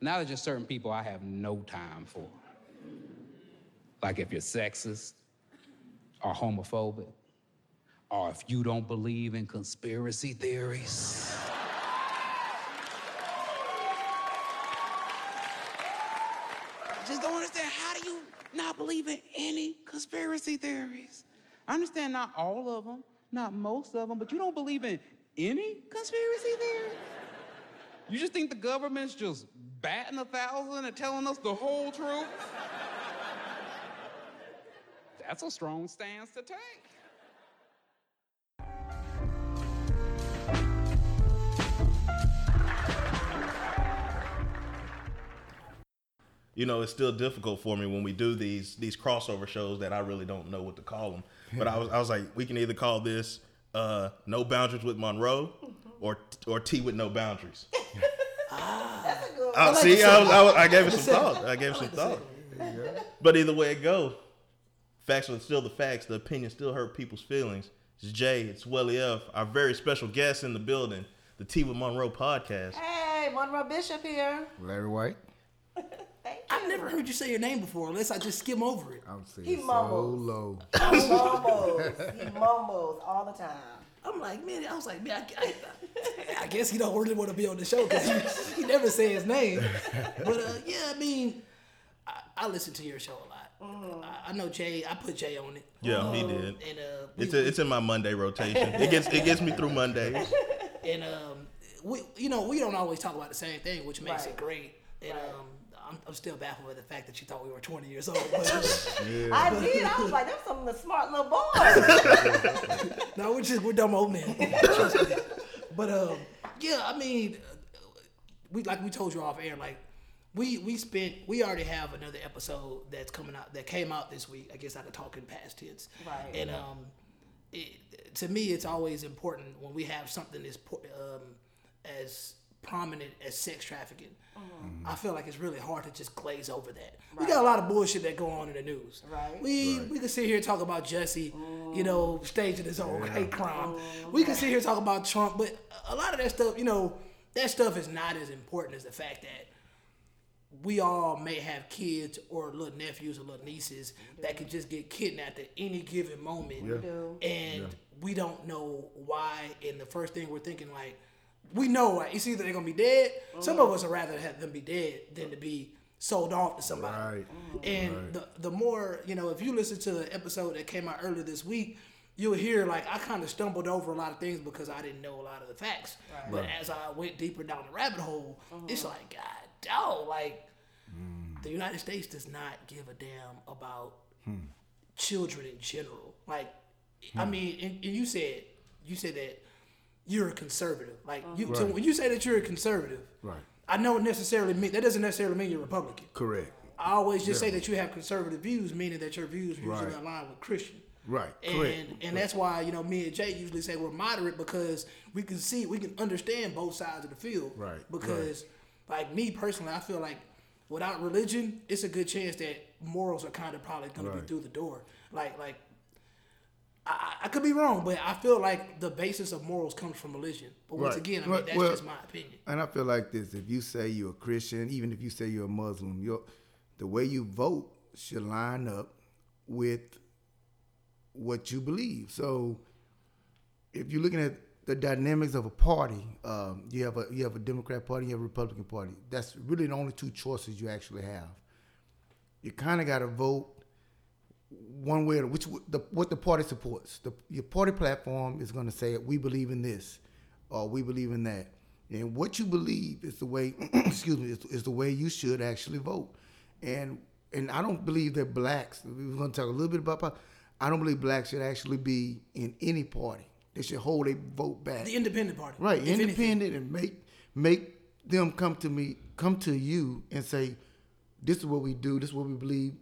Now there's just certain people I have no time for. Like if you're sexist or homophobic, or if you don't believe in conspiracy theories. just don't understand how do you not believe in any conspiracy theories? I understand not all of them, not most of them, but you don't believe in any conspiracy theories? You just think the government's just batting a thousand and telling us the whole truth? That's a strong stance to take. you know, it's still difficult for me when we do these these crossover shows that I really don't know what to call them. But I was I was like, we can either call this uh, "No Boundaries with Monroe" or or "Tea with No Boundaries." That's a good one. Uh, like see, the I, was, I, was, I gave it some thought. I gave it some thought. But either way it go, facts are still the facts. The opinion still hurt people's feelings. It's Jay. It's Welly F. Our very special guest in the building, the Tea with Monroe podcast. Hey, Monroe Bishop here. Larry White. Thank you. I've never heard you say your name before, unless I just skim over it. I'm saying He so mumbles. low. He mumbles. He mumbles all the time. I'm like, man, I was like, man, I, I, I guess he don't really want to be on the show because he, he never say his name. But uh, yeah, I mean, I, I listen to your show a lot. I, I know Jay. I put Jay on it. Yeah, he Um, did. And uh, we, It's a, it's in my Monday rotation. It gets it gets me through Mondays. and um, we, you know, we don't always talk about the same thing, which makes Right. it great. And Right. um, I'm, I'm still baffled with the fact that you thought we were 20 years old. But, I did. I was like, that's some of the smart little boys. no, we're just we're dumb old men. Trust me. But um, yeah, I mean, uh, we like we told you off air, like we we spent we already have another episode that's coming out that came out this week. I guess I could talk in past tense. Right. And um, it, to me, it's always important when we have something as um, as prominent as sex trafficking. I feel like it's really hard to just glaze over that. We got a lot of bullshit that go on in the news. Right. We we can sit here and talk about Jussie, you know, staging his own hate crime. We can sit here and talk about Trump, but a lot of that stuff, you know, that stuff is not as important as the fact that we all may have kids or little nephews or little nieces that could just get kidnapped at any given moment. do. And we don't know why. And the first thing we're thinking, like, we know like, it's either they're gonna be dead. Some of us would rather have them be dead than to be sold off to somebody. Right. And the the more you know, if you listen to the episode that came out earlier this week, you'll hear like I kind of stumbled over a lot of things because I didn't know a lot of the facts. But as I went deeper down the rabbit hole, uh-huh. it's like God, dog, like mm. the United States does not give a damn about hmm. children in general. Like, I hmm. mean, and, and you said you said that you're a conservative. Like, you so when you say that you're a conservative, Right. I know necessarily mean that doesn't necessarily mean you're Republican. Correct. I always just say that you have conservative views, meaning that your views usually Right. align with Christian. Right. And Correct. and that's why you know me and Jay usually say we're moderate because we can see we can understand both sides of the field. Right, Because like me personally, I feel like without religion, it's a good chance that morals are kind of probably going to be through the door. Like like. I, I- could be wrong, but I feel like the basis of morals comes from religion. But once Right. again, I mean Well- that's well- just my opinion. And I feel like this: if you say you're a Christian, even if you say you're a Muslim, your the way you vote should line up with what you believe. So, if you're looking at the dynamics of a party, um, you have a you have a Democrat party, you have a Republican party. That's really the only two choices you actually have. You kind of got to vote one way or which the what the party supports. The your party platform is going to say we believe in this or we believe in that. And what you believe is the way excuse me is, is the way you should actually vote. And and I don't believe that blacks. We're going to talk a little bit about. I don't believe blacks should actually be in any party. They should hold their vote back. The independent party, Right, if anything. independent, and make make them come to me, come to you, and say, "This is what we do. This is what we believe.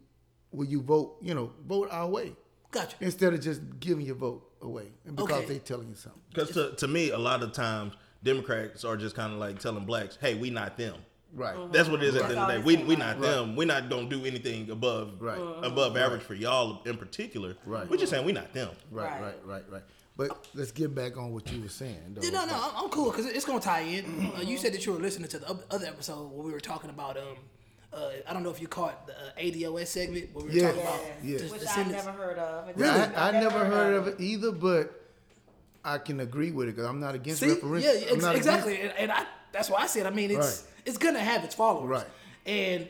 Will you vote? You know, vote our way." Gotcha. Instead of just giving your vote away, and because Okay. they telling you something. Because to, to me, a lot of times Democrats are just kind of like telling blacks, "Hey, we not them." Right. That's what it is at the end of the day. We we not Right. them. We not don't do anything above Right. above average for y'all in particular. Right. We're just saying we not them. Right, Right. right, right, right. But let's get back on what you were saying. Though. No, no, I'm, I'm cool because it's gonna tie in. Uh, you said that you were listening to the other episode where we were talking about um, uh, I don't know if you caught the uh, ADOS segment where we were Yeah. talking about Yeah. the, Which the I sentence. never heard of. It's- Yeah, I, I I've never heard of it either, but I can agree with it because I'm not against See, referendum. yeah, ex- not exactly, and, and I, that's why I said. I mean, it's Right. it's gonna have its followers, Right. And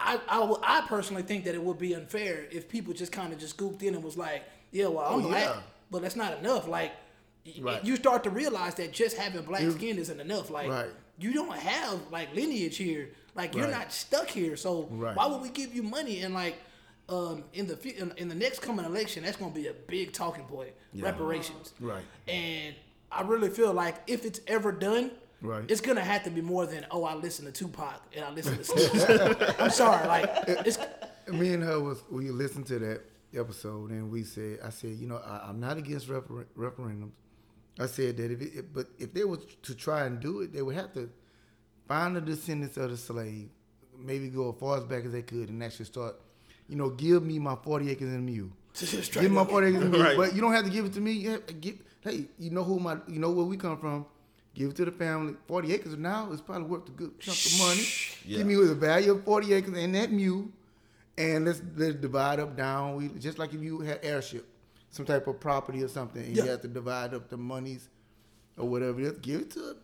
I, I, I personally think that it would be unfair if people just kind of just scooped in and was like, yeah, well, I'm Oh, black, yeah. but that's not enough. Like, y- Right. you start to realize that just having black skin isn't enough. Like, Right. you don't have like lineage here. Like, you're not stuck here. So Right. why would we give you money and like. Um, in the in, in the next coming election, that's going to be a big talking point. Reparations, Right. and I really feel like if it's ever done, Right. it's gonna have to be more than oh I listen to Tupac and I listen to. Snoop." I'm sorry, like it's Me and her was we listened to that episode and we said I said you know I, I'm not against refer- referendums. I said that if it, but if they was to try and do it, they would have to find the descendants of the slave, maybe go as far as back as they could, and actually start, you know, give me my 40 acres and a mule. Give my 40 acres and a mule, but you don't have to give it to me. You have- give- hey, you know who my, you know where we come from. Give it to the family. 40 acres now is probably worth a good chunk of money. Yeah. Give me the value of 40 acres and that mule and let's let's divide up down. We just like if you had heirship, some type of property or something, and Yeah. you have to divide up the monies or whatever. Just give it to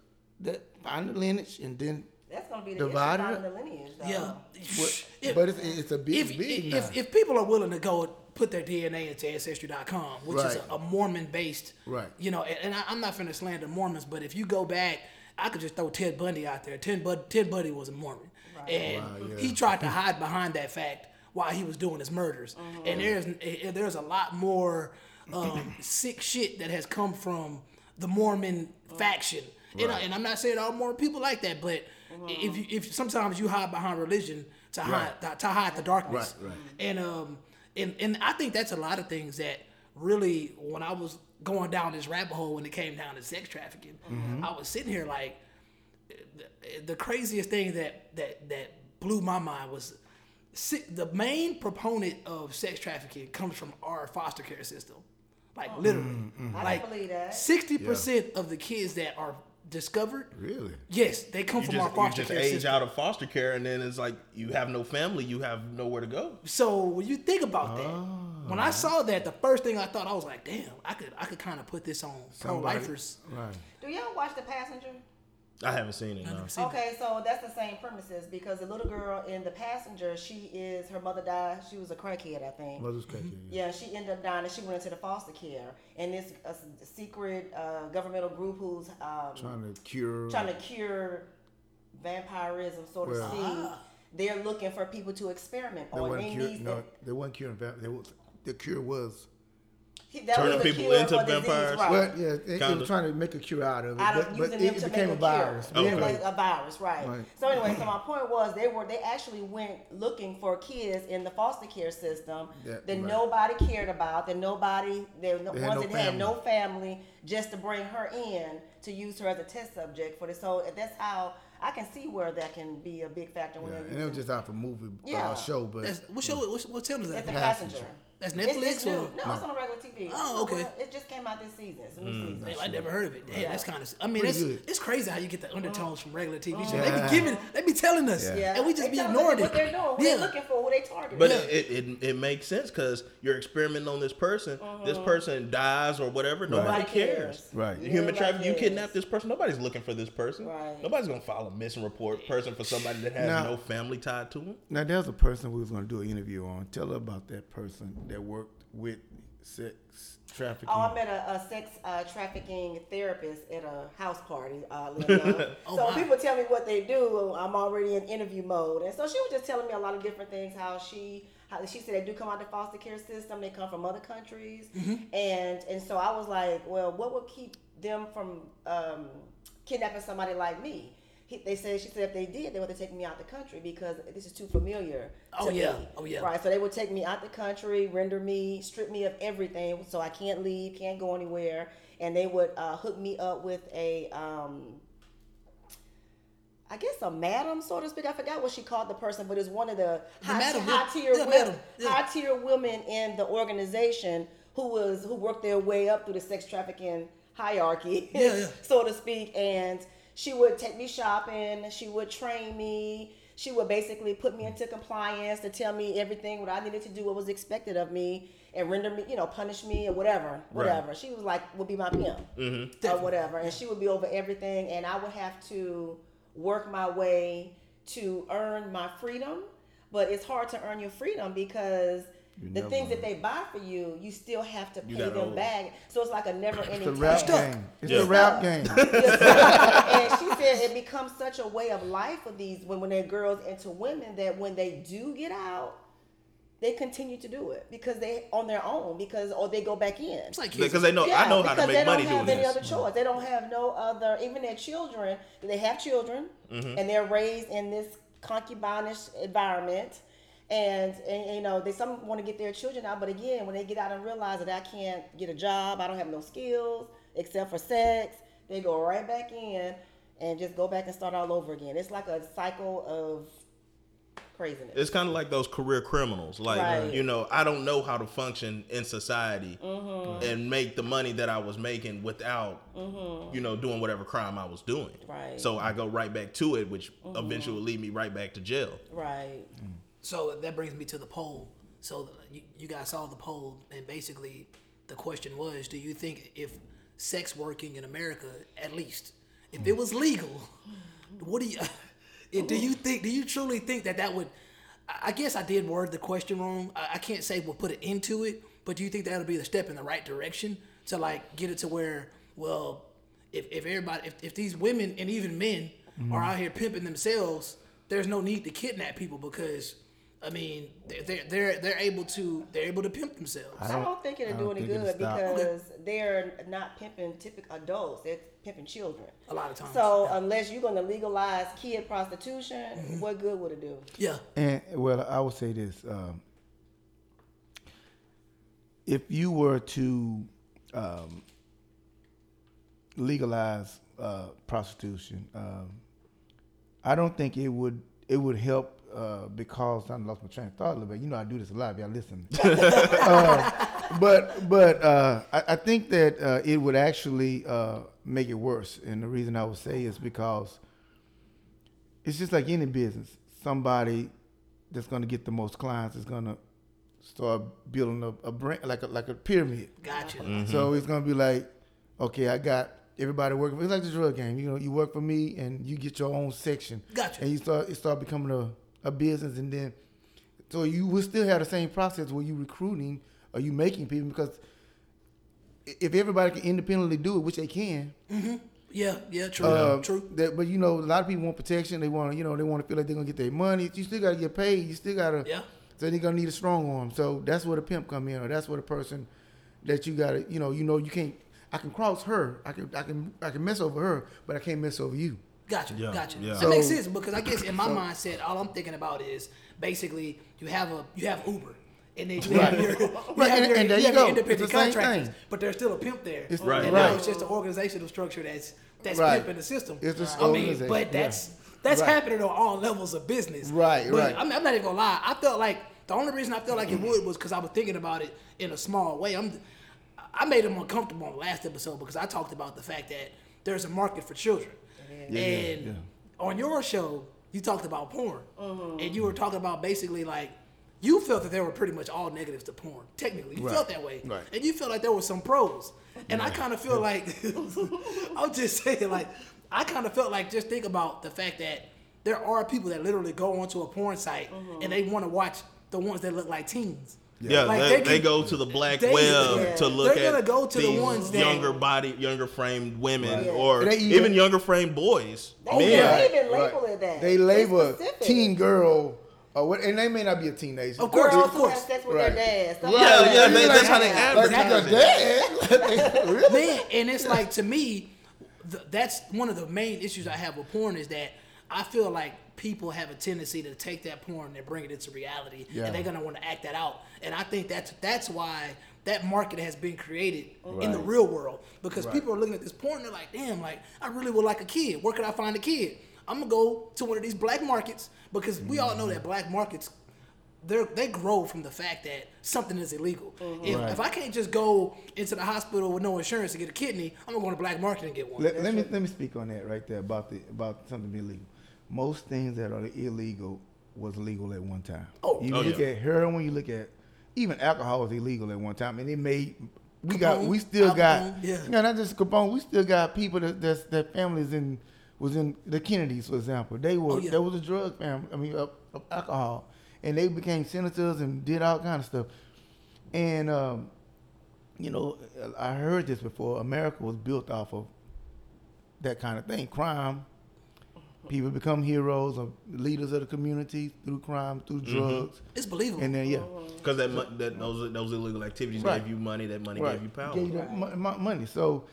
that find the lineage and then. That's gonna be the Divided issue it? the lineage, though. yeah. But, If- but it's, it's a big, if, big if, now. if people are willing to go put their DNA into ancestry.com, which is a, a Mormon based, Right. You know, and, and I, I'm not finna slander Mormons, but if you go back, I could just throw Ted Bundy out there. Ted, Bud, Ted Bundy was a Mormon, and Wow, yeah. he tried to hide behind that fact while he was doing his murders. And there's there's a lot more um, sick shit that has come from the Mormon faction. And, I, and I'm not saying all Mormon people like that, but if you, if sometimes you hide behind religion to hide to, to hide the darkness, Right, right. and um and and I think that's a lot of things that really when I was going down this rabbit hole when it came down to sex trafficking, Mm-hmm. I was sitting here like the, the craziest thing that that that blew my mind was the main proponent of sex trafficking comes from our foster care system. Like literally, Mm-hmm. I can like believe that. sixty percent of the kids that are discovered, really? yes, they come You from just, our you just care age system. out of foster care, and then it's like you have no family, you have nowhere to go. So when you think about that, when Ah. I saw that, the first thing I thought I was like, damn, I could I could kind of put this on pro lifers. Right. Do y'all watch The Passenger? I haven't seen it. No. seen Okay, so that's the same premises because the little girl in The Passenger, she is her mother died. She was a crackhead, I think. Mother's crazy. Yeah, she ended up dying and she went into the foster care. And this a s- secret uh, governmental group who's um, Trying to cure. trying to cure vampirism, so to Well- speak. They're looking for people to experiment They on. wasn't They cure, need no, they wasn't curing. va- They was, the cure was. He- that Turning people into for disease, vampires? right. Well, yeah, they, they were trying to make a cure out of it, out of but, using but them it to became a make virus. Cure. Okay. anyway, Like a virus, right. Right. So anyway, so my point was they were they actually went looking for kids in the foster care system Yeah, that right. nobody cared about, that nobody they no, They had ones no that had no family, just to bring her in to use her as a test subject for this. So that's how I can see where that can be a big factor when yeah, they're and it was just out for movie Yeah. uh, show, but That's, what show? What, what channel is It's that? the Passenger. passenger. That's It's- Netflix it's new. or no? It's on a regular TV. Oh, okay. Well, It just came out this season. It's a new mm. season. I never heard of it. Damn, Yeah. that's kind of. I mean, it's it's crazy how you get the undertones from regular TV shows. They Yeah. be giving, they be telling us, Yeah. Yeah, and we just They be tell us ignoring what it. they're doing, what yeah, they're looking for, what they targeting. But it, it it makes sense because you're experimenting on this person. This mm-hmm. person dies or whatever. Nobody Nobody cares. cares. Right. Human Nobody trafficking. You kidnap this person. Nobody's looking for this person. Right. Nobody's gonna file a missing report person for somebody that has Now- no family tied to them. now there's a person we was going to do an interview on. Tell her about that person that worked with sex trafficking. Oh, I met a, a sex uh, trafficking therapist at a house party. Uh, Oh, so wow. people tell me what they do, I'm already in interview mode. And so she was just telling me a lot of different things. How she, how she said they do come out the foster care system. They come from other countries, Mm-hmm. and and so I was like, well, what would keep them from um, kidnapping somebody like me? He, they said she said if they did, they would have taken me out the country because this is too familiar. Oh, to yeah. me. Oh, yeah. Right. So they would take me out the country, render me, strip me of everything, so I can't leave, can't go anywhere, and they would uh, hook me up with a, um, I guess a madam, so to speak. I forgot what she called the person, but it's one of the, high, madam, high tier Yeah, women, yeah. high tier women in the organization who was who worked their way up through the sex trafficking hierarchy, Yeah, yeah. so to speak. And she would take me shopping. She would train me. She would basically put me into compliance to tell me everything what I needed to do, what was expected of me, and render me, you know, punish me or whatever, whatever. She was like, would be my pimp or mm-hmm. whatever, and she would be over everything, and I would have to work my way to earn my freedom. But it's hard to earn your freedom because You the never things that they buy for you, you still have to pay them owe. back. So it's like a never It's ending the rap game. It's Yeah. the rap game. and she said it becomes such a way of life for these when when they're girls into women that when they do get out, they continue to do it because they on their own because or they go back in. It's like. Because they know I know how to because make they money don't have doing any this. other choice. They don't have no other. Even their children, they have children, Mm-hmm. and they're raised in this concubinish environment. And, and you know they some want to get their children out, but again, when they get out and realize that I can't get a job, I don't have no skills except for sex, they go right back in and just go back and start all over again. It's like a cycle of craziness. It's kind of like those career criminals. Like, Right. you know, I don't know how to function in society Mm-hmm. and make the money that I was making without, you know, doing whatever crime I was doing. Mm-hmm. Right. Mm-hmm. So I go right back to it, which eventually will lead me right back to jail. right. So that brings me to the poll. So you, you guys saw the poll, and basically the question was: Do you think if sex working in America, at least, if it was legal, what do you? Do you think? Do you truly think that that would? I guess I did word the question wrong. I, can't say we'll put it into it, but do you think that'll be the step in the right direction to like get it to where, well, if, if everybody, if, if these women and even men are mm-hmm. out here pimping themselves, there's no need to kidnap people because, I mean, they're they're they're, they're able to they're able to pimp themselves. I don't think it'll I do don't any think it'll good stop. because they're not pimping typical adults. They're pimping children. A lot of times. So unless you're going to legalize kid prostitution, Mm-hmm. what good would it do? yeah, And well, I would say this: um, if you were to um, legalize uh, prostitution, um, I don't think it would it would help uh, because I lost my train of thought a little bit. You know, I do this a lot. Y'all listen, uh, but but uh, I, I think that uh, it would actually uh, make it worse. And the reason I would say is because it's just like any business. Somebody that's going to get the most clients is going to start building a, a brand like a like a pyramid. gotcha. Mm-hmm. So it's going to be like, okay, I got everybody working. It's like the drug game. You know, you work for me and you get your own section. Gotcha. And you start it start becoming a, a business, and then so you will still have the same process where you recruiting or you making people because if everybody can independently do it, which they can, Yeah, yeah, true, uh, true. That, but you know, a lot of people want protection. They want, to, you know, they want to feel like they're gonna get their money. You still gotta get paid. You still gotta. Yeah. So you're gonna need a strong arm. So that's where the pimp come in, or that's where the person that you gotta, you know, you know, you can't. I can cross her. I can, I can, I can mess over her, but I can't mess over you. Gotcha, Yeah, gotcha. yeah. That makes sense because I guess in my mindset, all I'm thinking about is basically you have a you have Uber. And then you have your, you Right, have and- your, and there you you have your go. independent It's the contractors, thing. but there's still a pimp there. It's- Right. And right. now it's just an organizational structure that's that's Right. pimping the system. It's the I mean, organization, but yeah. that's that's Right. happening on all levels of business. Right, But right. I'm, I'm not even gonna lie. I felt like the only reason I felt like it would was because I was thinking about it in a small way. I'm I made them uncomfortable on the last episode because I talked about the fact that there's a market for children. And on your show, you talked about porn. Mm-hmm. And you were talking about basically like you felt that there were pretty much all negatives to porn. Technically, you Right. felt that way. Right. And you felt like there were some pros. And I kind of feel like I'm just saying like I kind of felt like just think about the fact that there are people that literally go onto a porn site mm-hmm. and they want to watch the ones that look like teens. Yeah, Like, they, they they go to the black they- web yeah. to look They're at gonna go to the ones that- younger body, younger framed women, Right. or even, even- younger framed boys. Oh, men. They even label it that. They label specific. teen girl, or what, and they may not be a teenager. Of course, Girls of course. have sex with Right. their dads. stuff Yeah, like yeah, they- that's how they Yeah. Like, advertise it. dad? really? man and it's like to me th- that's one of the main issues i have with porn is that i feel like people have a tendency to take that porn and bring it into reality Yeah. and they're going to want to act that out and i think that's that's why that market has been created in the real world because people are looking at this porn and they're like damn like i really would like a kid where could i find a kid i'm gonna go to one of these black markets because we all know that mm-hmm. black markets they they grow from the fact that something is illegal. Mm-hmm. If, Right. if I can't just go into the hospital with no insurance to get a kidney, I'm gonna go to the black market and get one. Let, let me let me speak on that right there about the about something being illegal. Most things that are illegal was legal at one time. Oh. you Oh, look yeah. at heroin, you look at even alcohol was illegal at one time, and it made we got we still Al got Capone, yeah. no, not just Capone. We still got people that that's, that families in was in the Kennedys, for example. They were Oh, yeah. there was a drug family. I mean, of, of alcohol, and they became senators and did all kind of stuff. And um, you know, I heard this before. America was built off of that kind of thing. Crime. People become heroes or leaders of the community through crime, through drugs, It's believable. and then yeah, Because that, mon- that those those illegal activities Right. gave you money. That money right, gave you power. Gave you that mo- mo- money. So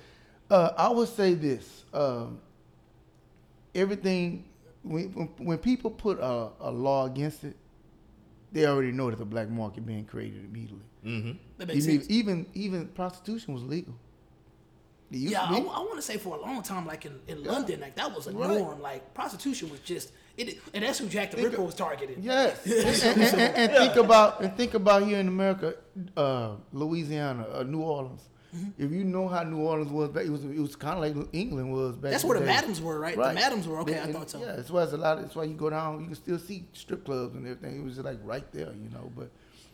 uh, I would say this: um, everything when, when when people put a, a law against it, they already know that the black market being created immediately. Mm-hmm. that makes Even, sense. even even prostitution was legal. It Yeah, to I, be. want to say for a long time, like in, in London, like that was a Right. norm. Like prostitution was just it, and that's who Jack the Think Ripper was targeting. Yes, and, and- and- and think about and think about here in America, uh, Louisiana, uh, New Orleans. Mm-hmm. If you know how New Orleans was back, it was it was kind of like England was back. That's where the day. madams were, right? The madams were okay. I thought so. Yeah, that's why it's a lot. That's why you go down, you can still see strip clubs and everything. It was just like right there, you know. But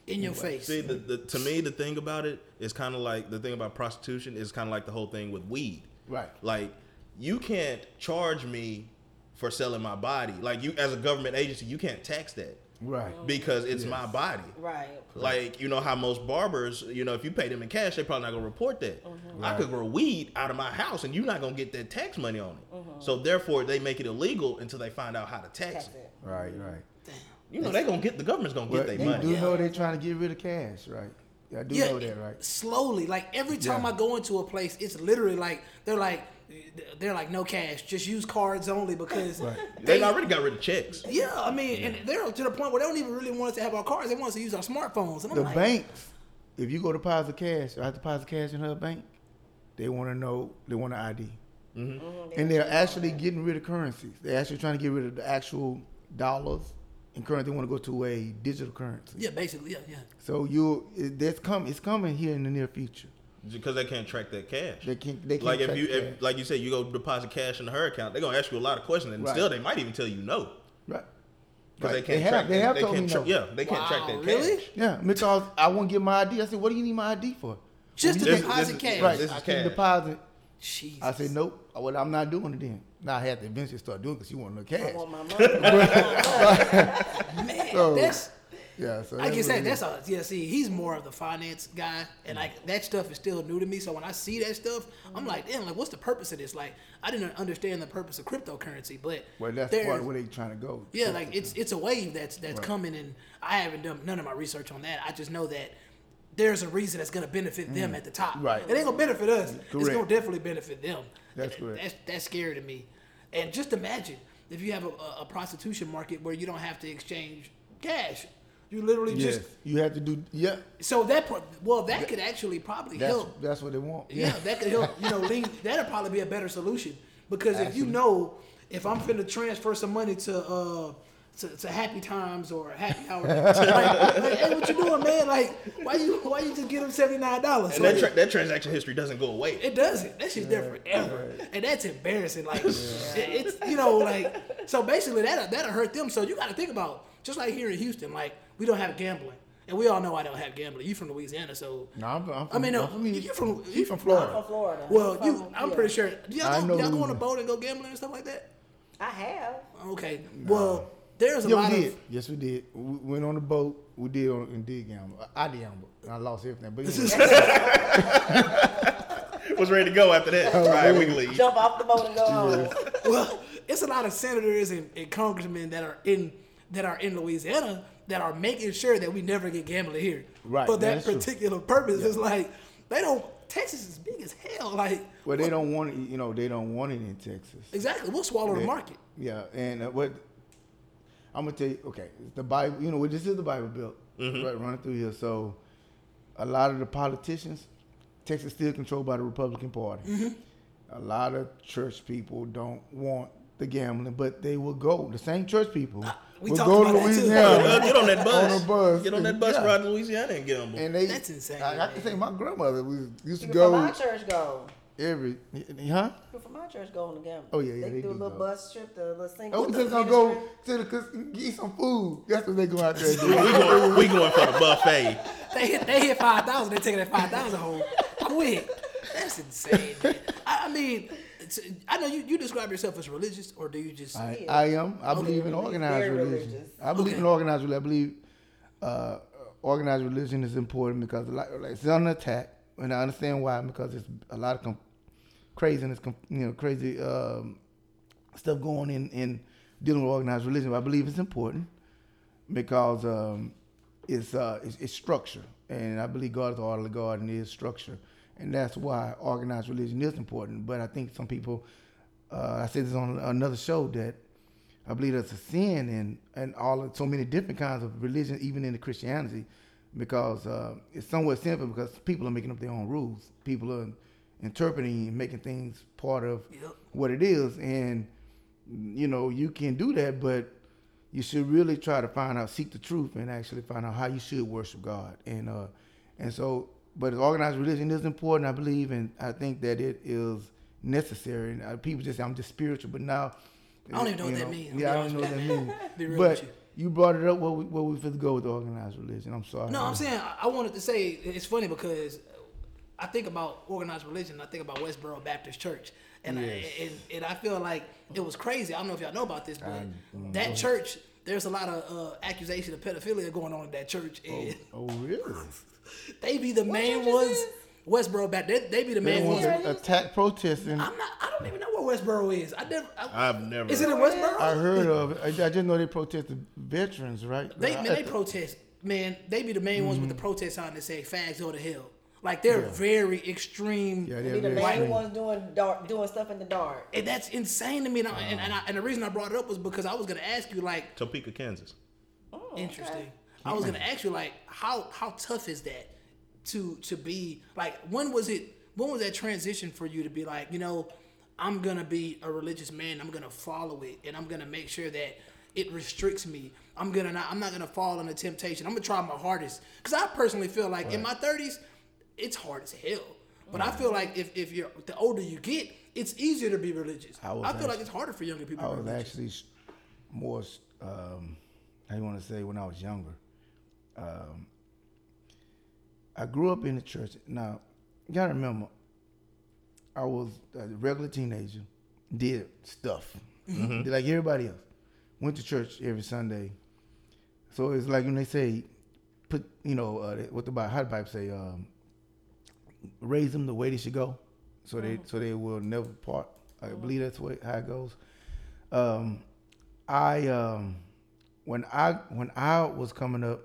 in your face. See, the, the, to me, the thing about it is kind of like the thing about prostitution is kind of like the whole thing with weed. Right. Like, you can't charge me for selling my body. Like, you as a government agency, you can't tax that right, oh. because it's my body. Right. Like, you know how most barbers, you know, if you pay them in cash, they probably not gonna report that. Uh-huh. I could grow weed out of my house and you're not gonna get that tax money on it. Uh-huh. So therefore, they make it illegal until they find out how to tax That's it. it. right, right. You know, they gonna get the government's gonna get But their you money. do know they're trying to get rid of cash, right? I do know that, right? Slowly, like every time Yeah. I go into a place, it's literally like they're like they're like no cash, just use cards only because Right. They already got rid of checks. Yeah, I mean, and they're to the point where they don't even really want us to have our cards; they want us to use our smartphones. And I'm The like, banks, if you go deposit cash, I have to deposit cash in her bank, they want to know, they want an ID. Mm-hmm. Mm-hmm. And they're actually getting rid of currencies. They're actually trying to get rid of the actual dollars and currency. They want to go to a digital currency. yeah, basically, yeah, yeah. So you, that's come, it's coming here in the near future. because they can't track that cash. They can't, they can't like if you, if, like you said, you go deposit cash in her account, they're gonna ask you a lot of questions, and Right. still they might even tell you no right. because Right. they can't have, track. they have they told can't me tra- no. Yeah, they can't track that really? cash. Yeah, because I won't get my ID. I said, what do you need my ID for? Just to This- deposit this is- cash. Right, This I is can cash. deposit. Jesus. I said, nope. Well, I'm not doing it then. Now I had to eventually start doing it because you want no cash. I want my money. man, So- that's Yeah, so like I that's what said, it that's is. a yeah. See, he's more of the finance guy, and like that stuff is still new to me. So when I see that stuff, I'm like, damn, like what's the purpose of this? Like I didn't understand the purpose of cryptocurrency, but Well, that's there- part of where they trying to go. Yeah, like it's it's a wave that's that's Right. coming, and I haven't done none of my research on that. I just know that there's a reason that's gonna benefit them at the top. Mm. Right. It ain't gonna benefit us. It's gonna definitely benefit them. That's And correct. That's that's scary to me. And just imagine if you have a, a, prostitution market where you don't have to exchange cash. You literally Yes, just you have to do. Yeah, so that pro- well that could actually probably that's help that's what they want. yeah, that could help. You know, lean, that'd probably be a better solution because if you know if I'm finna transfer some money to uh to, to Happy Times or a Happy Hour, like, like, hey, what you doing, man? Like, why you why you just give them seventy nine dollars? And that, tra- that transaction history doesn't go away. It doesn't. That shit's there forever, and that's embarrassing. Like it, it's you know like so basically that that'll hurt them. So you got to think about just like here in Houston, like we don't have gambling, and we all know I don't have gambling. You from Louisiana, so No, I'm, I'm from, I mean, no, I'm from, you from you from Florida. I'm from Florida. well, you, From- I'm yeah. pretty sure. Do I y'all, know go, y'all go on a boat and go gambling and stuff like that? I have. Okay. Well, there's a Yeah, lot we of. did. Yes, we did. We went on the boat. We did on, and did gamble. I did gamble. and I lost everything. But anyway, Was ready to go after that. Oh, All right, we leave. Jump off the boat and go home. Well, it's a lot of senators and, and congressmen that are in that are in Louisiana that are making sure that we never get gambling here. Right, For that that's true. particular purpose, it's like they don't. Texas is big as hell. Like well, they don't want it. You know, they don't want it in Texas. exactly, we'll swallow the market. Yeah, and uh, what I'm gonna tell you, okay, the Bible. You know, this is the Bible Belt, mm-hmm. right, running through here. So, a lot of the politicians, Texas still controlled by the Republican Party. Mm-hmm. A lot of church people don't want the gambling, but they will go. The same church people ah, we But talked go to about that too. Louisiana. Get on that bus. On the bus. Get on that bus Yeah. ride to Louisiana and get them. And they, That's insane, I, I man. can say my grandmother we used to People from go my church go. Every, huh? People from my church go on the gamble. Oh, yeah, yeah, They, they do a little go. bus trip, the little single. Oh, we just gonna go to the cus- eat some food. That's what they go out there and do. we, going, we going for the buffet. They hit, they hit five thousand. They taking that five thousand home quick. That's insane. Man. I, I mean, I know you, you describe yourself as religious, or do you just? I, I am. I believe in organized very religion. religious. I believe Okay. in organized religion. I believe uh, organized religion is important because like, like it's under attack, and I understand why. Because it's a lot of com- craziness, you know, crazy um, stuff going in in dealing with organized religion. But I believe it's important because um, it's, uh, it's it's structure, and I believe God is the orderly God and is structure, and that's why organized religion is important. But I think some people, uh, I said this on another show that I believe that's a sin in and all of, so many different kinds of religion, even in the Christianity, because uh, it's somewhat simple because people are making up their own rules. People are interpreting and making things part of Yep. what it is, and you know you can do that, but you should really try to find out, seek the truth, and actually find out how you should worship God. And uh, and so, but organized religion is important, I believe, and I think that it is necessary. And uh, people just say I'm just spiritual, but now I don't even know what you that means, Yeah, I don't know what that means. But you. you brought it up. What we what we fit go with organized religion? I'm sorry. No, I'm saying I wanted to say it's funny because I think about organized religion. I think about Westboro Baptist Church, and Yes. I, and, and I feel like it was crazy. I don't know if y'all know about this, but that church. There's a lot of uh, accusation of pedophilia going on in that church, and Oh really? they be the main ones. Westboro Baptist, they, they be the main ones. to attack protesting. I'm not. I don't even know where Westboro is. I never. I, I've never. is it in Westboro? I heard of it. I, I just know they protested veterans, right? They But man, I- they protest. Man, they be the main ones Mm-hmm. with the protest sign that say "fags go to hell." Like they're very extreme. Yeah, Be they're the main extreme. ones doing dark, doing stuff in the dark. And that's insane to me. And, I, and, and, I, and the reason I brought it up was because I was gonna ask you, like, Topeka, Kansas. Oh, interesting. I was gonna mm-hmm. ask you, like, how how tough is that to to be like? When was it? When was that transition for you to be like, you know, I'm gonna be a religious man. I'm gonna follow it, and I'm gonna make sure that it restricts me. I'm gonna not. I'm not gonna fall into temptation. I'm gonna try my hardest because I personally feel like in my 30s, it's hard as hell. But I feel like if, if you're the older you get, it's easier to be religious. I, I feel like it's harder for younger people. I to be was actually more, um, you want to say, when I was younger. Um, I grew up in the church. Now, you gotta remember, I was a regular teenager, did stuff, did like everybody else. Went to church every Sunday. So it's like when they say, put, you know, uh, what the Bible, how the Bible say, um, raise them the way they should go, so they so they will never part. I believe that's the way how it goes. Um, I um, when I when I was coming up,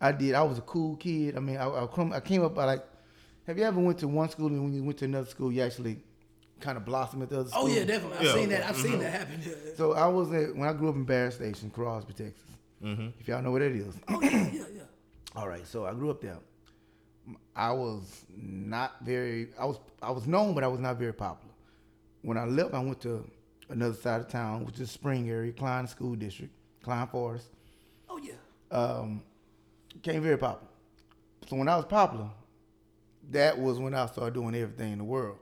I did. I was a cool kid. I mean, I I, come, I came up. I like. Have you ever went to one school and when you went to another school, you actually kind of blossom at the other school? Oh yeah, definitely. I've Yeah. seen that. I've seen that happen. So I was at, when I grew up in Barrett Station, Crosby, Texas. If y'all know what it is. oh yeah, yeah, yeah. All right, so I grew up there. I was not very. I was I was known, but I was not very popular. When I left, I went to another side of town, which is Spring area, Klein School District, Klein Forest. Oh yeah. Um, became very popular. So when I was popular, that was when I started doing everything in the world.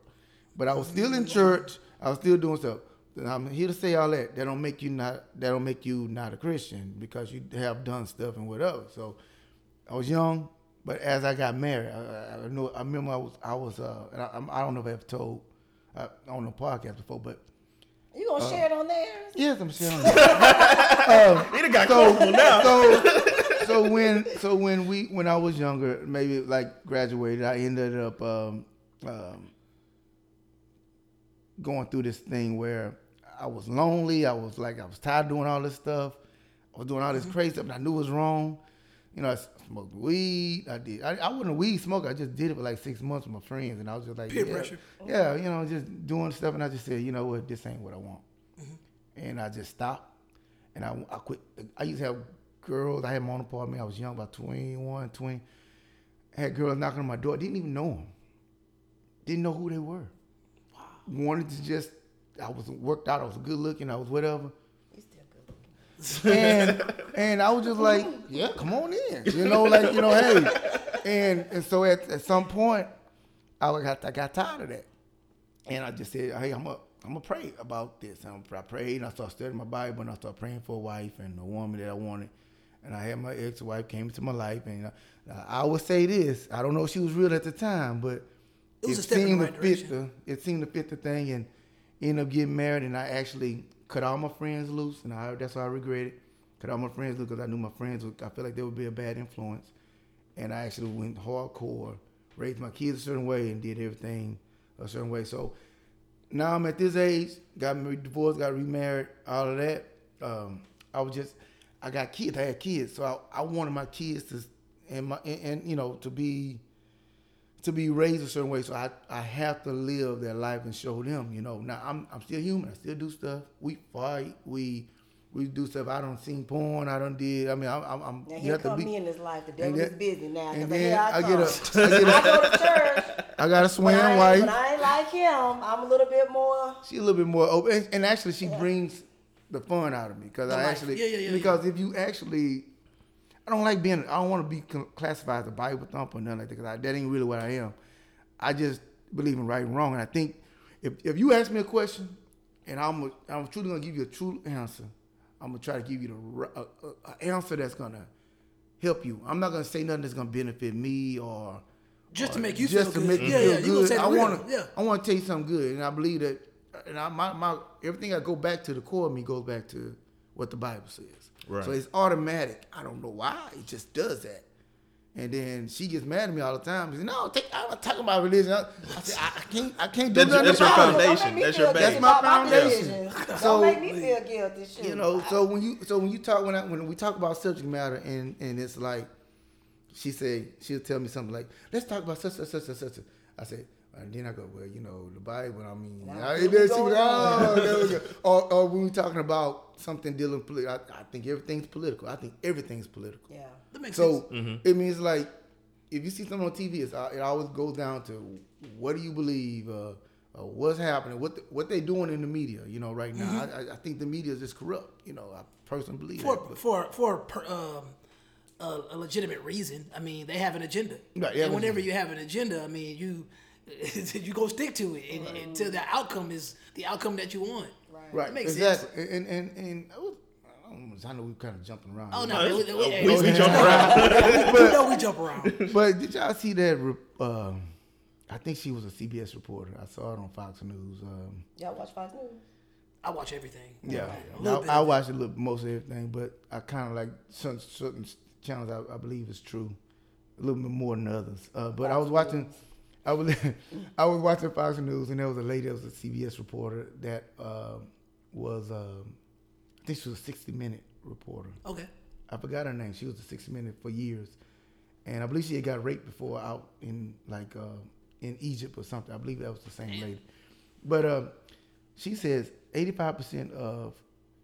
But I was still in church. I was still doing stuff. I'm here to say all that. That don't make you not. That don't make you not a Christian because you have done stuff and whatever. So I was young, but as I got married, I, I, I know. I remember I was. I was. Uh, and I, I don't know if I've told uh, on the podcast before, but You gonna share it on there? yes, I'm sharing. that. He done got so, comfortable now. so, so when so when we when I was younger, maybe like graduated, I ended up um, um, going through this thing where I was lonely. I was like I was tired of doing all this stuff. I was doing all this crazy stuff, and I knew it was wrong. You know, I smoked weed. I did. I, I wasn't a weed smoker. I just did it for like six months with my friends, and I was just like Peer yeah, pressure. Yeah, you know, just doing stuff, and I just said, you know what, this ain't what I want, mm-hmm. and I just stopped, and I, I quit. I used to have girls. I had my own apartment. I was young, about 21, 20. I had girls knocking on my door. Didn't even know them. Didn't know who they were. Wanted to just. I was worked out. I was good looking. I was whatever. He's still good looking. And and I was just like, yeah, come on in, you know, like you know, hey, and and so at, at some point, I got I got tired of that, and I just said, hey, I'm gonna I'm gonna pray about this. And I prayed, and I started studying my Bible, and I started praying for a wife and a woman that I wanted, and I had my ex-wife came into my life, and uh, I would say this, I don't know if she was real at the time, but It was a step in the seemed right to fit direction. the it seemed to fit the thing, and ended up getting married, and I actually cut all my friends loose, and I that's why I regret it. Cut all my friends loose because I knew my friends. Would, I felt like they would be a bad influence, and I actually went hardcore, raised my kids a certain way, and did everything a certain way. So now I'm at this age, got divorced, got remarried, all of that. Um, I was just, I got kids, I had kids, so I, I wanted my kids to, and my, and, and you know, to be, to be raised a certain way. So I, I have to live their life and show them, you know. Now I'm, I'm still human. I still do stuff. We fight. We, we do stuff. I don't seen porn. I don't did. I mean, I'm, I'm, I'm Now you here have to come be. me in this life. The devil is then- busy now. and then I, I get a, I get I a, go to church. I got a swing I, wife. but I ain't like him. I'm a little bit more. She a little bit more open, and, and actually she brings the fun out of me because I life. actually Yeah, yeah, yeah, because if you actually, I don't like being I don't want to be classified as a Bible thumper or nothing like that because that ain't really what I am. I just believe in right and wrong, and I think if if you ask me a question, and I'm a, I'm truly gonna give you a true answer, I'm gonna try to give you the a, a, answer that's gonna help you. I'm not gonna say nothing that's gonna benefit me or Just to make you just feel to good. make you yeah, feel yeah. You good. say the I want to. Yeah. I want to tell you something good, and I believe that. And I, my, my everything I go back to the core of me goes back to what the Bible says. Right. So it's automatic. I don't know why it just does that. And then she gets mad at me all the time. She says, "No, take, I'm not talking about religion." I, I said, I, I can't. I can't do That's- nothing that's your foundation. Don't make me That's your base. That's my foundation. decisions. So- Don't make me feel guilty. Shoot. You know, so when you so when you talk when I, when we talk about subject matter and and it's like she say she'll tell me something like let's talk about such such such such such. I say and then I go well you know the Bible I mean Now, I, here we then she go would, again. oh, there we go. or or when we talking about something dealing political I, I think everything's political I think everything's political. Yeah. That makes So sense. it means like if you see something on TV, it's, uh, it always goes down to what do you believe, uh, uh, what's happening, what the, what they doing in the media. You know, right now, Mm-hmm. I, I- I think the media is just corrupt. You know, I personally believe For that. for for per, um, a, a legitimate reason. I mean, they have an agenda. Right, they and whenever agenda. you have an agenda, I mean, you you go stick to it and, until the outcome is the outcome that you want. right, That makes exactly. And and and I, was, I, know, I know we kind of jumping around. Oh no, No, man, we, it's- we, we- we, we jump around. you know we jump around. But did y'all see that? re- Um, I think she was a CBS reporter. I saw it on Fox News. Um, Y'all watch Fox News? I watch everything. Yeah, a little. I, I watch a little, most of everything, but I kind of like certain, certain channels. I, I believe is true, a little bit more than others. Uh, but I was watching, I was, I was watching Fox News, and there was a lady that was a CBS reporter that uh, was, um, I think she was a 60 Minute reporter. Okay. I forgot her name. She was a 60 Minute for years, and I believe she had got raped before out in like uh, in Egypt or something. I believe that was the same lady. But uh, she says 85% of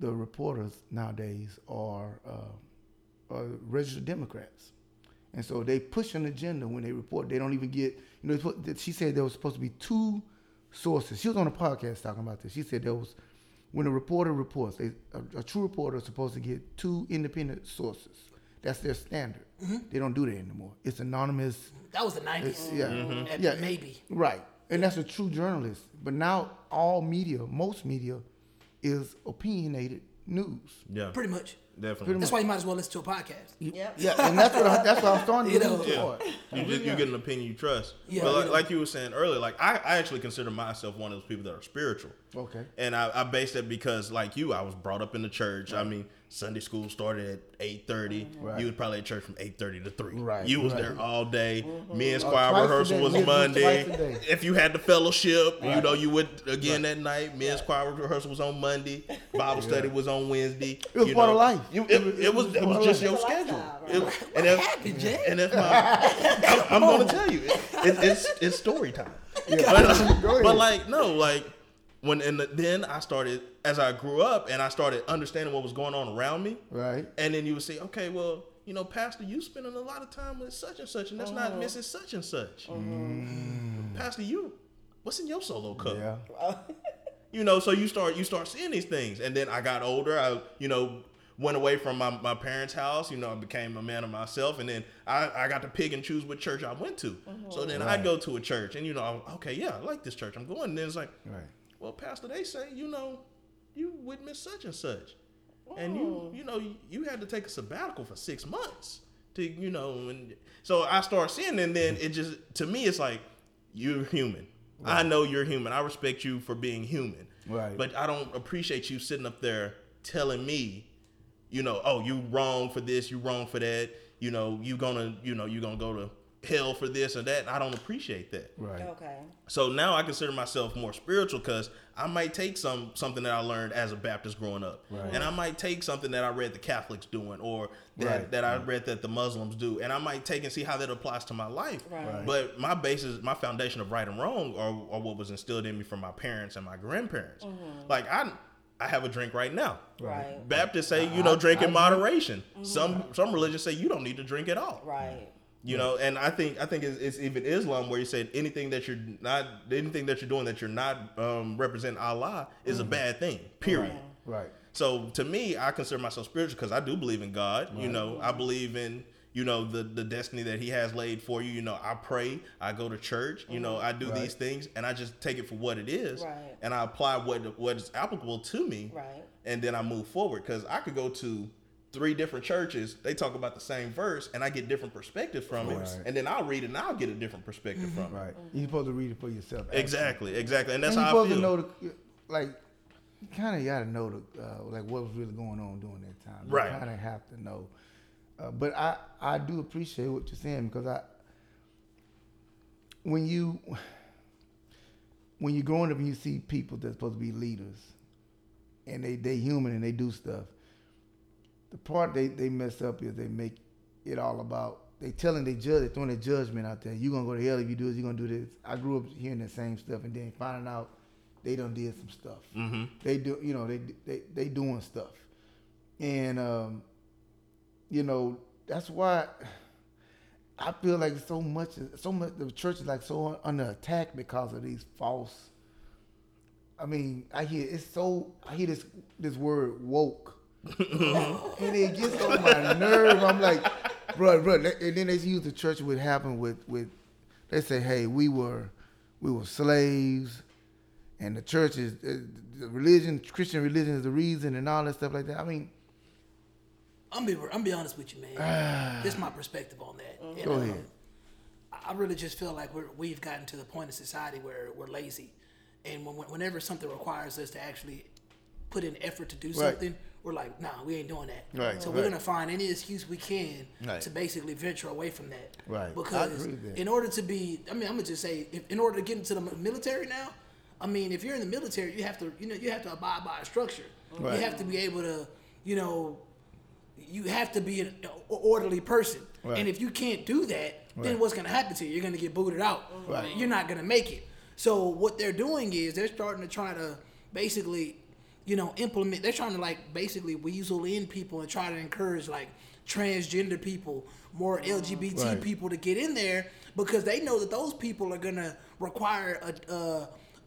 the reporters nowadays are, uh, are registered Democrats, and so they push an agenda when they report. They don't even get you know. She said there was supposed to be two sources. She was on a podcast talking about this. She said there was when a reporter reports, they, a, a true reporter is supposed to get two independent sources. That's their standard. Mm-hmm. They don't do that anymore. It's anonymous. That was the nineties. Mm-hmm. Yeah, At- yeah, maybe. right. And that's a true journalist. But now all media, most media, is opinionated news. Yeah, Pretty much. definitely. That's why you might as well listen to a podcast. Yep. Yeah, and that's what I, that's what I'm starting to You know. lean toward. You just you get an opinion you trust. Yeah, but like, yeah. like you were saying earlier, like I, I actually consider myself one of those people that are spiritual. Okay. And I, I base that because like you, I was brought up in the church. I mean, Sunday school started at eight thirty. Right. You was probably at church from eight thirty to three. Right, You was right. there all day. Men's Oh, choir rehearsal day. was We had to do Monday. twice a day. If you had the fellowship, you know, you would again that night. Men's choir rehearsal was on Monday. Bible study was on Wednesday. It was you part know. of life. You, it, it, was it was just your It's a schedule. lifestyle, right? It- and if, and if my, I'm, I'm gonna tell you, it, it, it's it's story time. Yeah. But, Go but like no, like when and then I started as I grew up and I started understanding what was going on around me. Right. And then you would say, okay, well, you know, Pastor, you spending a lot of time with such and such, and that's not uh-huh. Mrs. Such and such. Uh-huh. Mm. Pastor, you, what's in your solo cup? Yeah. You know, so you start you start seeing these things, and then I got older. I you know went away from my, my parents' house. You know, I became a man of myself, and then I, I got to pick and choose what church I went to. Uh-huh. So then I'd go to a church, and you know, okay, yeah, I like this church. I'm going. And then it's like, Right. well, Pastor, they say, you know, you would miss such and such, and you, oh. you know, you, you had to take a sabbatical for six months to, you know, and so I start seeing, and then it just to me, it's like you're human. I know you're human. I respect you for being human. Right. But I don't appreciate you sitting up there telling me, you know, oh, you wrong for this, you wrong for that. You know, you gonna, you know, you gonna go to hell for this or that. I don't appreciate that. Right. Okay. So now I consider myself more spiritual because I might take some something that I learned as a Baptist growing up, Right. and I might take something that I read the Catholics doing, or that, Right. that I read that the Muslims do, and I might take and see how that applies to my life. Right. Right. But my basis, my foundation of right and wrong, are, are what was instilled in me from my parents and my grandparents. Mm-hmm. Like I, I have a drink right now. Right. Baptists say you know drink in moderation. Some mm-hmm. some religions say you don't need to drink at all. Right. You know, and I think I think it's, it's even Islam where you said anything that you're not anything that you're doing that you're not um, representing Allah is a bad thing. Period. Right. So to me, I consider myself spiritual because I do believe in God. You know, I believe in you know the the destiny that He has laid for you. You know, I pray, I go to church. You know, I do Right. these things, and I just take it for what it is, Right. and I apply what what is applicable to me, Right. and then I move forward because I could go to three different churches. They talk about the same verse, and I get different perspectives from it, and then I'll read it and I'll get a different perspective from it. Right. You're supposed to read it for yourself. actually. Exactly, exactly, and that's and you're how I supposed feel. to know the like you kind of got to know the uh, like what was really going on during that time. You Right. kind of have to know. Uh, but I I do appreciate what you're saying because I when you when you're growing up and you see people that's supposed to be leaders and they they human and they do stuff. The part they they mess up is they make it all about they telling they judge they throwing their judgment out there. You gonna go to hell if you do this. You gonna do this. I grew up hearing the same stuff and then finding out they done did some stuff. hmm They do you know they they they doing stuff, and um, you know that's why I feel like so much so much the church is like so under attack because of these false. I mean, I hear it's so I hear this this word woke, and it gets on my nerve. I'm like, bro, bro. And then they use the church what happened with with. They say, hey, we were we were slaves, and the church is uh, the religion, Christian religion is the reason, and all that stuff like that. I mean, I'm be I'm be honest with you, man. this is my perspective on that. And, Go um, ahead. I really just feel like we're, we've gotten to the point in society where we're lazy, and when, whenever something requires us to actually put in effort to do something, we're like, nah, we ain't doing that. Right, So we're gonna find any excuse we can Right. to basically venture away from that. Right. Because agree with that. in order to be, I mean, I'm gonna just say, if, in order to get into the military now, I mean, if you're in the military, you have to, you know, you have to abide by a structure. Right. You have to be able to, you know, you have to be an orderly person. Right. And if you can't do that, then Right. what's going to happen to you? You're going to get booted out. Right. You're not going to make it. So what they're doing is they're starting to try to basically, you know, implement. They're trying to like basically weasel in people and try to encourage like transgender people, more LGBT Right. people to get in there because they know that those people are going to require a,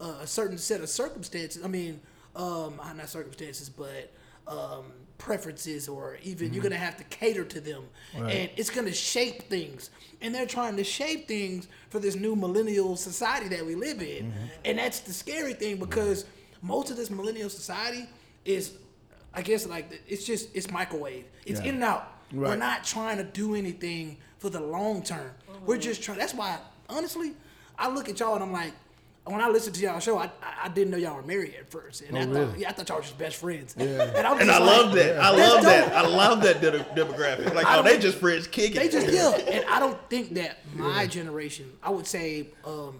a, a certain set of circumstances. I mean, um, not circumstances, but um, preferences, or even you're gonna have to cater to them, Right. and it's gonna shape things. And they're trying to shape things for this new millennial society that we live in, and that's the scary thing because most of this millennial society is, I guess, like it's just it's microwave. It's Yeah. in and out. We're not trying to do anything for the long term. We're just trying. That's why, honestly, I look at y'all and I'm like, when I listen to y'all show, I, I I didn't know y'all were married at first, and Oh, I thought, really? yeah, I thought y'all were just best friends. Yeah. And, I'm And I like, love that. I That's love that. I love that de- demographic. Like, I oh, they just friends kicking. They just yeah, and I don't think that my generation. I would say um,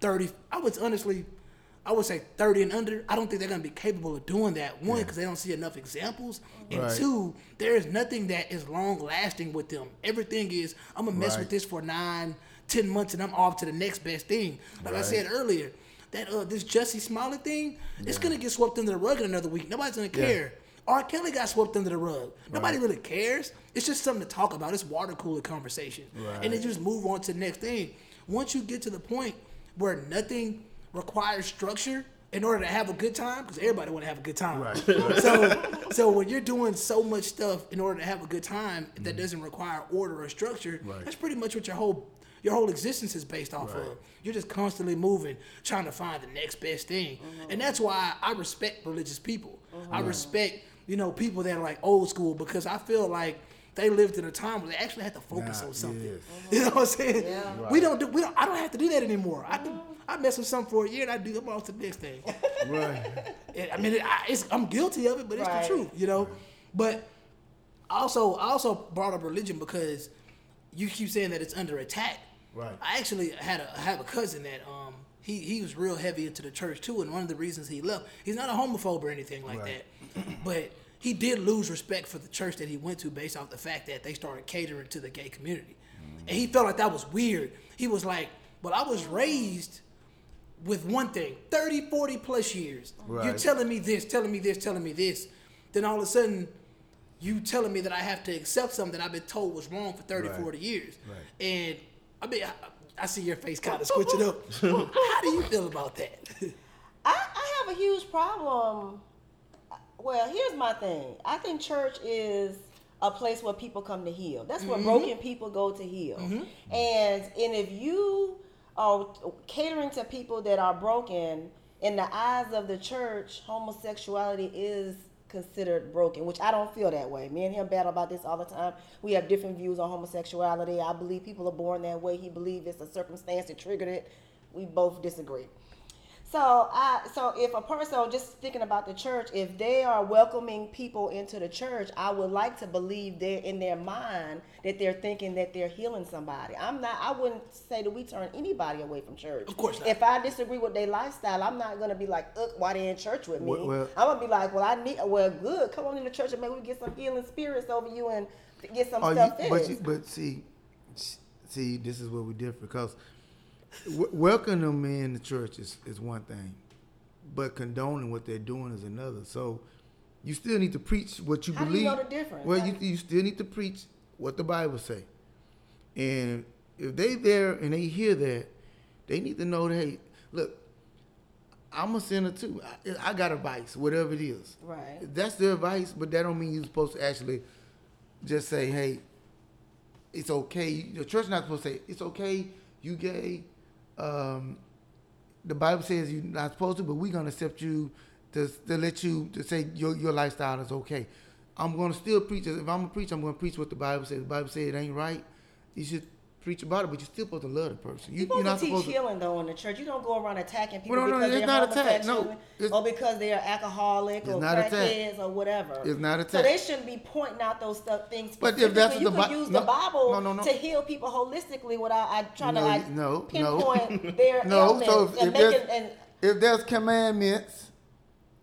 thirty. I was honestly, I would say thirty and under. I don't think they're gonna be capable of doing that. One, because they don't see enough examples, and Right. two, there is nothing that is long lasting with them. Everything is I'm gonna mess Right. with this for nine, ten months, and I'm off to the next best thing. Like I said earlier, that uh, this Jussie Smollett thing, it's gonna get swept under the rug in another week. Nobody's gonna Yeah. care. R. Kelly got swept under the rug. Nobody really cares. It's just something to talk about. It's water cooler conversation. And then just move on to the next thing. Once you get to the point where nothing requires structure, in order to have a good time, because everybody want to have a good time. Right. So, so when you're doing so much stuff in order to have a good time Mm-hmm. that doesn't require order or structure, Right. that's pretty much what your whole your whole existence is based off Right. of. You're just constantly moving, trying to find the next best thing, Mm-hmm. and that's why I respect religious people. I respect you know people that are like old school because I feel like. They lived in a time where they actually had to focus Nah, on something. yes. You know what I'm saying? Yeah. We don't do. We don't. I don't have to do that anymore. I can. I mess with something for a year and I do. I'm on to the next thing. Right. And, I mean, it, I, it's, I'm guilty of it, but it's Right. the truth, you know. But also, I also brought up religion because you keep saying that it's under attack. Right. I actually had a I have a cousin that um he he was real heavy into the church too, and one of the reasons he left, he's not a homophobe or anything like Right. that, but he did lose respect for the church that he went to based off the fact that they started catering to the gay community, and he felt like that was weird. He was like, "Well, I was raised." With one thing 30 40 plus years you're telling me this telling me this telling me this then all of a sudden you telling me that i have to accept something that i've been told was wrong for 30 Right. 40 years Right. and i mean I, I see your face kind of switching up how do you feel about that I, I have a huge problem. Well, here's my thing. I think church is a place where people come to heal. That's where mm-hmm. broken people go to heal. Mm-hmm. And and if you are catering to people that are broken, in the eyes of the church, homosexuality is considered broken, which I don't feel that way. Me and him battle about this all the time. We have different views on homosexuality. I believe people are born that way. He believes it's a circumstance that triggered it. We both disagree. So I so if a person just thinking about the church, if they are welcoming people into the church, I would like to believe they're in their mind that they're thinking that they're healing somebody. I'm not I wouldn't say that we turn anybody away from church. Of course not. If I disagree with their lifestyle, I'm not gonna be like, ugh, why they in church with me? Well- well- I'm gonna be like, well, I need well, good. Come on in the church and maybe we get some healing spirits over you and get some Oh, you, stuff but you, but see, see, this is where we differ because w- welcoming them in the church is, is one thing, but condoning what they're doing is another. So you still need to preach what you How do you believe. know the difference? Well, you you still need to preach what the Bible say, and if they there and they hear that, they need to know that hey, look. I'm a sinner too. I, I got a vice, whatever it is. Right. That's their advice, but that don't mean you're supposed to actually just say, "Hey, it's okay." The church not supposed to say it's okay. You gay. Um, the Bible says you're not supposed to, but we're gonna accept you to, to let you to say your your lifestyle is okay. I'm gonna still preach. If I'm gonna preach, I'm gonna preach what the Bible says. The Bible says it ain't right. You should preach about it, but you're still supposed to love the person. You, you're not teach supposed to. healing though in the church. You don't go around attacking people Well, no, no, because they're not attack. No, or because they're alcoholic or crackheads or whatever. It's not attack. So they shouldn't be pointing out those stuff things. But if that's specifically. the you could Bi- use no, the Bible no, no, to heal people holistically without I trying No, to like no, no. pinpoint their No, so if, and if, making and if there's commandments,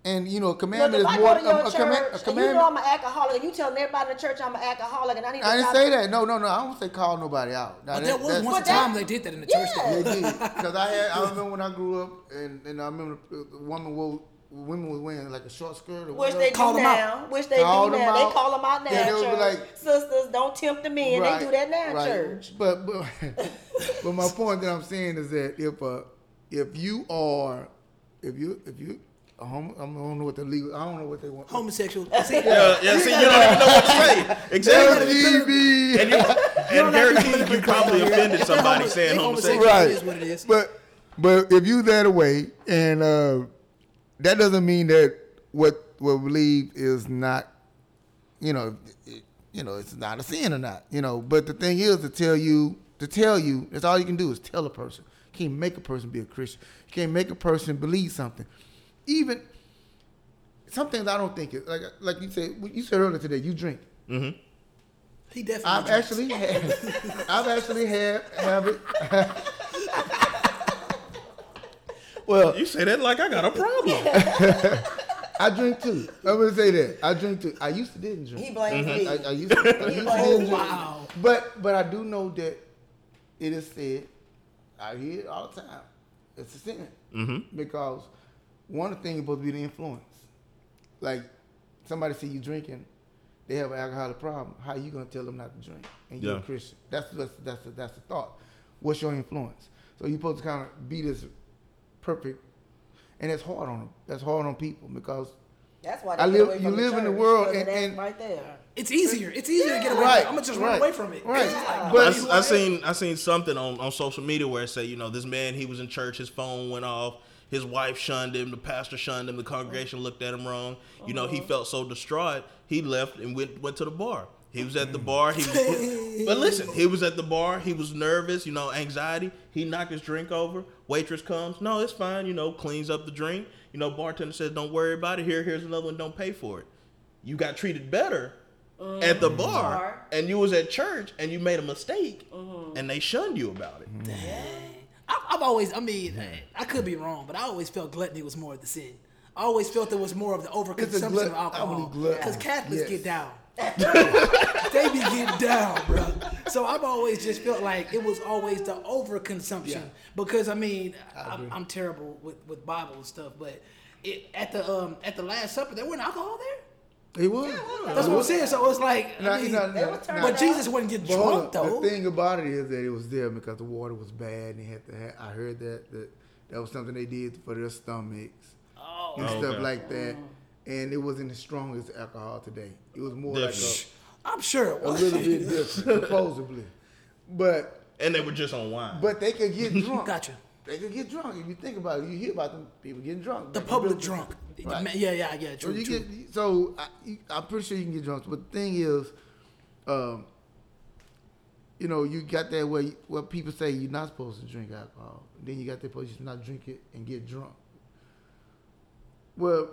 and you know, a Look, commandment if is more go a, a, church command, a and you know I'm an alcoholic and you telling everybody in the church I'm an alcoholic and I need to I didn't say that. No, no, no. I don't say call nobody out. Now, but that- there was that's- once a But that- time they did that in the church Yeah. though. They did because I had. I remember when I grew up, and, and I remember the woman wore women was wearing like a short skirt or Which whatever. they Call do 'em now. Which they Call do them now. out. They call them out now. Yeah, they in be church. like- Sisters, don't tempt the men. Right, They do that now in right. church. But but but my point that I'm saying is that if uh if you are if you if you a homo, I don't know what the legal I don't know what they want. Homosexual. See, Yeah, yeah. See, you don't even know what to say. Exactly. LGBT. And, you, and Harry, you probably offended somebody Homo- saying they homosexual. homosexual. right. It is what it is. But but if you that away, and uh, that doesn't mean that what what we believe is not, you know, it, you know, it's not a sin or not, you know. But the thing is to tell you to tell you that's all you can do is tell a person. You can't make a person be a Christian. You can't make a person believe something. Even some things I don't think it like like you said you said earlier today. You drink. He definitely. I've drinks. actually had, I've actually had have it. well, You say that like I got a problem. I drink too. I'm gonna say that. I drink too. I used to didn't drink. He blames me. I, I used to, I used to Oh, didn't drink. wow. But but I do know that it is said. I hear it all the time. It's a sin Mm-hmm. because one of the things is supposed to be the influence. Like somebody see you drinking, they have an alcoholic problem. How you gonna tell them not to drink? And you're Yeah. a Christian. That's that's that's the, that's the thought. What's your influence? So you're supposed to kind of be this perfect. and it's hard on them. That's hard on people because That's why they I get live- away you from the live in the world because and- and- right there. It's easier. It's easier to get away. Right, from it. I'm gonna just right, run away from it. right. It's like, But- you I, I seen I seen something on, on social media where it said, you know, this man he was in church, his phone went off, his wife shunned him, the pastor shunned him, the congregation looked at him wrong. You know, he felt so distraught, he left and went went to the bar. He was at the bar. He was, but listen, he was at the bar. He was nervous, you know, anxiety. He knocked his drink over. Waitress comes, no, it's fine. You know, cleans up the drink. You know, bartender says, don't worry about it. Here, here's another one. Don't pay for it. You got treated better at the bar, Bar. and you was at church, and you made a mistake, Mm-hmm. and they shunned you about it. I- I've always, I mean, I could be wrong, but I always felt gluttony was more of the sin. I always felt it was more of the overconsumption glut- of I alcohol. Because Catholics yes. get down. they be getting down, bro. So I've always just felt like it was always the overconsumption. Yeah. Because I mean, I'm, I'm terrible with, with Bible and stuff, but it, at the um at the Last Supper there wasn't alcohol there. He was. That's what I'm saying. So it's like, Nah, I mean, nah, They nah, were turned nah. but Jesus wouldn't get But drunk on. though. The thing about it is that it was there because the water was bad, and they had to. Have, I heard that that that was something they did for their stomachs Oh, and Oh, stuff like that. Mm. And it wasn't as strong as alcohol today. It was more Definitely. I'm sure it like a, a little bit different, supposedly. But And they were just on wine. but they could get drunk. Gotcha. They could get drunk. If you think about it, you hear about them people getting drunk. The Like, public really- drunk. Right. Yeah, yeah, yeah. So True, you true. get so I, I'm pretty sure you can get drunk. But the thing is, um, you know, you got that way where people say you're not supposed to drink alcohol. Then you got that place you not drink it and get drunk. Well,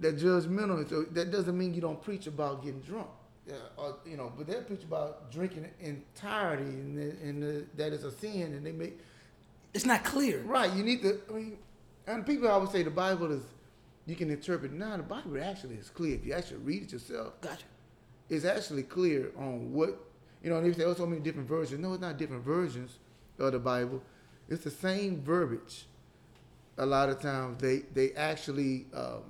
that judgmental. So that doesn't mean you don't preach about getting drunk. Yeah, or, you know, but they preach about drinking entirety and, the- and the, that is a sin, and they make It's not clear. Right. You need to. I mean, and people always say the Bible is. You can interpret. Now the Bible actually is clear. If you actually read it yourself, Gotcha. it's actually clear on what you know. And they say, "Oh, so many different versions." No, it's not different versions of the Bible. It's the same verbiage. A lot of times they they actually um,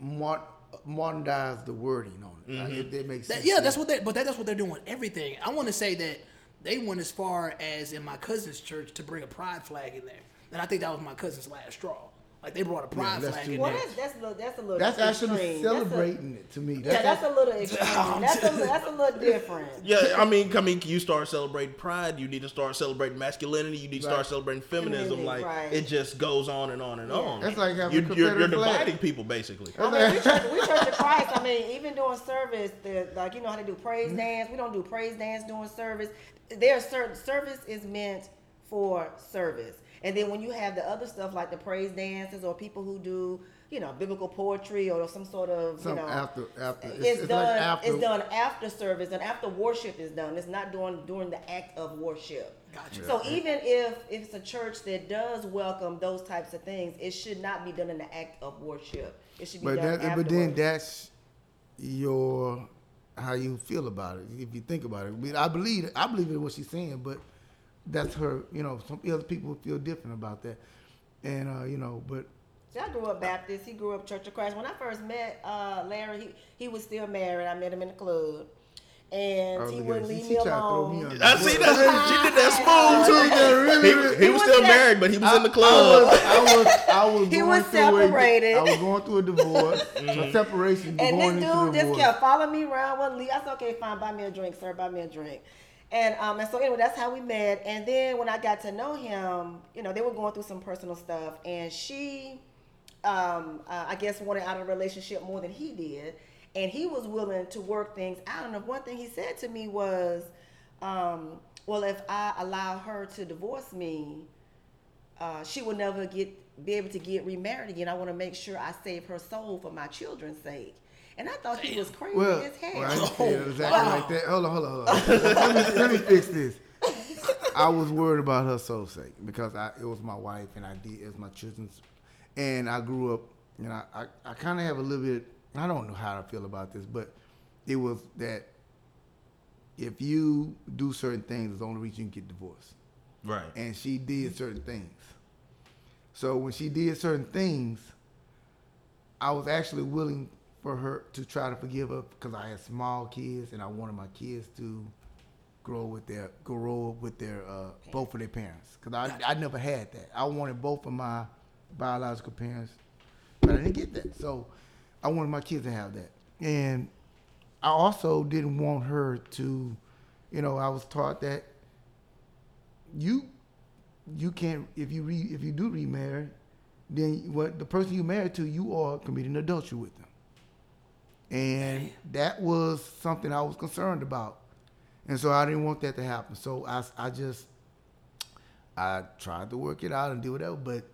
mod, modernize the wording on it. Like, if that makes That- sense. yeah, that's what they. But that, that's what they're doing. Everything. I want to say that they went as far as in my cousin's church to bring a pride flag in there, and I think that was my cousin's last straw. Like they brought a pride that's flag true. in Well, there. that's that's a little that's a little. That's actually extreme. That's a- celebrating it to me. Yeah, that's a little extreme. That's a that's a little different. yeah, I mean, I mean, you start celebrating pride. You need to start celebrating masculinity. You need to start celebrating feminism. Femininity, Like right. it just goes on and on and on. That's like having you're, a you're, you're Confederate flag. dividing people basically. I mean, we church, we church of Christ. I mean, even during service, the, like you know how they do praise Mm-hmm. dance. We don't do praise dance during service. There's certain service is meant for service, and then when you have the other stuff like the praise dances or people who do, you know, biblical poetry or some sort of, Some you know, after after. It's, It's, it's done. like after. It's done after service and after worship is done. It's not doing during the act of worship. Gotcha. So even if, if it's a church that does welcome those types of things, it should not be done in the act of worship. It should be But done that, afterwards. but then that's your how you feel about it. If you think about it, I, mean, I believe I believe in what she's saying, but that's her. You know, some other people feel different about that, and uh, you know, but See, I grew up Baptist. He grew up Church of Christ. When I first met uh, Larry, he, he was still married. I met him in the club. And Oh, he wouldn't leave She- me she tried me alone. I see that. She did that smooth too. He, he was was still that- married, but he was in the I club. was, I was, I was He was separated. I was going through a divorce, Mm-hmm. a separation, And going this into dude a just divorce. kept following me around. One leave. I said, okay, fine, buy me a drink, sir. Buy me a drink. And um, and so anyway, that's how we met. And then when I got to know him, you know, they were going through some personal stuff, and she, um, uh, I guess, wanted out of the relationship more than he did, and he was willing to work things out. And one thing he said to me was, um, well, if I allow her to divorce me, uh, she will never get be able to get remarried again. I want to make sure I save her soul for my children's sake. And I thought he was crazy Well, as hell. well, I didn't oh, say it exactly like that. Hold on, hold on, hold on. let, me, let me fix this. I was worried about her soul sake because I, it was my wife and I did as my children's, and I grew up. And I, I, I kind of have a little bit. I don't know how I feel about this, but it was that if you do certain things, it's the only reason you can get divorced. Right. And she did certain things. So when she did certain things, I was actually willing for her to try to forgive her because I had small kids and I wanted my kids to grow with their grow up with their uh, both of their parents because I I never had that. I wanted both of my biological parents, but I didn't get that. So I wanted my kids to have that, and I also didn't want her to, you know, I was taught that you you can't if you re, if you do remarry, then what the person you married to you are committing adultery with them, and that was something I was concerned about, and so I didn't want that to happen. So I I just I tried to work it out and do whatever, but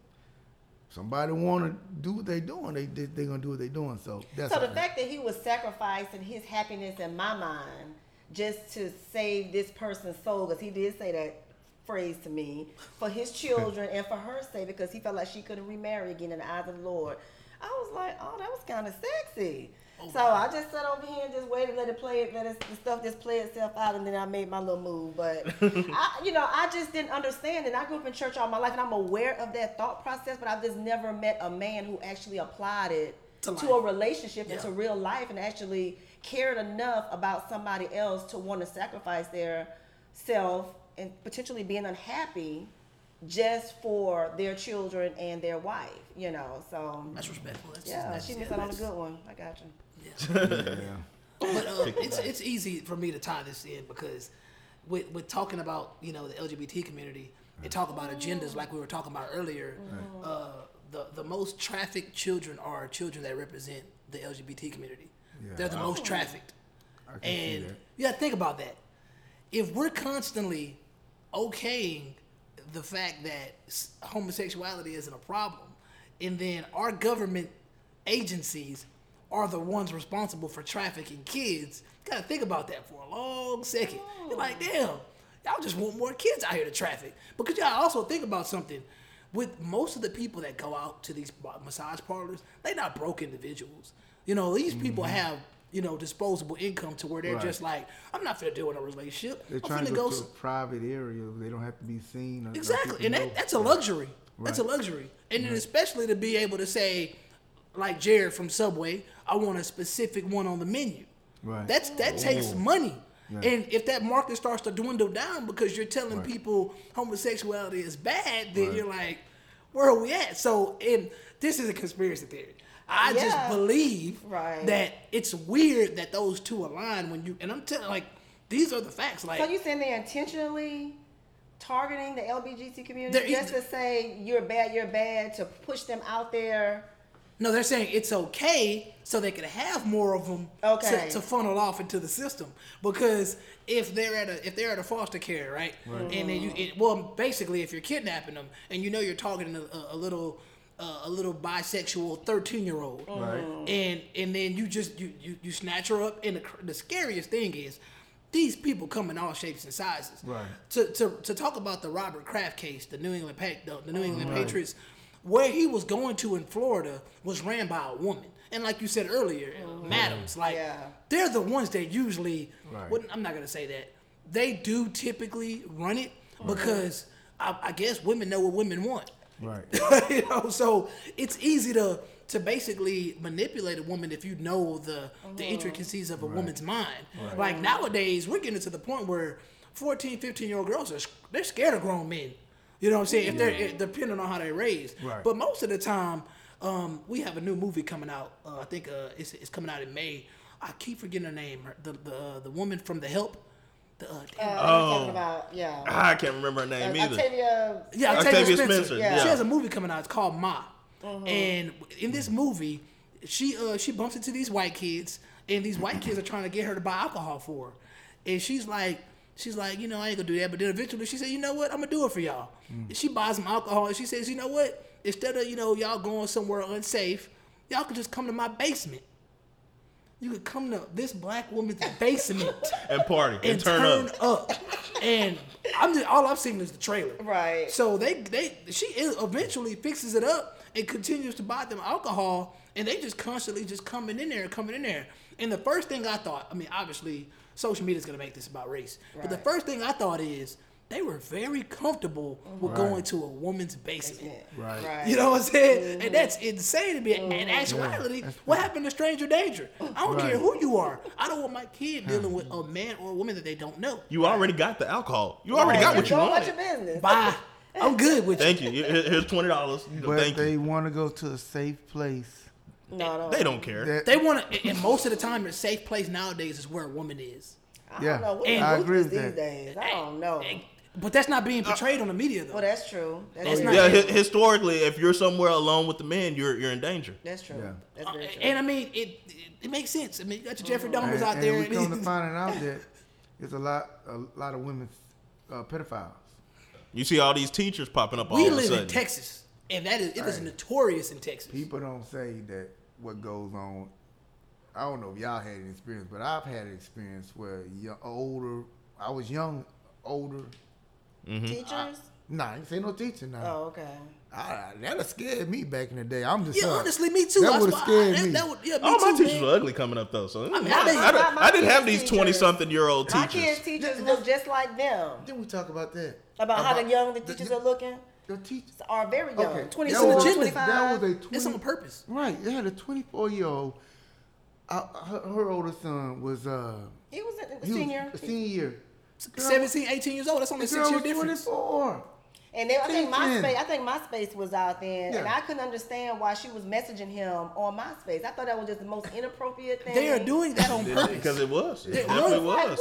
somebody want to do what they doing, they they they gonna do what they're doing. So that's So the fact that he was sacrificing his happiness in my mind just to save this person's soul, because he did say that phrase to me, for his children and for her sake, because he felt like she couldn't remarry again in the eyes of the Lord. I was like, oh, that was kind of sexy. Oh, so I just sat over here and just waited, let it play it, let it, the stuff just play itself out, and then I made my little move. But I, you know, I just didn't understand it. I grew up in church all my life, and I'm aware of that thought process, but I've just never met a man who actually applied it To to, a relationship Yeah. into real life and actually cared enough about somebody else to want to sacrifice their self and potentially being unhappy just for their children and their wife, you know. So That's respectful. That's, yeah, that's, she yeah, missed out on a good one. I got you. Yeah. But uh, it's it's easy for me to tie this in because with with talking about you know the LGBT community and talk about agendas like we were talking about earlier, uh, the the most trafficked children are children that represent the LGBT community. Yeah. They're the most trafficked. I can see And that. you got to think about that. If we're constantly okaying the fact that homosexuality isn't a problem, and then our government agencies are the ones responsible for trafficking kids, you got to think about that for a long second. You're like, damn, y'all just want more kids out here to traffic. Because y'all also think about something. With most of the people that go out to these massage parlors, they're not broke individuals. You know, these people mm-hmm. have you know disposable income to where they're Right. just like, I'm not finna deal in a relationship. They're I'm trying to go, go. to a s- private area. where They don't have to be seen. or Exactly, people and that, that's a luxury. That's a luxury, and then especially to be able to say, like Jared from Subway, I want a specific one on the menu. Right. That's that takes money. Yeah. And if that market starts to dwindle down because you're telling Right. people homosexuality is bad, then Right. you're like, where are we at? So, and this is a conspiracy theory. I Yeah. just believe Right. that it's weird that those two align when you and I'm telling like these are the facts. Like So you saying they're intentionally targeting the LBGT community just to say you're bad, you're bad, to push them out there? No, they're saying it's okay so they can have more of them Okay. to, to funnel off into the system. Because if they're at a if they're at a foster care, right, and then you it, well basically if you're kidnapping them and you know you're targeting a, a, a little uh, a little bisexual thirteen year old, Right. and and then you just you you, you snatch her up and the, the scariest thing is these people come in all shapes and sizes Right. to, to, to talk about the Robert Kraft case the New England pa- the, the New England Right. Patriots where he was going to in Florida was ran by a woman and like you said earlier mm-hmm. madams like Yeah. they're the ones that usually Right. wouldn't- I'm not gonna say that they do typically run it mm-hmm. because I, I guess women know what women want Right. you know, so it's easy to to basically manipulate a woman if you know the the mm-hmm. intricacies of a woman's mind. Like nowadays, we're getting to the point where 14, 15 year old girls are they're scared of grown men. You know what I'm saying? If they're if, depending on how they're raised. Right. But most of the time, um, we have a new movie coming out. Uh, I think uh, it's, it's coming out in May. I keep forgetting her name. Her- The the uh, the woman from The Help. The, uh, Uh, damn, Oh. about yeah. I can't remember her name Uh, either. Octavia. Yeah, Octavia Octavia Spencer. Spencer, yeah. She has a movie coming out. It's called Ma. And in this movie, she uh she bumps into these white kids, and these white kids are trying to get her to buy alcohol for her, and she's like. She's like, you know, I ain't gonna do that. But then eventually she said, you know what, I'm gonna do it for y'all. And she buys them alcohol and she says, you know what, instead of, you know, y'all going somewhere unsafe, y'all could just come to my basement. You could come to this black woman's basement and party and, and turn, up. up. And I'm just all I've seen is the trailer. Right. So they they she eventually fixes it up and continues to buy them alcohol, and they just constantly just coming in there, coming in there. And the first thing I thought, I mean, obviously, social media is gonna make this about race, but the first thing I thought is they were very comfortable with Right. going to a woman's basement. Right. Right. You know what I'm saying? And mm-hmm. that's insane to me. In mm-hmm. actuality, that's what happened to stranger danger? I don't care who you are. I don't want my kid dealing with a man or a woman that they don't know. You already got the alcohol. You already Right. got what you go about wanted. your business. Bye. I'm good with you. Thank you. Here- Here's twenty dollars. But Thank they want to go to a safe place. No, no. They don't care. That, They want to, and most of the time, the safe place nowadays is where a woman is. I Yeah, don't know. What the I youth agree is with these that. days. I don't know. But that's not being portrayed on the media, though. Well, that's true. That's, That's very not- yeah, true. hi- historically, if you're somewhere alone with the men, you're you're in danger. That's true. Yeah. That's very true. and I mean, it, it it makes sense. I mean, you got your Jeffrey Dahmers and, out and there. we come to find out that there's a lot, a lot of women uh, pedophiles. You see all these teachers popping up all we of a live sudden. in Texas, and that is it is Right. notorious in Texas. People don't say that what goes on. I don't know if y'all had an experience, but I've had an experience where young, older. I was young, older. Mm-hmm. Teachers? Nah, I ain't say no teacher now. Oh, okay. I, that'd scared me back in the day. I'm just Yeah, saying. honestly, me too. That That's would've why I- scared that, me. That would, yeah, me All my too, teachers man. were ugly coming up though, so I mean, I, I think- I, didn't- My I didn't have these twenty something year old teachers. My kids' teachers look just like them. Didn't we talk about that. About, how the young the teachers are looking. The teachers. Are very young. Okay, 20, that was, 25. that was a 20, It's on purpose. Right, they had a 24 year old. Uh, her, her older son was uh, He was a, a he was senior. a senior year. Girl, 17, 18 years old. That's only a the girl six year was difference. 24. And they, I think Teaching. MySpace. I think MySpace was out then, and I couldn't understand why she was messaging him on MySpace. I thought that was just the most inappropriate thing. They are doing that on purpose. Because it was. It It definitely was. Like, was.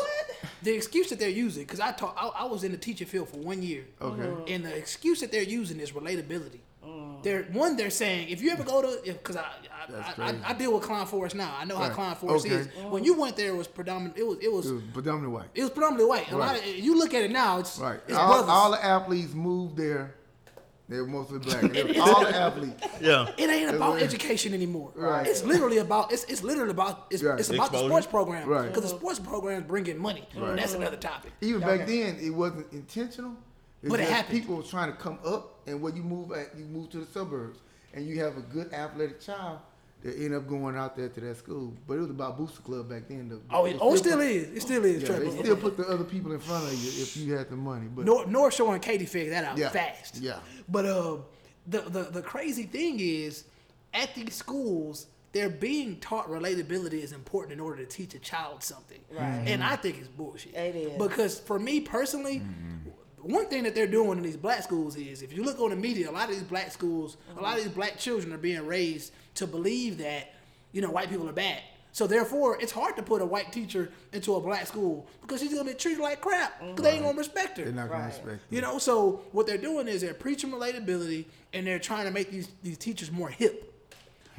the excuse that they're using, because I taught, I, I was in the teaching field for one year. Okay. And the excuse that they're using is relatability. They're one. They're saying if you ever go to, because I I, I. I I deal with Klein Forest now. I know how Right. Klein Forest Okay. is. When you went there, it was predominant. It was it was It was predominantly white. it was predominantly white. A lot of, you look at it now, it's Right. it's All, brothers. all the athletes moved there. They were mostly black. They were all the athletes. Yeah. it ain't about right. education anymore. Right. It's literally about it's, it's literally about it's, Right. it's about the sports program. Right. Because the sports program is bringing money. And that's another topic. Even back then, it wasn't intentional. It's But it just happened. People was trying to come up, and when you move, at, you move to the suburbs, and you have a good athletic child that end up going out there to that school. But it was about booster club back then. The, Oh, they it, oh, it still put- is. It still is. Yeah, Trevor. they still put the other people in front of you if you had the money. But North, North Shore and Katy figured that out Yeah. fast. Yeah. But uh, the, the the crazy thing is, at these schools, they're being taught relatability is important in order to teach a child something. Right. And I think it's bullshit. It is. Because for me personally, one thing that they're doing in these black schools is, if you look on the media, a lot of these black schools, a lot of these black children are being raised to believe that, you know, white people are bad. So therefore, it's hard to put a white teacher into a black school because she's gonna be treated like crap because they ain't gonna respect her. they're not going Right. to respect her. You know, so what they're doing is they're preaching relatability and they're trying to make these these teachers more hip.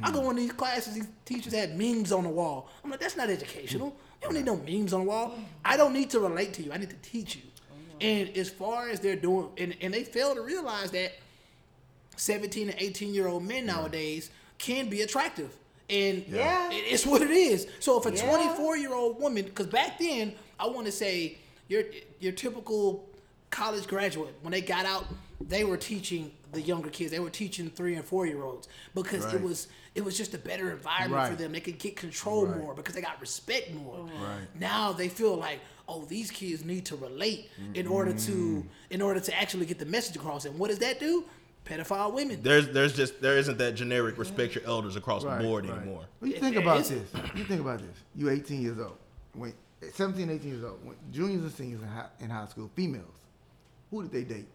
I go in these classes, these teachers had memes on the wall. I'm like, that's not educational. You don't need no memes on the wall. I don't need to relate to you. I need to teach you. And as far as they're doing, and, and they fail to realize that 17 and 18 year old men nowadays can be attractive. And Yeah. it's what it is. So if a Yeah. 24 year old woman, because back then, I want to say your your typical college graduate, when they got out, they were teaching the younger kids. They were teaching three and four year olds because it was it was just a better environment for them. They could get control Right. more because they got respect more. Right. Now they feel like, oh, these kids need to relate in order to Mm-hmm. in order to actually get the message across. And what does that do? Pedophile women. There's there's just there isn't that generic respect your elders across Right, the board right. anymore. Well, you think it about is. this. You think about this. You 18 years old. When 17, 18 years old. When juniors and seniors in high, in high school, females, who did they date?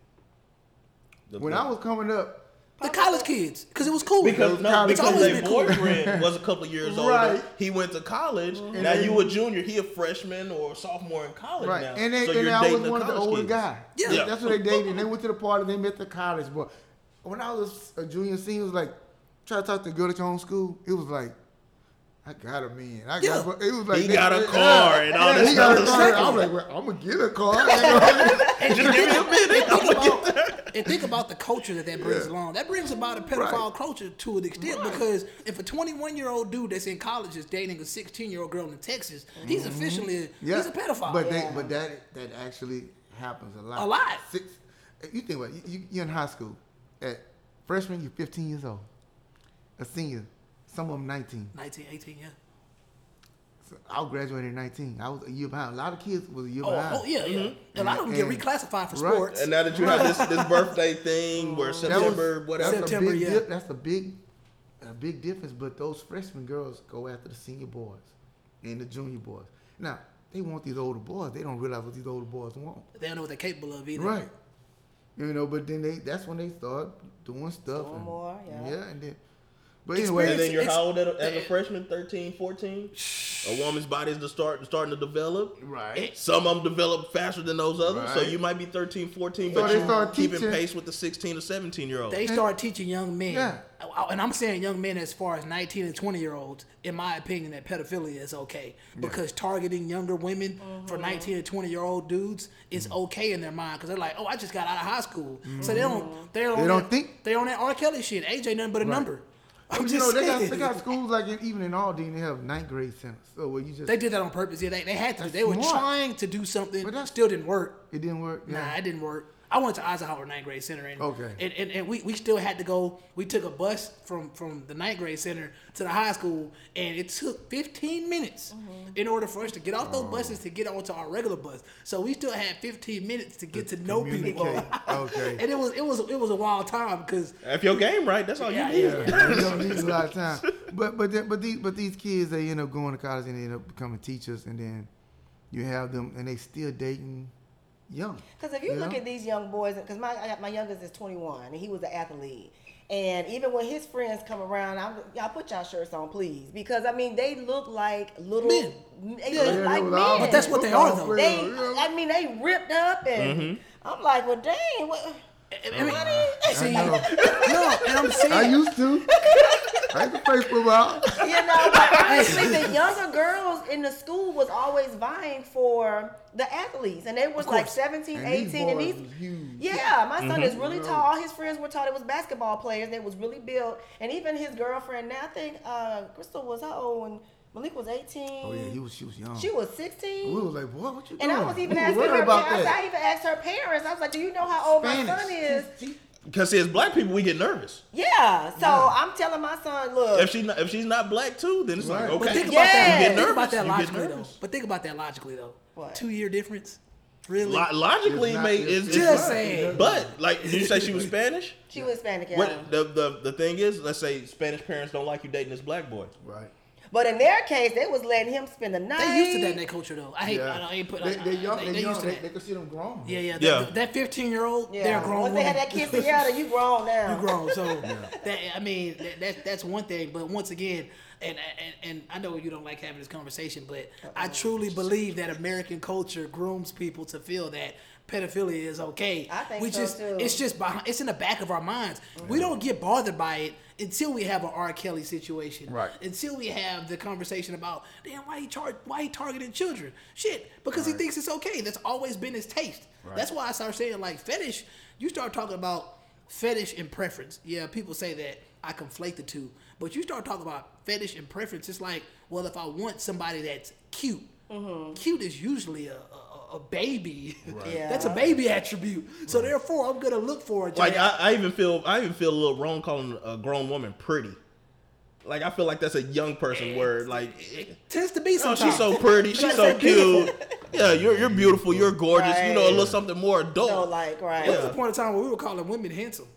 The- When the- I was coming up, The college kids, because it was cool. Because no, college because always their been cool. boyfriend was a couple of years older. Right. He went to college. Mm-hmm. Now then- you a junior. He a freshman or sophomore in college right? now. And they, so and you're I dating was one of the older kids. guys. Yeah. Yeah. that's what they dated. And they went to the party. They met the college boy. When I was a junior, senior, it was like try to talk to a girl at your own school. It was like. I got a man. I got. Yeah. It was like He they- car they- car and all yeah, this He got a car. stuff. I'm like, well, I'm gonna get a car. You know? and, Just give me a minute. I'm think gonna get about, and think about the culture that that brings along. That brings about a pedophile Right. culture to an extent because if a 21 year old dude that's in college is dating a 16 year old girl in Texas, he's mm-hmm. officially Yeah. he's a pedophile. But they, but that that actually happens a lot. A lot. Six. You think about it. You, you, you're in high school. At freshman, you're 15 years old. A senior, some of them 19. 19, 18, yeah. So I graduated at 19. I was a year behind. A lot of kids was a year Oh, behind. oh yeah, yeah. Mm-hmm. A lot of them get reclassified for right. sports. And now that you have this this birthday thing where That was- September whatever. That's September, a big yeah. dip- that's a big, a big difference. But those freshman girls go after the senior boys and the junior boys. Now they want these older boys. They don't realize what these older boys want. they don't know what they're capable of either. Right. You know, but then they that's when they start doing stuff. Doing and, more, yeah. and then but anyway, And then you're how old at a- as a freshman? 13, 14? A woman's body is to start starting to develop. right. Some of them develop faster than those others. So you might be 13, 14, So but you start keeping teaching- pace with the 16 or 17 year old. They start teaching young men, Yeah. and I'm saying young men as far as 19 and 20 year olds. In my opinion, that pedophilia is okay because targeting younger women for uh-huh. 19 and 20 year old dudes is mm-hmm. okay in their mind because they're like, oh, I just got out of high school, so they mm-hmm. don't they're on They don't that- think- they're on that R. Kelly shit. Age ain't nothing but a number. I'm But you know, they got, they got schools like in, even in Aldine, they have ninth grade centers. So where you just They did that on purpose. Yeah, they, they had to. They were smart. trying to do something, But that still didn't work. it didn't work. Yeah. Nah, it didn't work. I went to Eisenhower ninth grade center, and Okay. and, and, and we, we still had to go. We took a bus from from the ninth grade center to the high school, and it took 15 minutes mm-hmm. in order for us to get off those oh. buses to get onto our regular bus. So we still had 15 minutes to get to know people. Okay. and it was it was it was a wild time because If your game right, that's all Yeah, you need. yeah. you don't need a lot of time. But but then, but these but these kids they end up going to college and they end up becoming teachers and then you have them and they still dating young. Because if you You look know? at these young boys, because my I got- my youngest is 21 and he was an athlete, and even when his friends come around, I'm y'all put y'all shirts on, please, because I mean they look like little Men. They Yeah, look they like was men. But that's what they are, though. They, Yeah. I mean, they ripped up, and I'm like, well, dang, what? I mean, see, I know. no, and I'm saying I used to. I had the Facebook out. You know, but honestly, the younger girls in the school was always vying for the athletes, and they was like course. 17, And these 18, and these. was huge. Yeah, my son Mm-hmm. is really tall. All his friends were tall. They was basketball players. They was really built, and even his girlfriend. Now I think uh, Crystal was how old when Malik was 18. Oh yeah, he was she was young. She was 16. we was like, boy, what you and doing? I was even We asking her about parents. I even asked her parents. I was like, "Do you know how old my son is?" She- she- Because see, as black people, we get nervous. Yeah. So I'm telling my son, look. If she not, if she's not black too, then it's Right. like okay. But think Yeah. about that. You get Think about that You get logically though. But think about that logically though. What? Two year difference, really? Lo- logically, It's not- mate, it's- it's, it's Just not. saying. But like, did you say she was Spanish? she was Spanish. yeah. What the, the the thing is, let's say Spanish parents don't like you dating this black boy. Right. But in their case, they was letting him spend the night. They used to that in their culture though. I hate. Yeah. I, don't- I ain't put. they, I- they young. They, They, they young. used to They, that. they consider them grown. Yeah, yeah. Yeah. That, that 15 year old, Yeah. they're grown. Once they had women. that kiss together, you grown now. you grown. So that I mean, that, that that's one thing. But once again, and, and and I know you don't like having this conversation, but I truly believe that American culture grooms people to feel that pedophilia is okay. I think we so, just too. it's just behind, it's in the back of our minds. We mm-hmm. don't get bothered by it until we have an R. Kelly situation. Right. Until we have the conversation about damn why he char- why he targeting children. Shit, because he thinks it's okay. That's always been his taste. That's why I start saying like fetish. You start talking about fetish and preference. Yeah, people say that I conflate the two, but you start talking about fetish and preference. It's like, well, if I want somebody that's cute, mm-hmm. cute is usually a, a, a baby. Yeah. that's a baby attribute. So therefore, I'm gonna look for it. Like I, I even feel I even feel a little wrong calling a grown woman pretty. Like I feel like that's a young person word. Like it tends to be oh, sometimes. she's so pretty, she's so cute. Yeah, you're you're beautiful, you're gorgeous. You know, a little something more adult. So like, right. There was a point in time where we were calling women handsome.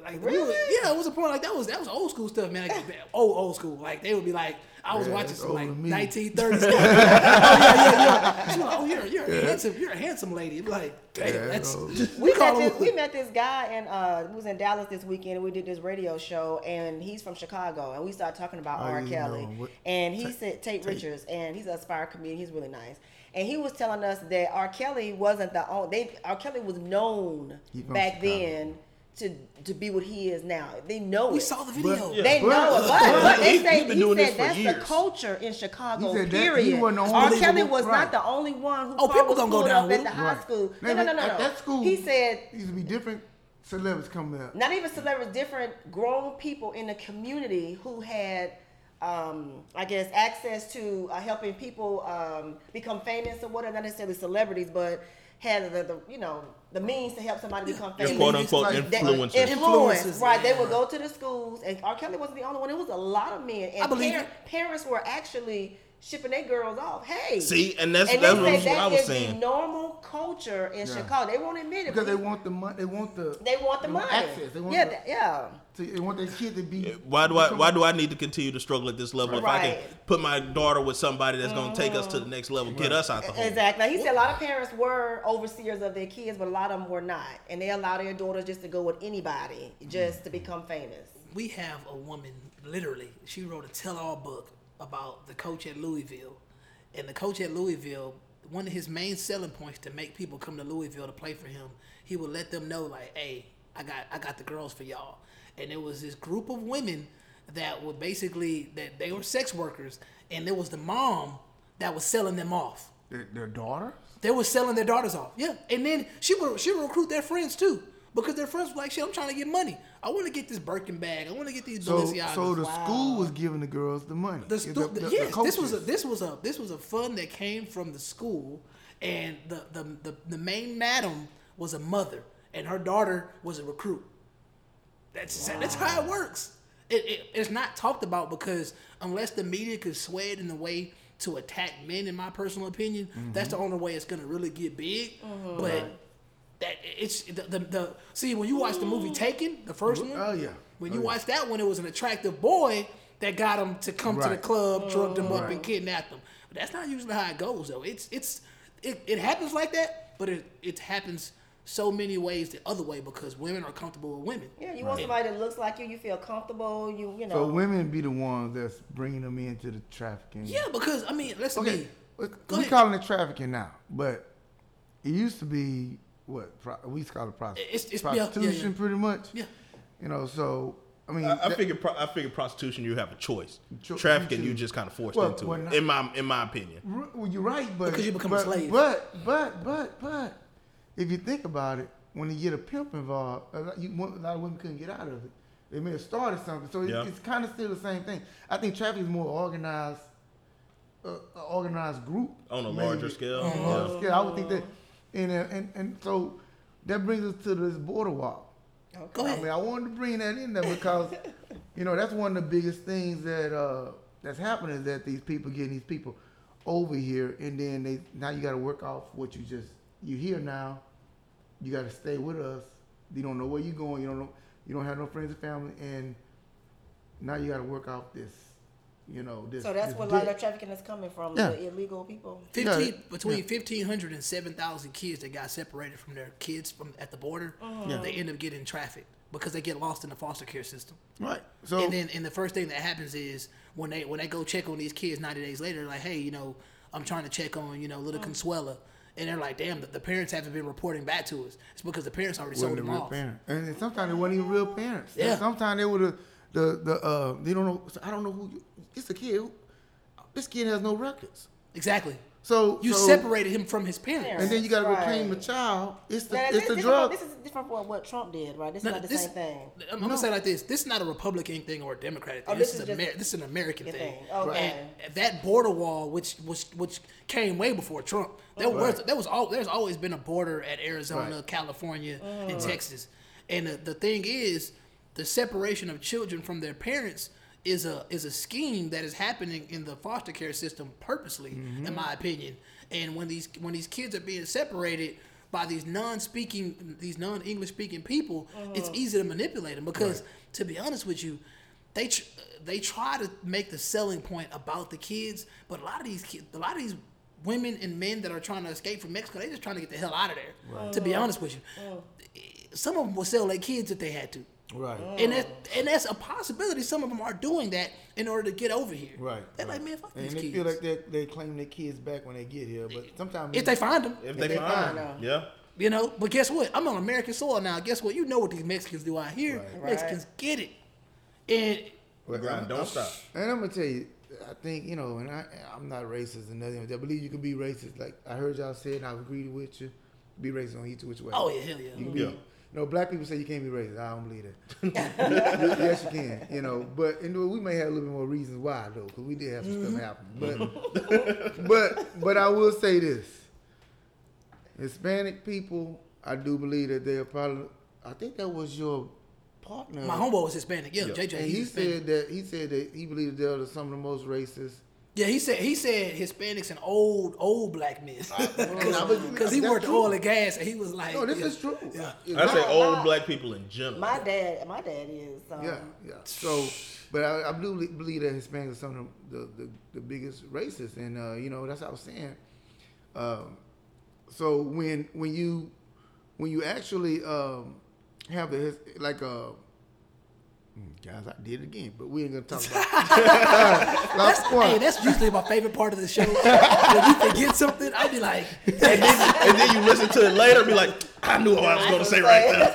Like we were, Really? yeah, it was a point like that was that was old school stuff, man. Like old old school. Like they would be like, I was Yeah, watching some like older 1930s stuff. oh yeah, yeah, yeah. She like, oh, you're you're a handsome, you're a handsome lady. Like, damn, Yeah, that's we met, this, we met this guy and uh, was in Dallas this weekend and we did this radio show and he's from Chicago and we started talking about Oh, R. Kelly what- and he said Tate Richards and he's an aspired comedian he's really nice and he was telling us that R. Kelly wasn't the only they R. Kelly was known back Chicago. then to to be what he is now they know it we it. saw the video. But- They But- know it, but, but but they he- say he's been he doing said this for that's the culture in Chicago. He said that he period. wasn't the R. Kelly was right. not the only one who Oh, car people was gonna go down up with at the high Right. school. No, no, no, no, At no. that school, He said used to be different celebrities coming up. not even celebrities, different grown people in the community who had, um, I guess, access to uh, helping people um, become famous or whatever. Not necessarily celebrities, but had the, the you know the means to help somebody become Your famous. quote unquote like- That- influencers. Influence, Influencers, right? They would go to the schools, and R. Kelly wasn't the only one. It was a lot of men, and I believe par- parents were actually shipping their girls off. Hey, See, and that's and that's they what that I was is the saying. normal culture in Chicago. They won't admit it because they want the money. They want the. they want the money. access. They want yeah, the, th- yeah. to- They want their kid to be. Why do I why do I need to continue to struggle at this level if I can Mm-hmm. put my daughter with somebody that's gonna take us to the next level, get us out the hole? Exactly. Now, he said a lot of parents were overseers of their kids, but a lot of them were not, and they allowed their daughters just to go with anybody just to become famous. we have a woman literally she wrote a tell-all book about the coach at louisville and the coach at louisville one of his main selling points to make people come to louisville to play for him he would let them know like hey i got i got the girls for y'all and it was this group of women that were basically that they were sex workers and there was the mom that was selling them off Their, their daughter. they were selling their daughters off. Yeah, and then she would she would recruit their friends too because their friends were like, "Shit, I'm trying to get money. I want to get this Birkin bag. I want to get these So, Balenciagas." so the school was giving the girls the money. the, The- stu- the- the yes, this was a, this was a this was a fund that came from the school, and the the the, the main madam was a mother, and her daughter was a recruit. That's that's how it works. It, it, it's not talked about because unless the media could sway it in a way to attack men, in my personal opinion, that's mm-hmm. the only way it's gonna really get big. Uh-huh. But that it's the, the the see when you watch the movie mm. Taken, the first mm-hmm. one. Oh, yeah. When Oh, you yeah. watch that one, it was an attractive boy that got him to come to the Right. club, drugged him up, and kidnapped him. But that's not usually how it goes, though. It's it's it, it happens like that, but it it happens so many ways the other way because women are comfortable with women. Yeah, you want somebody that looks like you, you feel comfortable, you you know. So women be the ones that's bringing them into the trafficking. Yeah, because I mean, listen to Okay. me. We Go ahead. calling it trafficking now, but it used to be what pro- we call it prosti- It's- it's- yeah, yeah, prostitution, yeah. pretty much. Yeah. You know, so I mean, I, I that- figure pro- I figure prostitution you have a choice. Cho- Trafficking you you just kind of forced Well, into it. not- In my in my opinion. R- Well, you're right, but Because you become a but, slave. But but but but if you think about it, when you get a pimp involved, a lot, you, a lot of women couldn't get out of it. They may have started something, so it, Yeah. it's kind of still the same thing. I think trafficking is more organized, uh, a organized group On a maybe. larger scale, On a yeah. larger scale, I would think that, and uh, and and so that brings us to this border wall. Go I mean, I wanted to bring that in there because, you know, that's one of the biggest things that uh, that's happening is that these people getting these people over here, and then they now you got to work off what you just you here now. You got to stay with us. You don't know where you're going. You don't know. You don't have no friends and family, and now you got to work off this. You know this. so that's this where a lot of trafficking is coming from, Yeah. the illegal people. Fifteen Yeah, between fifteen hundred and seven thousand kids that got separated from their kids from at the border, Yeah. they end up getting trafficked because they get lost in the foster care system. right. So and then and the first thing that happens is when they when they go check on these kids 90 days later they're like hey you know i'm trying to check on you know little consuela and they're like damn the, the parents haven't been reporting back to us it's because the parents already sold them real off parent. And sometimes they weren't even real parents. Yeah. Sometimes they were the the the uh they don't know. I don't know who. You, it's a kid. who- This kid has no records. exactly So you so, separated him from his parents and then you got to Right. reclaim the child. It's the Now, it's the drug. This is different from what Trump did, right? This is No, not the this- same thing. I'm, I'm gonna say it like this: This is not a Republican thing or a Democratic thing. Oh, this, this is, is Amer- just this is an American thing. thing. Okay. And that border wall, which was which came way before Trump, there was there was all there's always been a border at Arizona, Right. California, Mm. and Texas. And the, the thing is, the separation of children from their parents is a is a scheme that is happening in the foster care system purposely, Mm-hmm. in my opinion. And when these when these kids are being separated by these non-speaking these non-English speaking people, it's uh-huh. easy to manipulate them because to be honest with you, they tr- they try to make the selling point about the kids, but a lot of these kids, a lot of these women and men that are trying to escape from Mexico, they just trying to get the hell out of there. To be uh-huh. honest with you, uh-huh. some of them will sell their kids if they had to. Right. And that, and that's a possibility. Some of them are doing that in order to get over here. Right. They're right. like, man, fuck and these they kids. feel like they they claim their kids back when they get here, but sometimes if they find them, If they, they find, find them, them. yeah. you know. But guess what? I'm on American soil now. Guess what? You know what these Mexicans do out here. Right. Mexicans get it. And Well, grind I'm- don't I'm- stop. And I'm gonna tell you, I think you know, and I I'm not racist and nothing. I believe you can be racist. Like I heard y'all say, and I agree with you. Be racist on each which way. oh yeah, hell yeah. You can be, Yeah. Know, black people say you can't be racist. I don't believe that. Yes, you can. You know, but and we may have a little bit more reasons why though, because we did have some stuff mm-hmm. happen. But but but I will say this: Hispanic people, I do believe that they are probably. I think that was your partner. My homeboy was Hispanic. Yeah, Yeah. JJ. And he Hispanic. said that he said that he believed they are some of the most racist Yeah, he said he said Hispanics and old old black men but- because he worked true. oil and gas and he was like, No, this yeah. is true. Yeah. It's I say not- old my- black people in general. My dad, my dad is. Um, Yeah, yeah. So, but I, I do believe- believe that Hispanics are some of the, the, the biggest racists, and uh, you know that's what I was saying. Um, so when when you when you actually um, have the his- like uh, mm, Mm, guys, I did it again, but we ain't gonna talk about. That's, Last one. hey, that's usually my favorite part of the show. when you forget something, I'll be like, and, then, and then you listen to it later and be like, I knew what I was going to say right there.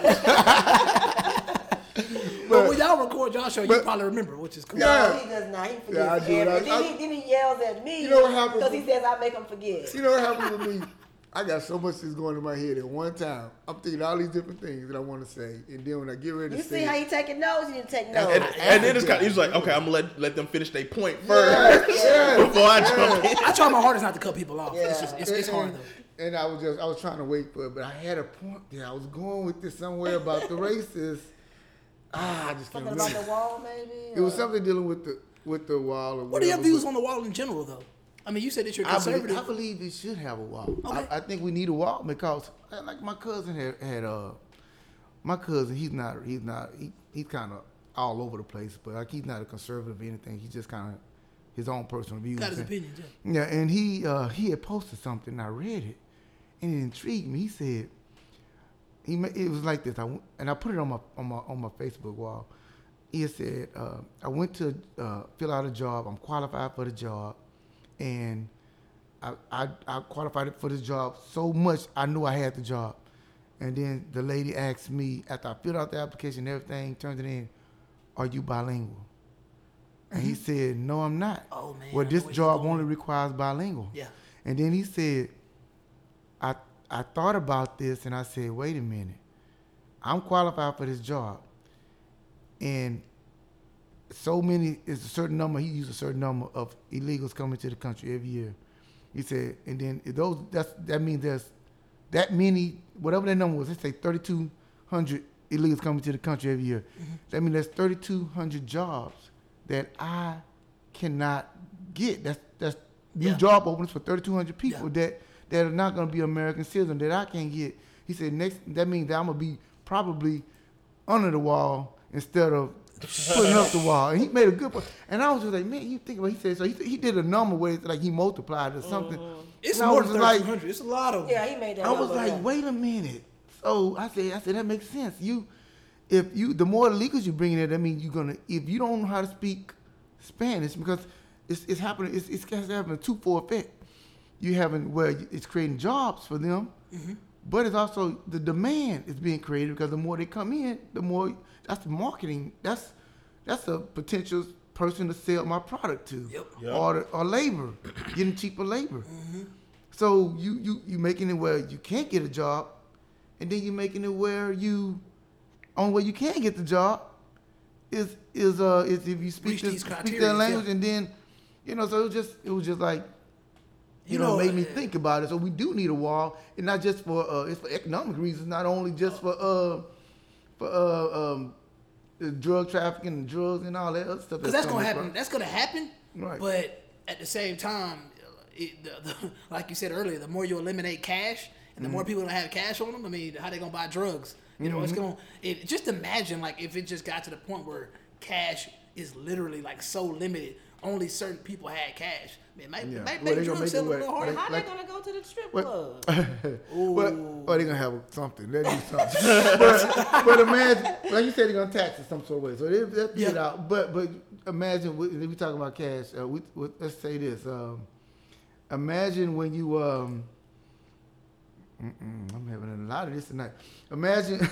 but when y'all record y'all show, you probably remember, which is cool. No, he does not. He forgets Yeah, I do. I- everything. I- then, he, then he yells at me You know what happens because he says I make him forget. You know what happens with me? I got so much that's going in my head at one time. I'm thinking all these different things that I want to say, and then when I get ready to You say, see how it, he taking notes? You didn't take notes. and, and then it's kind of, he was like, okay, I'm going to let, let them finish their point Yeah, first yeah, before I jump in. I try my hardest not to cut people off. It's Yeah. just it's, it's hard and, though. and I was just I was trying to wait for it, but I had a point there. I was going with this somewhere about the racists. Ah, I just can't Something about remember. the wall, maybe. It was something dealing with the with the wall or What are your views but on the wall in general, though? I mean, you said that you're I believe, conservative. I believe it should have a wall. Okay. I, I think we need a wall because, like my cousin had, had uh, my cousin. He's not. He's not. He, he's kind of all over the place, but like he's not a conservative or anything. He's just kind of his own personal views. Got his And- opinions. Yeah. Yeah, and he uh, he had posted something. I read it, and it intrigued me. He said he it was like this. I and I put it on my on my on my Facebook wall. He said uh, I went to uh, fill out a job. I'm qualified for the job, and I, I I qualified for this job so much I knew I had the job. And then the lady asked me after I filled out the application, and everything, turned it in, "Are you bilingual?" And he said, "No, I'm not." Mm-hmm. Oh, man, Well, this know where you're job only requires bilingual. Yeah. And then he said, I I thought about this and I said, wait a minute. I'm qualified for this job. And so many is a certain number, he used a certain number of illegals coming to the country every year. He said, and then those that's that means there's that many, whatever that number was, let's say thirty two hundred illegals coming to the country every year. Mm-hmm. That means there's thirty two hundred jobs that I cannot get. That's that's new Yeah. job openings for thirty two hundred people Yeah. that that are not gonna be American citizens that I can't get. He said next that means that I'm gonna be probably under the wall instead of putting up the wall. And he made a good point. And I was just like, man, you think about he said so he, he did a number where it's like he multiplied or something. Mm. It's And more than like- 1,300. It's a lot of. Yeah, he made that. I was like, up. wait a minute. So I said, I said that makes sense. You, if you, the more illegals you bring in, there, that means you're gonna. If you don't know how to speak Spanish, because it's it's happening, it's it's having a two four effect. You having where it's creating jobs for them, mm-hmm. but it's also the demand is being created because the more they come in, the more that's marketing. That's that's a potential person to sell my product to, Yep. Yep. or or labor, getting cheaper labor. So you you you making it where you can't get a job, and then you're making it where you, only way you can get the job, is is uh is if you speak Reach this, speak criteria, that language, yeah. and then, you know, so it was just it was just like, you, You know, know, made me uh, think about it. So we do need a wall, and not just for uh it's for economic reasons, not only just for uh for uh um the drug trafficking and drugs and all that other stuff. Because that's gonna happen. from- That's gonna happen. Right. But at the same time, it, the, the, like you said earlier, the more you eliminate cash and the more Mm-hmm. people don't have cash on them, I mean, how they gonna buy drugs? You know, it's gonna. It, just imagine like if it just got to the point where cash is literally like so limited, only certain people had cash. Man, might, Yeah. Well, make they gonna drug make it selling a where- little harder. like- How they gonna go to the strip What- club? But or they gonna have something. They do something. but, but imagine, like you said, they're gonna tax it some sort of way. So they it Yeah. out. But but imagine we, we talking about cash. Uh, we, we, let's say this. Um, imagine when you um. I'm having a lot of this tonight. Imagine,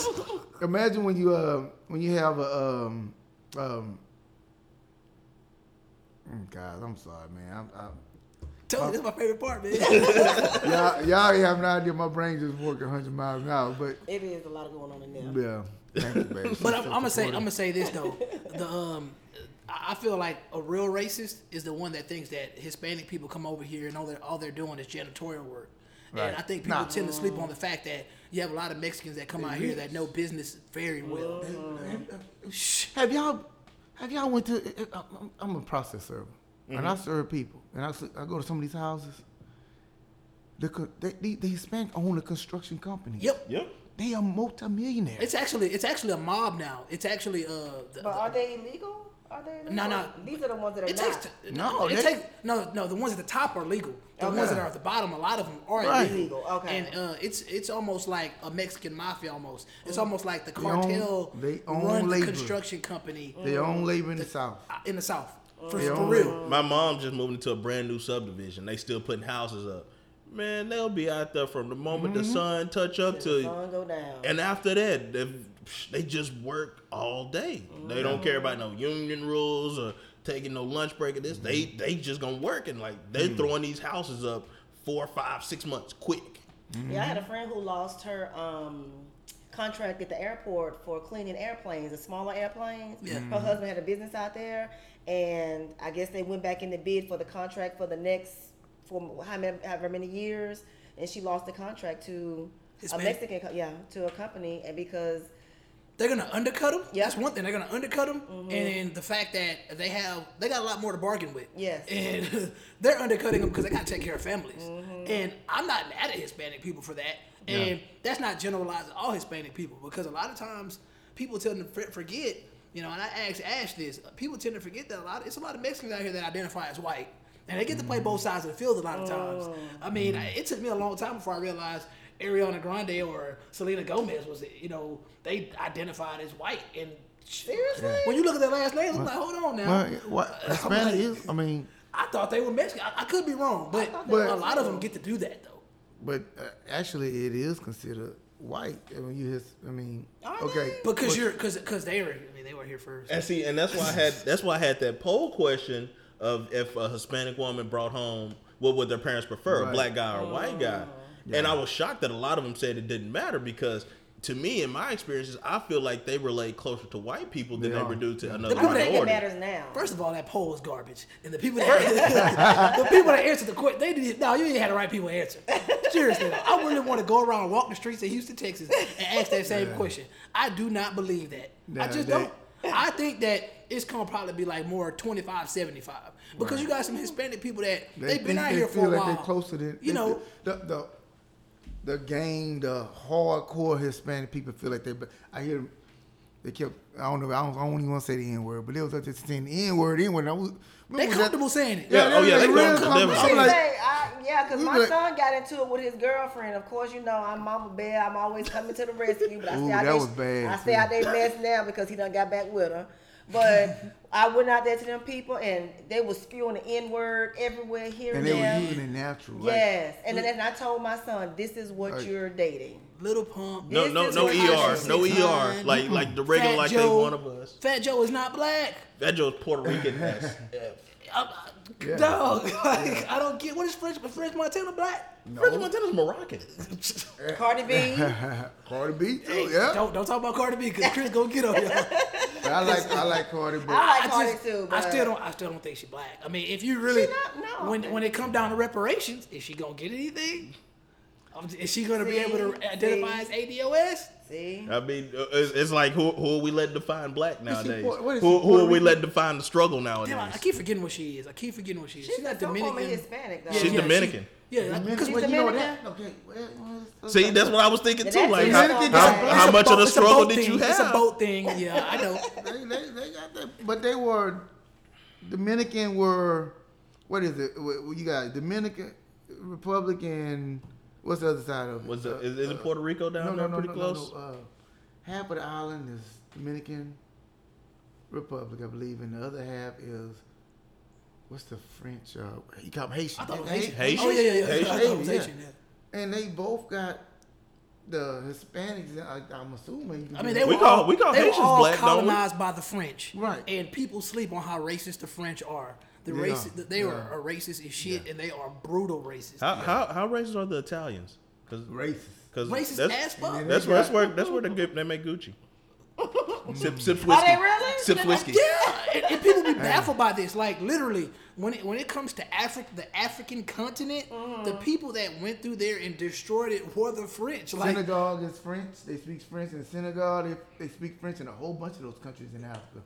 imagine when you uh when you have a um um. Mm, God, I'm sorry, man. I'm, I'm, Tell you, this is my favorite part, man. y'all, y'all have no idea. My brain just working 100 miles an hour, but it is a lot of going on in there. yeah. Thank you, baby. But I'm, I'm gonna say I'm gonna say this though. The um, I I feel like a real racist is the one that thinks that Hispanic people come over here and all they're all they're doing is janitorial work. Right. And I think people Nah. tend to sleep on the fact that you have a lot of Mexicans that come out here that know business very well. Have y'all have y'all went to? I'm, I'm a process server. and I serve people, and I go to some of these houses. The co- they, they, the Hispanic own a construction company. Yep. Yep. They are multimillionaires. It's actually it's actually a mob now. It's actually uh. The, But are they illegal? Are they illegal? No, no. These are the ones that are It not. takes t- no, No, it they- takes no, no. The ones at the top are legal. The Okay. ones that are at the bottom, a lot of them are Right. illegal. Illegal, okay. And uh, it's it's almost like a Mexican mafia. Almost, it's almost like the They own- cartel they own run the labor. construction company they own labor in the South. uh, in the south. For, for own real. My mom just moved into a brand new subdivision. They still putting houses up. Man, they'll be out there from the moment the sun touch up The to, sun go down. and after that, they, they just work all day. They don't mm-hmm. care about no union rules or taking no lunch break or this. They mm-hmm. they just gonna work and like they mm-hmm. throwing these houses up four, five, six months quick. Yeah, I had a friend who lost her um, contract at the airport for cleaning airplanes, the smaller airplanes. Yeah. Her husband had a business out there, and I guess they went back in the bid for the contract for the next for however many years, and she lost the contract to Hispanic? a Mexican, co- yeah, to a company, and because They're gonna undercut them. Yeah. That's one thing. They're gonna undercut them, mm-hmm. and the fact that they have they got a lot more to bargain with. Yes. and they're undercutting them because they gotta take care of families. Mm-hmm. And I'm not mad at Hispanic people for that. And that's not generalizing all Hispanic people because a lot of times people tend to forget. You know, and I asked Ash this. Uh, people tend to forget that a lot. It's a lot of Mexicans out here that identify as white, and they get to play both sides of the field a lot of times. Mm. I mean, I- it took me a long time before I realized Ariana Grande or Selena Gomez was, you know, they identified as white. And seriously, when you look at their last names, I'm like, hold on now. Well, what Hispanic is? I mean, I thought they were Mexican. I, I could be wrong, but, But- a lot of them get to do that though. but uh, actually, it is considered white. I mean, you his, I mean, Are okay. Because but- you're because because they were I mean they were here first. And see, and that's why I had that's why I had that poll question of if a Hispanic woman brought home what would their parents prefer, a black guy or a white guy. And I was shocked that a lot of them said it didn't matter because to me, in my experiences, I feel like they relate closer to white people than They they, are. do to another I don't think it minority. matters now. First of all, that poll was garbage, and the people that the people that answered the question, they didn't. No, you ain't had the right people answer. Seriously, though, I really want to go around and walk the streets of Houston, Texas, and ask that same question. I do not believe that. I just they- don't. I think that it's gonna probably be like more 25, 75. because you got some Hispanic people that They they've been think out they here feel for a like while. they're closer than you they- know. the the the gang, the hardcore Hispanic people feel like they. But I hear they kept. I don't know. I don't, I don't even want to say the N word, but they was just saying the N word. N word. They comfortable saying it. Yeah, oh, yeah, they real comfortable. comfortable. They I'm like, say, I, yeah, because my like- son got into it with his girlfriend. Of course, you know I'm Mama Bear. I'm always coming to the rescue. But I Ooh, stay out that they, was bad, I stay too. out they mess now because he done got back with her. But I went out there to them people and they was spewing the N word everywhere here and and, they were using it natural. Like, yes, and then and I told my son, "This is what Like- you're dating." Lil Pump. No, This no, is no ER, no. ER. Like, like the regular, Fat like they one of us. Fat Joe is not black. That Joe's Puerto Rican. as Yeah. Dog, like, I don't get what is French, French Montana black? French Montana's Moroccan. Eh. Cardi B. Cardi B. too, yeah. Don't don't talk about Cardi B because Chris gonna get on y'all. But I like I like Cardi B. I like I Cardi just- too. I still don't. I still don't think she black. I mean, if you really, She not- no. when when it come down to reparations, is she gonna get anything? Is she gonna be able to identify as ADOS? See, I mean, uh, it's, it's like who who are we letting define black nowadays? Puerto- what is Who she, who are we Rican? letting define the struggle nowadays? Damn, I, I keep forgetting what she is. I keep forgetting what she is. she's, She's not some form of Dominican. Hispanic though. Yeah, She's yeah, Dominican. She, yeah, because She's when you you know Dominican. that? Okay. well, well, See, that's what I was thinking too. Like, how, how, how It's a much of the a struggle did you have? It's a boat thing. Yeah, I know. they, they, they got that, but they were Dominican were what is it? What- what You got Dominican Republic and what's the other side of it? Was it, Uh, is, is it Puerto Rico down no, there no, no, pretty no, close? No, no. Uh, half of the island is Dominican Republic, I believe, and the other half is what's the French? Uh, you call them Haitian. I thought it Haitian. Haitian? Oh yeah, yeah, yeah. Haitian? I thought it was Yeah. Haitian. Yeah. And they both got the Hispanics. I, I'm assuming. I mean, they We were call- all, we call they were all black, colonized by the French, Right. And people sleep on how racist the French are. The They race, are. they They are, are. are racist as shit, and they are brutal racist. How, how how racist are the Italians? Because racist. cause racist that's, as fuck. That's where that's where that's where they, get, they make Gucci. sip mm. sips Are whiskey. they really? Sips whiskey. Yeah, and, and people be baffled by this. Like literally, when it when it comes to Africa, the African continent, the mm. people that went through there and destroyed it were the French. Like Senegal is French. They speak French in Senegal. They, they speak French in a whole bunch of those countries in Africa.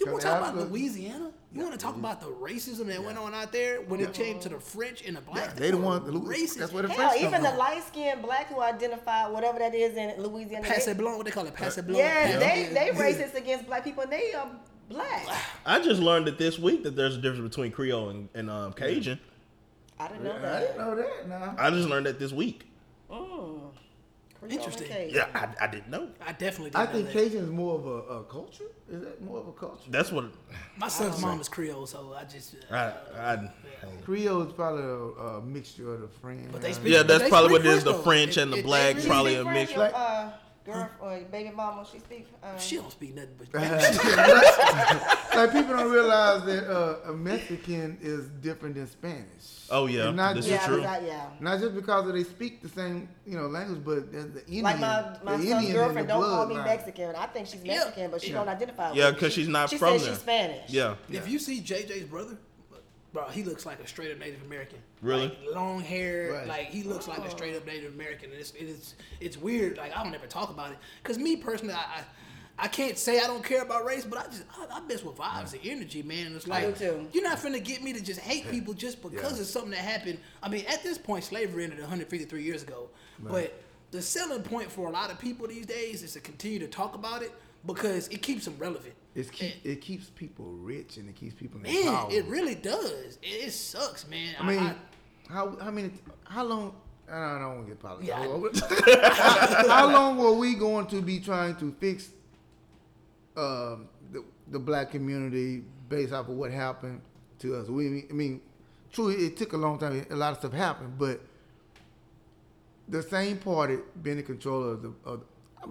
You want to talk about Africa- Louisiana? You want to talk about the racism that went on out there when it came to the French and the Yeah, they the were ones. the Lu- racist. That's where the Hell, French come even the light skinned black who identify whatever that is in Louisiana. Passe blanc, what they call it, passe blanc. Yeah, they Yeah. they racist against black people and they are black. I just learned that this week that there's a difference between Creole and, and um, Cajun. I didn't know that. I didn't know that. Now. I just learned that this week. Creole and Interesting. Cajun. Yeah, I, I didn't know. I definitely didn't I know think that. Cajun is more of a, a culture. Is that more of a culture? That's what My son's mom is Creole, so I just. Uh, I. I Creole is probably a, a mixture of the French. But they speak- yeah, that's they probably speak what it is. The though. French It- and the it- black, probably a French, mix. your, uh, girl or your baby mama, she speak. Uh, she don't speak nothing but. like people don't realize that uh, a Mexican is different than Spanish. Oh, yeah, And not this just, is true. but yeah. Not just because they speak the same, you know, language, but there's the Indian, Like my, my the son's Indian in girlfriend the don't call me bloodline. Mexican. I think she's Yeah. Mexican, but she don't identify. Yeah, with it. 'cause She- she's not she from says there. she's Spanish. Yeah. If you see JJ's brother, bro, he looks like a straight up Native American. Really? Like, long hair, Right. like he looks like a oh. straight up Native American. And it's it's it's weird. Like I don't ever talk about it because me personally, I. I I can't say I don't care about race, but I just I, I mess with vibes and energy, man. It's like you're not finna get me to just hate people just because Yeah. of something that happened. I mean, at this point, slavery ended 153 years ago, but the selling point for a lot of people these days is to continue to talk about it because it keeps them relevant. It's keep, And- it keeps people rich and it keeps people in Man, power. it really does. It, it sucks, man. I mean, how how many how long? I don't want to get political. Yeah, how, how long were we going to be trying to fix um, the the black community based off of what happened to us? We I mean, truly, it took a long time. A lot of stuff happened, but the same party being in control of the. Of,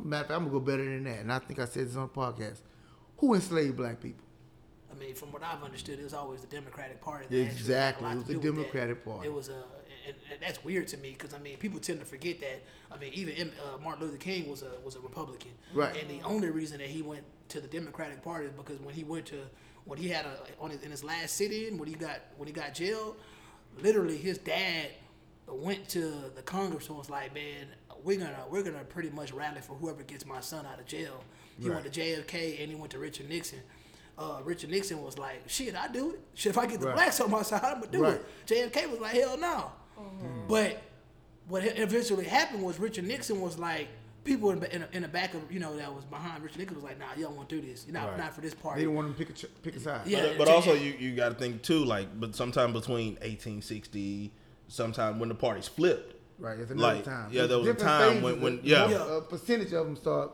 matter of fact, I'm gonna go better than that, and I think I said this on the podcast. Who enslaved black people? I mean, from what I've understood, it was always the Democratic Party. that actually had a Exactly, it was the do with that. Democratic Party. It was a, and, and that's weird to me because I mean, people tend to forget that. I mean, even uh, Martin Luther King was a was a Republican, Right. And the only reason that he went to the Democratic Party is because when he went to when he had a on his, in his last sit-in when he got when he got jailed, literally his dad went to the Congress and was like, man, we're gonna we're gonna pretty much rally for whoever gets my son out of jail. He went to JFK and he went to Richard Nixon. Uh, Richard Nixon was like, shit, I do it. Shit, if I get the Right. blacks on my side, I'm gonna do Right. it. JFK was like, hell no. But what eventually happened was Richard Nixon was like, people in, in, in the back of, you know, that was behind Richard Nixon was like, nah, you don't want to do this. You're not, Right. not for this party." They didn't want them to pick a pick a side. Yeah. But, but J- also you, you got to think too, like, but sometime between 1860, sometime when the parties flipped. Right, it's another Like, time. yeah, There's there was a time when- when- that yeah. a percentage of them start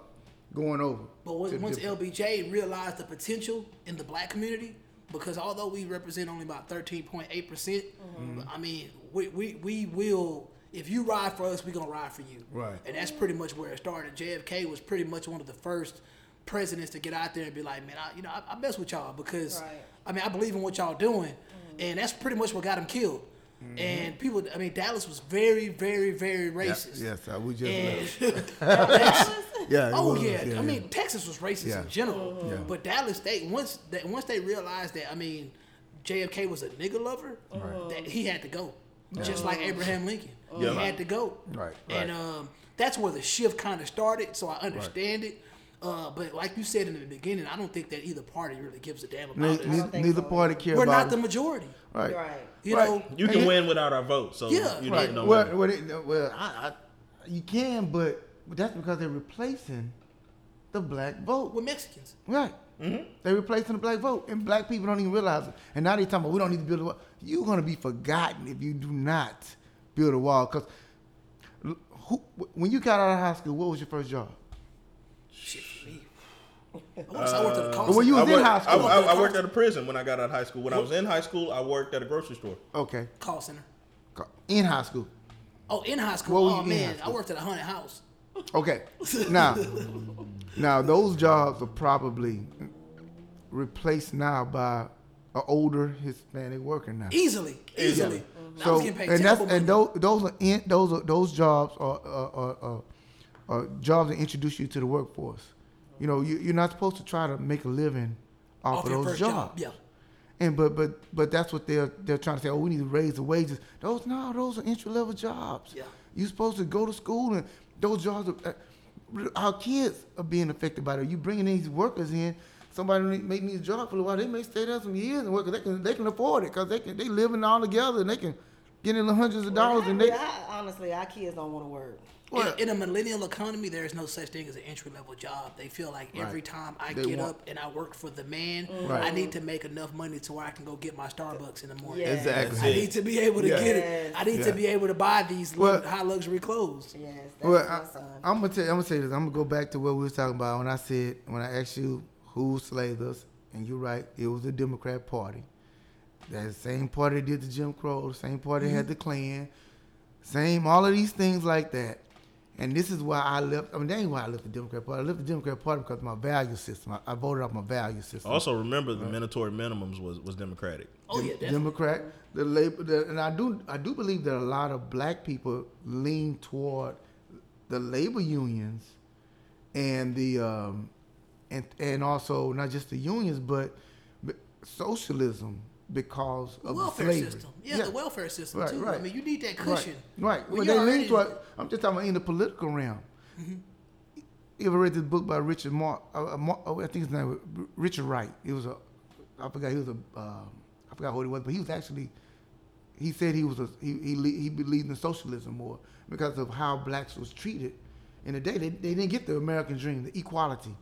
going over. But once, once different- LBJ realized the potential in the black community, because although we represent only about 13.8%, percent Mm-hmm. I mean, we, we, we will, if you ride for us, we're going to ride for you. Right. And that's pretty much where it started. JFK was pretty much one of the first presidents to get out there and be like, man, I, you know, I, I mess with y'all because, Right. I mean, I believe in what y'all doing. And that's pretty much what got him killed. Mm-hmm. And people, I mean, Dallas was very, very, very racist. Yes, uh, we just And left. Yeah. Oh was, yeah. I mean Texas was racist Yeah. in general, Yeah. but Dallas State once they, once they realized that I mean JFK was a nigga lover, that he had to go, just like Abraham Lincoln, Yeah. he had to go. Right, And um, that's where the shift kind of started. So I understand it. Uh, but like you said in the beginning, I don't think that either party really gives a damn about Ne- us. ne- neither so. party care We're about not the majority. right. Right. You Right. know, You can And- win without our vote, so Yeah, you Right. need no well, matter. well, it, well I, I, you can, but that's because they're replacing the black vote. we're Mexicans. Right. Mm-hmm. They're replacing the black vote, and black people don't even realize it. And now they're talking about we don't need to build a wall. You're gonna be forgotten if you do not build a wall. Because who, when you got out of high school, what was your first job? Shit for me. I worked, I worked at a uh, call well, you I in worked, high I, school. I, I worked at a prison when I got out of high school. When I was in high school, I worked at a grocery store. Okay, call center. in high school. Oh, in high What school. were oh, you Oh in man, high I school? worked at a haunted house. Okay. Now, now those jobs are probably replaced now by an older Hispanic worker now. Easily, easily. I So getting paid and that's terrible and money. those those are in, those are those jobs are, are, are, are, are jobs that introduce you to the workforce. You know, you, you're not supposed to try to make a living off, Off of your those first jobs. job, And but but but that's what they're they're trying to say. Oh, we need to raise the wages. Those no, those are entry level jobs. Yeah. You're supposed to go to school and those jobs. Are, uh, our kids are being affected by that. You bringing these workers in, somebody need- make me a job for a while, they may stay there some years and work. 'cause They can they can afford it because they can they living all together and they can get in the hundreds of dollars and they. I, honestly, our kids don't want to work. Well- in, in a millennial economy, there is no such thing as an entry level job. They feel like every time I They get want- up and I work for the man, mm-hmm. Right. I need to make enough money to where I can go get my Starbucks in the morning. Yes. Exactly. I need to be able to Yeah. get it. I need Yeah. to be able to buy these Well- high luxury clothes. Yes, that's Well, my I, I'm gonna tell I'm gonna say this. I'm gonna go back to what we was talking about when I said when I asked you who slaved us, and you're right. It was the Democrat Party. That same party did the Jim Crow, the same party that had mm-hmm. the Klan, same all of these things like that. And this is why I left. I mean, that ain't why I left the Democrat Party. I left the Democrat Party because of my value system. I, I voted off my value system. Also, remember the mandatory minimums was was Democratic. Oh yeah, definitely. Democrat, the labor, the, and I do I do believe that a lot of black people lean toward the labor unions and the um, and and also not just the unions but, but socialism because of welfare the slavery. system. Yeah, the welfare system Right, too. I mean, you need that Right, cushion. right. When Well, they lean toward. I'm just talking about in the political realm. You ever read this book by Richard Mark? Uh, uh, Mar- oh, I think his name was Richard Wright. He was a, I forgot he was a, um, I forgot what he was, but he was actually, he said he was a, he he, he believed in socialism more because of how blacks was treated in the day. They, they didn't get the American dream, the equality.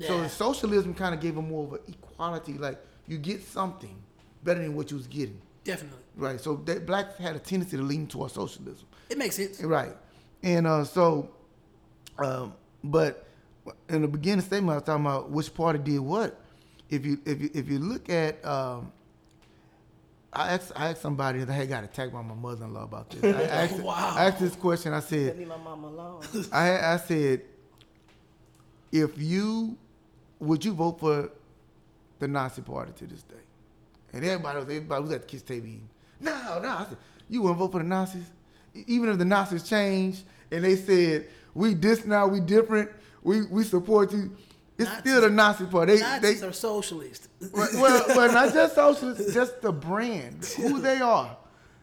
So Yeah. the socialism kind of gave them more of an equality, like you get something better than what you was getting. Definitely, Right. So that blacks had a tendency to lean towards socialism. it makes sense. Right. And uh, so, um, but in the beginning statement, I was talking about which party did what. If you if you if you look at, um, I asked I asked somebody that had got attacked by my mother-in-law about this. I asked, Wow. I asked this question. I said, Leave my mom alone. I I said, if you would you vote for the Nazi Party to this day? And everybody was everybody was at the kiss table. No, no. I said, you wouldn't vote for the Nazis? Even if the Nazis changed and they said, we this now, we different, we we support you, it's still the Nazi part. They, Nazis they, are socialist. well, well, well, not just socialists, just the brand, who they are.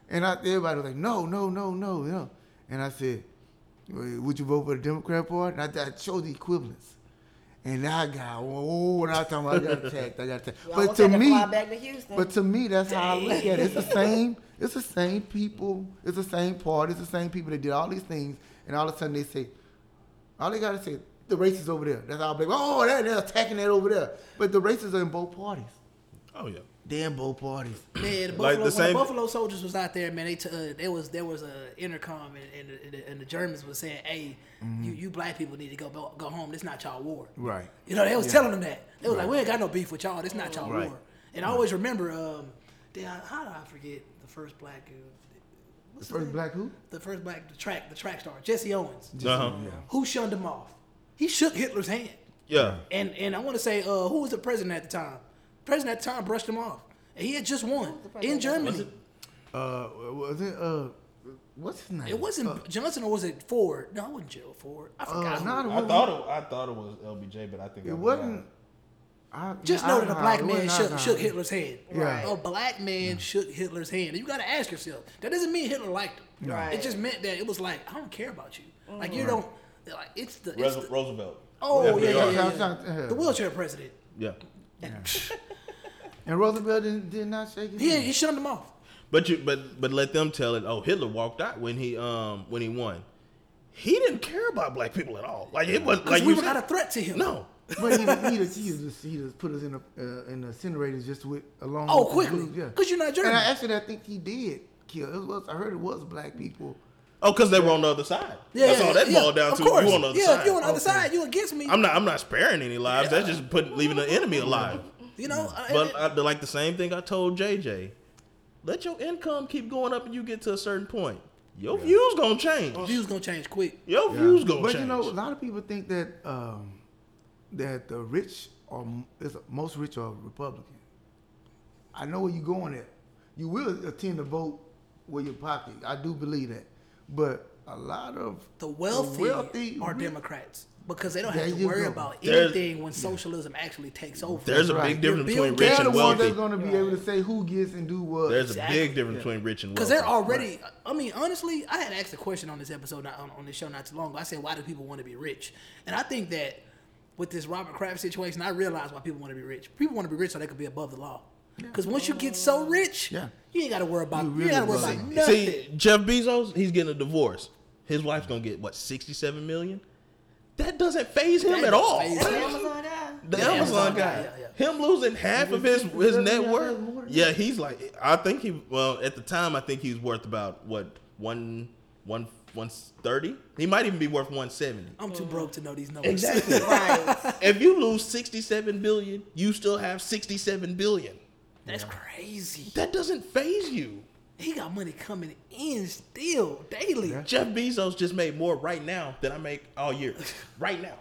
And I, everybody was like, no, no, no, no, no. And I said, would you vote for the Democrat Party? And I, I showed the equivalence. And I got, oh, when I was talking about I got attacked, I got attacked. We But to me, to but to me, that's how I look at it. It's the same. It's the same people. It's the same party. It's the same people that did all these things, and all of a sudden they say, all they gotta say, the racists over there. That's all. They, oh, they're, they're attacking that over there. But the racists are in both parties. Oh yeah. They're both parties. Man, the Like Buffalo, the same- the Buffalo soldiers was out there, man, they t- uh, there was there was a intercom and, and, the, and the Germans was saying, "Hey, you, you black people need to go go home. This not y'all war." Right. You know, they was telling them that. They was like, "We ain't got no beef with y'all. This not y'all Right. war." And I always remember, um, damn, how did I forget the first black? Uh, what's The first name? black who? the first black the track the track star Jesse Owens. Uh-huh. Who shunned him off? He shook Hitler's hand. Yeah. And and I want to say, uh, who was the president at the time? President at the time brushed him off. And he had just won in Germany. Uh, was it? Uh, what's his name? It wasn't Uh, Johnson or was it Ford? No, it wasn't Gerald Ford. I forgot. who. nah, I wasn't- thought it, I thought it was LBJ, but I think It I was wasn't. I, just I- know that a I- black it man wasn't shook, shook Hitler's hand. Right. A black man shook Hitler's hand. You got to ask yourself. That doesn't mean Hitler liked him. Right. It just meant that it was like I don't care about you. Like you don't. Like it's the. It's Res- the Roosevelt. oh yeah, yeah, yeah, I'm trying to- yeah. The wheelchair president. Yeah. And Roosevelt did, did not shake his He hand. he shunned him off. But you but but let them tell it. Oh, Hitler walked out when he um when he won. He didn't care about black people at all. Like it was Because like we you were said- not a threat to him. No. But he, he, just, he, just, he just put us in the uh, in the incinerators just with along. Oh, with the quickly. group, yeah. 'Cause you're not German. And I actually I think he did kill. It was I heard it was black people. Oh, because they were on the other side. Yeah, That's all that yeah, boiled down of to. Course. You on the other yeah, side. if you're on the other Okay. side, you against me. I'm not. I'm not sparing any lives. That's just put leaving the enemy alive. You know, I- But I- I, like the same thing I told JJ. Let your income keep going up, and you get to a certain point. Your views gonna change. Your views gonna change quick. Your views gonna But change. But you know, a lot of people think that um, that the rich are m- is most rich are Republican. I know where you're going at. You will attend to vote with your pocket. I do believe that. But a lot of The wealthy, wealthy are re- Democrats because they don't There have to worry go. about There's- anything when socialism actually takes over. There's a That's big right. difference Your between bill- rich They're the and ones wealthy. that's going to be able to say who gets and do what. There's a big difference between rich and wealthy. Because they're already. I mean, honestly, I had asked a question on this episode, not on, on this show, not too long ago. I said, "Why do people want to be rich?" And I think that with this Robert Kraft situation, I realize why people want to be rich. People want to be rich so they could be above the law. Because once you get so rich, Yeah. you ain't got to worry about You you, really ain't got to worry about nothing. See, Jeff Bezos, he's getting a divorce. His wife's gonna get what sixty-seven million. That doesn't faze him That at all. doesn't faze The Amazon guy. The Amazon Amazon guy, guy, yeah, him losing half of his his 57 net worth. Yeah, he's like, I think he. Well, at the time, I think he was worth about what one one one thirty. He might even be worth one seventy. I'm too broke to know these numbers. Exactly. Right. if you lose sixty-seven billion, you still have sixty-seven billion. That's crazy. That doesn't faze you. He got money coming in still daily. Jeff Bezos just made more right now than I make all year. Right now.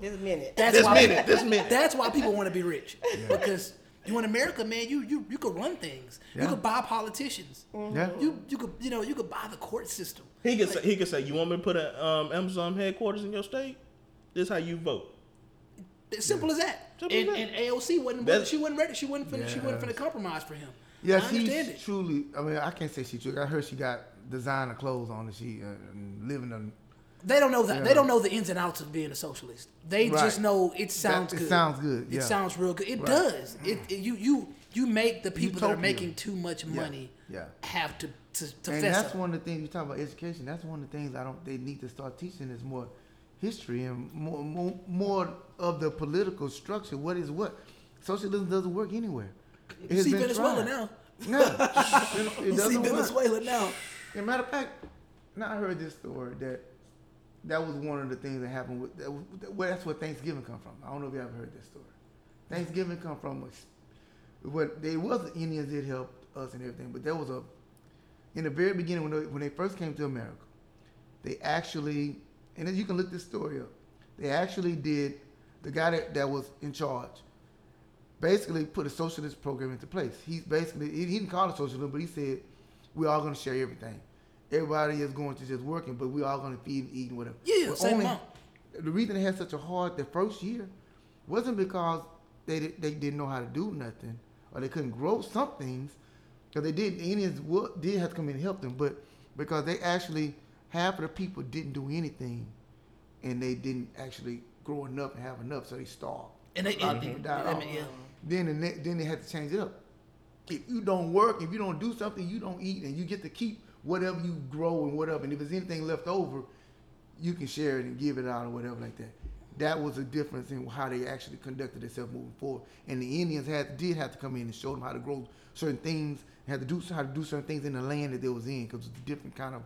This minute. That's This why minute, this minute. That's why people want to be rich because you in America, man, you you you could run things. You could buy politicians. Yeah. You you could you know you could buy the court system. He could say, he could say, "You want me to put a um, Amazon headquarters in your state? This is how you vote." It's simple as that. Simple as and, that. and AOC wasn't That's- she wasn't ready. She wasn't finna, she wasn't Yes. finna compromise for him. Yes, she's truly. I mean, I can't say she truly. I heard she got designer clothes on and she uh, living on. They don't know that. They don't know the ins and outs of being a socialist. They Right. just know it sounds it good. It sounds good, It sounds real good. It Right. does. It, it- you you you make the people that are making too much Yeah. money Yeah. have to to, to and that's up. one of the things you talk about education. That's one of the things I don't. They need to start teaching is more history and more more, more of the political structure. What is what? Socialism doesn't work anywhere. It You see Venezuela tried. now. No, it, it You see doesn't work. Venezuela now. As a matter of fact, now I heard this story that that was one of the things that happened with that, was- well, that's where Thanksgiving come from. I don't know if you ever heard this story. Thanksgiving come from was what they was the Indians did help us and everything, but there was a in the very beginning when they, when they first came to America, they actually and then you can look this story up. They actually did the guy that, that was in charge basically put a socialist program into place. He's basically he, he didn't call it socialism, but he said we're all going to share everything. Everybody is going to just working, but we're all going to feed and eat and whatever. Yeah, But same amount. The reason they had such a hard the first year wasn't because they they didn't know how to do nothing or they couldn't grow some things. Because they did, the Indians did have to come in and help them, but because they actually half of the people didn't do anything, and they didn't actually grow enough and have enough, so they starved. And they, A lot of people died I off. mean, yeah. Then the ne- then they had to change it up. If you don't work, if you don't do something, you don't eat, and you get to keep whatever you grow and whatever. And if there's anything left over, you can share it and give it out or whatever like that. That was a difference in how they actually conducted themselves moving forward. And the Indians had did have to come in and show them how to grow certain things, had to do how to do certain things in the land that they was in because it's a different kind of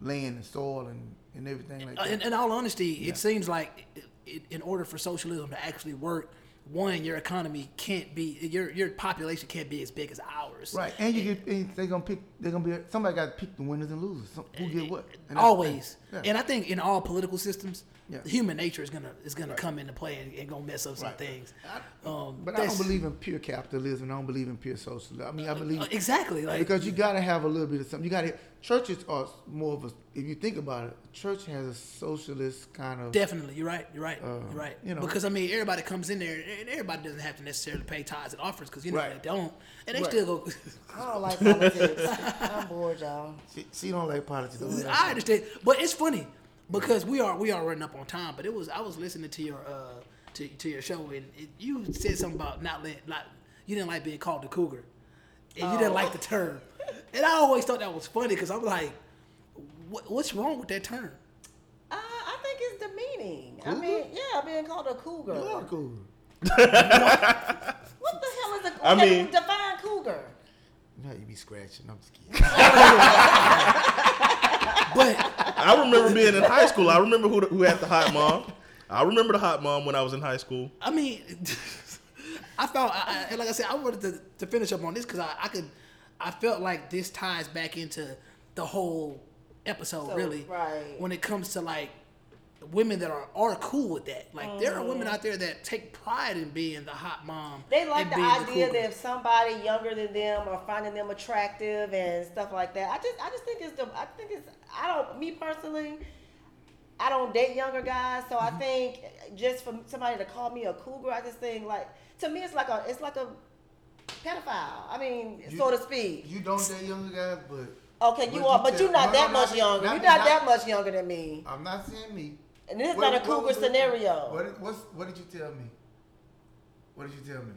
land and soil and, and everything like Uh, that. in, in all honesty, Yeah. it seems like i i in order for socialism to actually work, one, your economy can't be your your population can't be as big as ours. Right, and you get and they're gonna pick. They're gonna be somebody got to pick the winners and losers. Some, who get what? And Always. Yeah. and I think in all political systems, Yeah. human nature is gonna is gonna come into play and, and gonna mess up some Right. things. Um, But I don't believe in pure capitalism. I don't believe in pure socialism. I mean, I believe uh, exactly like because you got to have a little bit of something. You got to. Churches are more of a. If you think about it, church has a socialist kind of. Definitely, you're right. You're right. Uh, you're right. you know. because I mean, everybody comes in there, and everybody doesn't have to necessarily pay tithes and offers because you know Right. they don't, and they Right. still go. I don't like politics. I'm bored, y'all. She, she don't like politics. Don't I understand, but it's funny because we are we are running up on time. But it was I was listening to your uh to, to your show and it, you said something about not let not you didn't like being called the cougar, and you didn't like the term, and I always thought that was funny because I'm like, what, what's wrong with that term? Uh, I think it's demeaning. I mean, yeah, being called a cougar. You are cool. What the hell is a cougar? I mean- define cougar. Now you be scratching. I'm just kidding. But I remember being in high school. I remember who who had the hot mom. I remember the hot mom when I was in high school. I mean, I felt, I, I, and like I said, I wanted to, to finish up on this because I, I could, I felt like this ties back into the whole episode, So, really. right. When it comes to like women that are are cool with that. Like there are Mm. women out there that take pride in being the hot mom. They like the being idea cougar. that if somebody younger than them are finding them attractive and stuff like that. I just, I just think it's the, I think it's, I don't, me personally, I don't date younger guys, so I Mm-hmm. think just for somebody to call me a cougar, I just think like, to me, it's like a, it's like a pedophile. I mean, You- so to speak. You don't date younger guys, but Okay, you but are, you but you're not no, that no, much not- younger. You're not not- that much younger than me. I'm not saying me. And this is What- not a cougar scenario. What, what did you tell me? What did you tell me?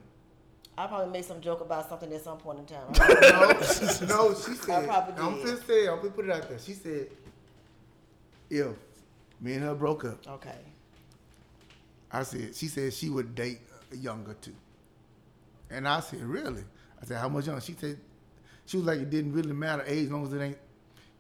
I probably made some joke about something at some point in time. no, no, she said. probably I'm did. finna say. I'm finna put it out there. She said, if me and her broke up, okay. I said she said she would date a younger too. And I said, really? I said, how much younger? She said, she was like, it didn't really matter age, as long as it ain't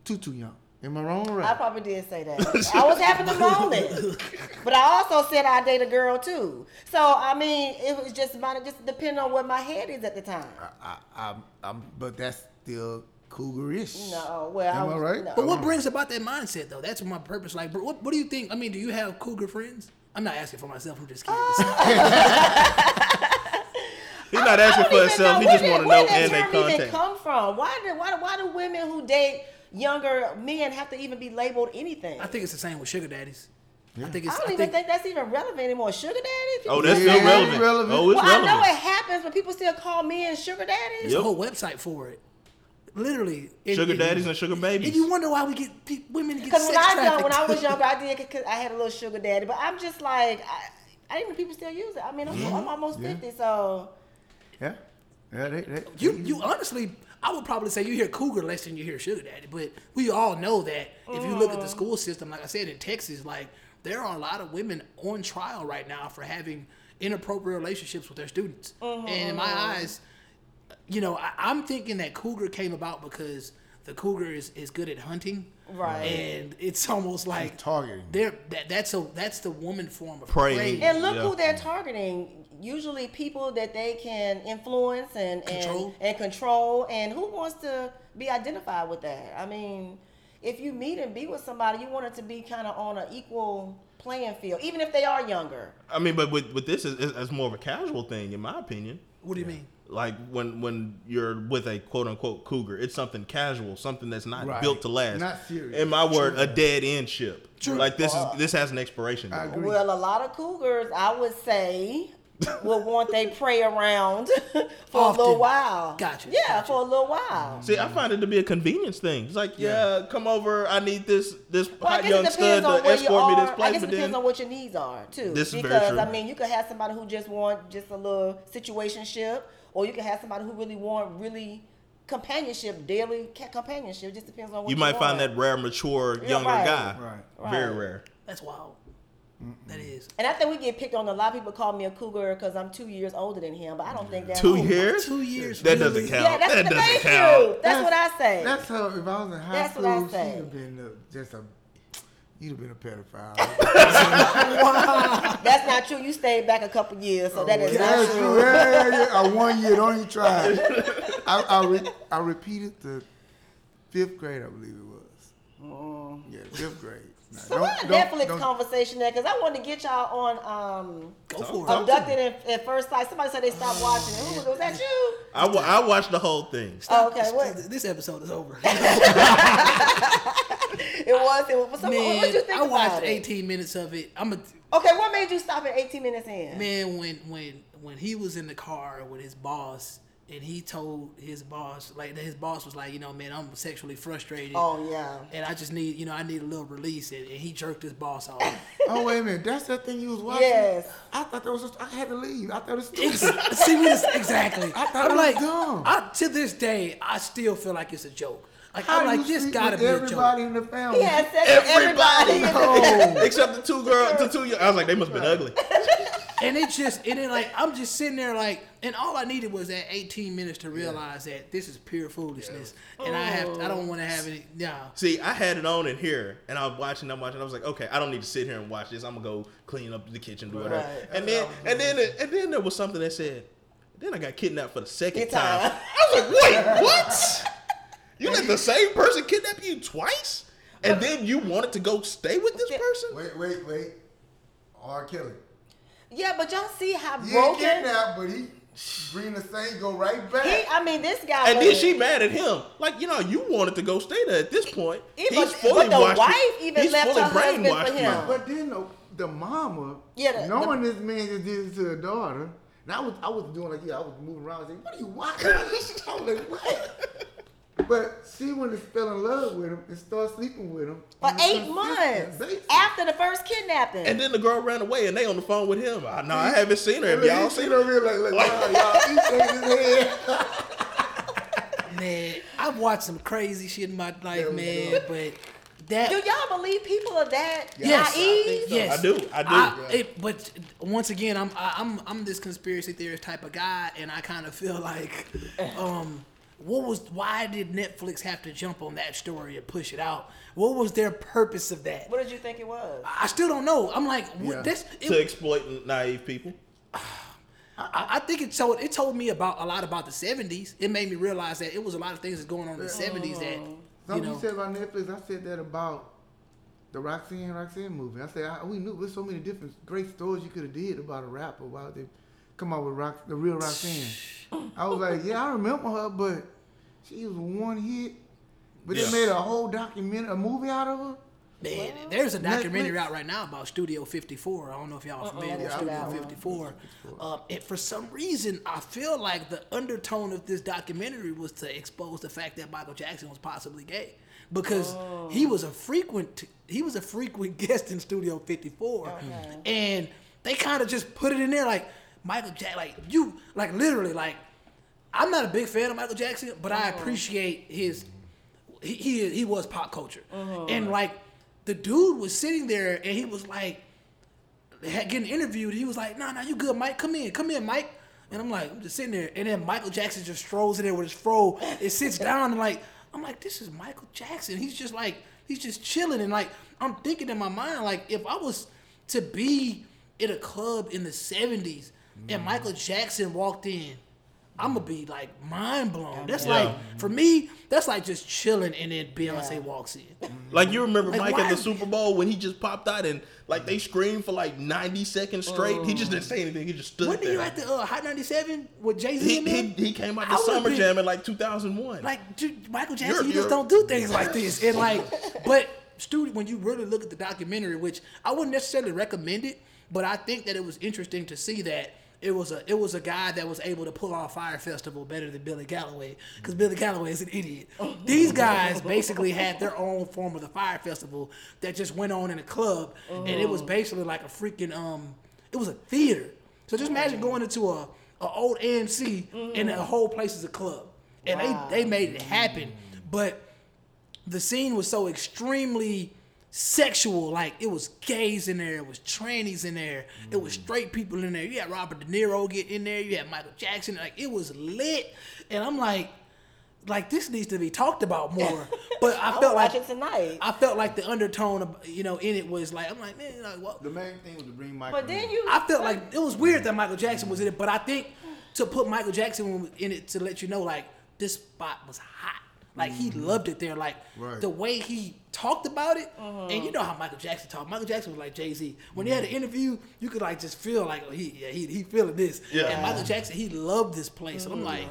too too young. Am I wrong or right? I probably did say that. I was having a moment, but I also said I date a girl too. So I mean, it was just my just depending on where my head is at the time. I, I, I'm, I'm, but that's still cougarish. No, well, I Am I was- right? no. But what brings about that mindset though? That's my purpose. Like, bro, what, what do you think? I mean, do you have cougar friends? I'm not asking for myself. I'm just curious. Uh, He's not asking for even himself. He where just did- want to where know did and they that term even come from? Why do why do, why do women who date younger men have to even be labeled anything? I think it's the same with sugar daddies. I think I don't I even think, think that's even relevant anymore. Sugar daddies? Oh, that's Yeah, still relevant. relevant. Oh, it's well, I know relevant. it happens, but people still call men sugar daddies. there's a whole website for it. Literally, and- Sugar and- daddies and sugar babies. And you wonder why we get pe- women get Because sex when I was young, trafficked. when I was younger, I did. Cause I had a little sugar daddy, but I'm just like, I, I didn't know people still use it. I mean, I'm, Mm-hmm. I'm almost Yeah. fifty, so Yeah, yeah, they, they, You you honestly, I would probably say you hear cougar less than you hear sugar daddy. But we all know that if you look at the mm. school system, like I said in Texas, like there are a lot of women on trial right now for having inappropriate relationships with their students. And in my mm-hmm. eyes, you know, I, I'm thinking that cougar came about because the cougar is, is good at hunting. Right. And it's almost like targeting. They're that, that's a that's the woman form of Prey. prey. and look Yeah. who they're targeting. Usually, people that they can influence and Control. and and control. And who wants to be identified with that? I mean, if you meet and be with somebody, you want it to be kind of on an equal playing field, even if they are younger. I mean, but with, with this, it's, it's more of a casual thing, in my opinion. What do you mean? Like when when you're with a quote unquote cougar, it's something casual, something that's not Right. built to last. Not serious. In my word, a dead end ship. True. Like this is uh, this has an expiration I date. agree. Well, a lot of cougars, I would say, will want they prey around for a little while. Gotcha, Yeah, gotcha. for a little while. See, I find it to be a convenience thing. It's like, yeah, come over. I need this this Well, hot young stud to where you escort me to this are. I place. guess it depends then on what your needs are too. This is very because true. I mean, you could have somebody who just want just a little situationship, or you can have somebody who really want really companionship, daily companionship. It just depends on what you you, might find that rare, mature, Yeah, younger right. guy. Right. Very Right. rare. That's wild. That is. And I think we get picked on. A lot of people call me a cougar because I'm two years older than him, but I don't think that's Two oh, years? Two years. That really? doesn't count. Yeah, that's that doesn't thank count. you. That's, what I say. That's how. If I was in high That's school, what I she'd have been uh, just a. You'd have been a pedophile. That's not true. You stayed back a couple years, so that is not That's true. true. Yeah, yeah, yeah. Uh, one year, don't even try. I, I, re- I repeated the fifth grade, I believe it was. Oh. Yeah, fifth grade. Now, So what a don't- Netflix don't- conversation there, because I wanted to get y'all on um, Go for it. Abducted at, at First Sight. Somebody said they stopped watching it. Who was, was that you? I, wa- I watched the whole thing. Oh, okay, what? This episode is over. It was. It was. So what man, did you think I watched about it? 18 minutes of it. I'm a Okay, what made you stop at 18 minutes in? man when when when he was in the car with his boss and he told his boss like his boss was like, you know, man, I'm sexually frustrated. Oh yeah. And I just need, you know, I need a little release, and, and he jerked his boss off. Oh, wait a minute. That's that thing you was watching? Yes. I thought that was just, I had to leave. I thought it was See, we just, exactly. I thought I'm like, dumb. I, to this day, I still feel like it's a joke. Like How I'm like, you this gotta with be a everybody joke. in the family? He had sex with everybody. No. Oh. Except the two girls, the two. I was like, they must have been ugly. And it just, and then like, I'm just sitting there like, and all I needed was that 18 minutes to realize that this is pure foolishness, and I have, I don't want to have oh. any, yeah. See, I had it on in here, and I was watching. I'm watching. I was like, okay, I don't need to sit here and watch this. I'm gonna go clean up the kitchen, do whatever. Right. And then, um, and then, and then there was something that said, then I got kidnapped for the second time. time. I was like, wait, what? You let the same person kidnap you twice, and then you wanted to go stay with this person? Wait, wait, wait. R. Kelly. Yeah, but y'all see how He ain't broken. kidnapped, but he bring the same, go right back. He, I mean, this guy. And then she mad at him, like you know, you wanted to go stay there. At this point, Yeah, he's but- fully but the washed. wife you. even he's left her husband for brainwashed you. him. But then the, the mama, Yeah, the- knowing this man just did it to her daughter, and I was I was doing like yeah, I was moving around saying, "What are you watching?" I was like, "What?" But she went and fell in love with him and started sleeping with him For eight months basis. after the first kidnapping. And then the girl ran away, and they on the phone with him. I, no, I haven't seen her. Have Look, y'all seen her? over here like, like, wow, y'all, he shaking his head. Man, I've watched some crazy shit in my life, Yeah, man. do. But that Do y'all believe people are that Yes. naive? Yes, I do, I do. it, but once again, I'm I, I'm I'm this conspiracy theorist type of guy, and I kind of feel like, um, what was why did Netflix have to jump on that story and push it out? What was their purpose of that? What did you think it was? I still don't know. I'm like, what, Yeah. this. to exploit naive people. I, I think it told it told me about a lot about the '70s. It made me realize that it was a lot of things that's going on in the '70s that oh. you Something know. you said about Netflix, I said that about the Roxanne Roxanne movie. I said I, we knew there's so many different great stories you could have did about a rapper. Why they come out with Rox, the real Roxanne? I was like, yeah, I remember her, but she was one hit. But Yeah. they made a whole documentary, a movie out of her. Man, there's a documentary Netflix? out right now about Studio 54. I don't know if y'all are familiar with I didn't Studio 54. Um, and for some reason, I feel like the undertone of this documentary was to expose the fact that Michael Jackson was possibly gay because he was a frequent he was a frequent guest in Studio 54, and they kind of just put it in there like Michael Jackson, like you, like literally, like I'm not a big fan of Michael Jackson, but I uh-huh. appreciate his. He he, he was pop culture, uh-huh. and like the dude was sitting there and he was like, getting interviewed. He was like, "Nah, nah, you good, Mike? Come in, come in, Mike." And I'm like, I'm just sitting there, and then Michael Jackson just strolls in there with his fro. It sits down and like, I'm like, this is Michael Jackson. He's just like, he's just chilling and like, I'm thinking in my mind like, if I was to be in a club in the '70s and Michael Jackson walked in, I'm gonna be like mind blown. That's Yeah. like for me, that's like just chilling and then Beyonce walks in. Like you remember Like, Mike why- at the Super Bowl when he just popped out and like they screamed for like 90 seconds straight. He just didn't say anything. He just stood When did there. you at the uh, Hot 97 with Jay Z he, in he, he came out I the would've Summer been- Jam in like 2001. Like dude, Michael Jackson, You're- you just you're- don't do things like this. And like, but studio, when you really look at the documentary, which I wouldn't necessarily recommend it, but I think that it was interesting to see that it was a it was a guy that was able to pull off Fyre Festival better than Billy Calloway because Billy Calloway is an idiot. These guys basically had their own form of the Fyre Festival that just went on in a club, and it was basically like a freaking um, it was a theater. So just imagine going into a, a old AMC and the whole place is a club, and they they made it happen, but the scene was so extremely sexual. Like it was gays in there, it was trannies in there, it was mm. straight people in there. You had Robert De Niro get in there, you had Michael Jackson. Like it was lit, and I'm like, like this needs to be talked about more. But I I'm felt like watching tonight. I felt like the undertone of you know in it was like I'm like man like what The main thing was to bring Michael. But then you, I felt like it was weird that Michael Jackson was in it, but I think to put Michael Jackson in it to let you know like this spot was hot. Like he mm. loved it there. Like Right. the way he talked about it, and you uh-huh. know how Michael Jackson talked. Michael Jackson was like Jay Z. When he had an mm. interview, you could like just feel like oh, he yeah, he he feeling this. Yeah. And Michael Jackson, he loved this place. And I'm mm-hmm. like,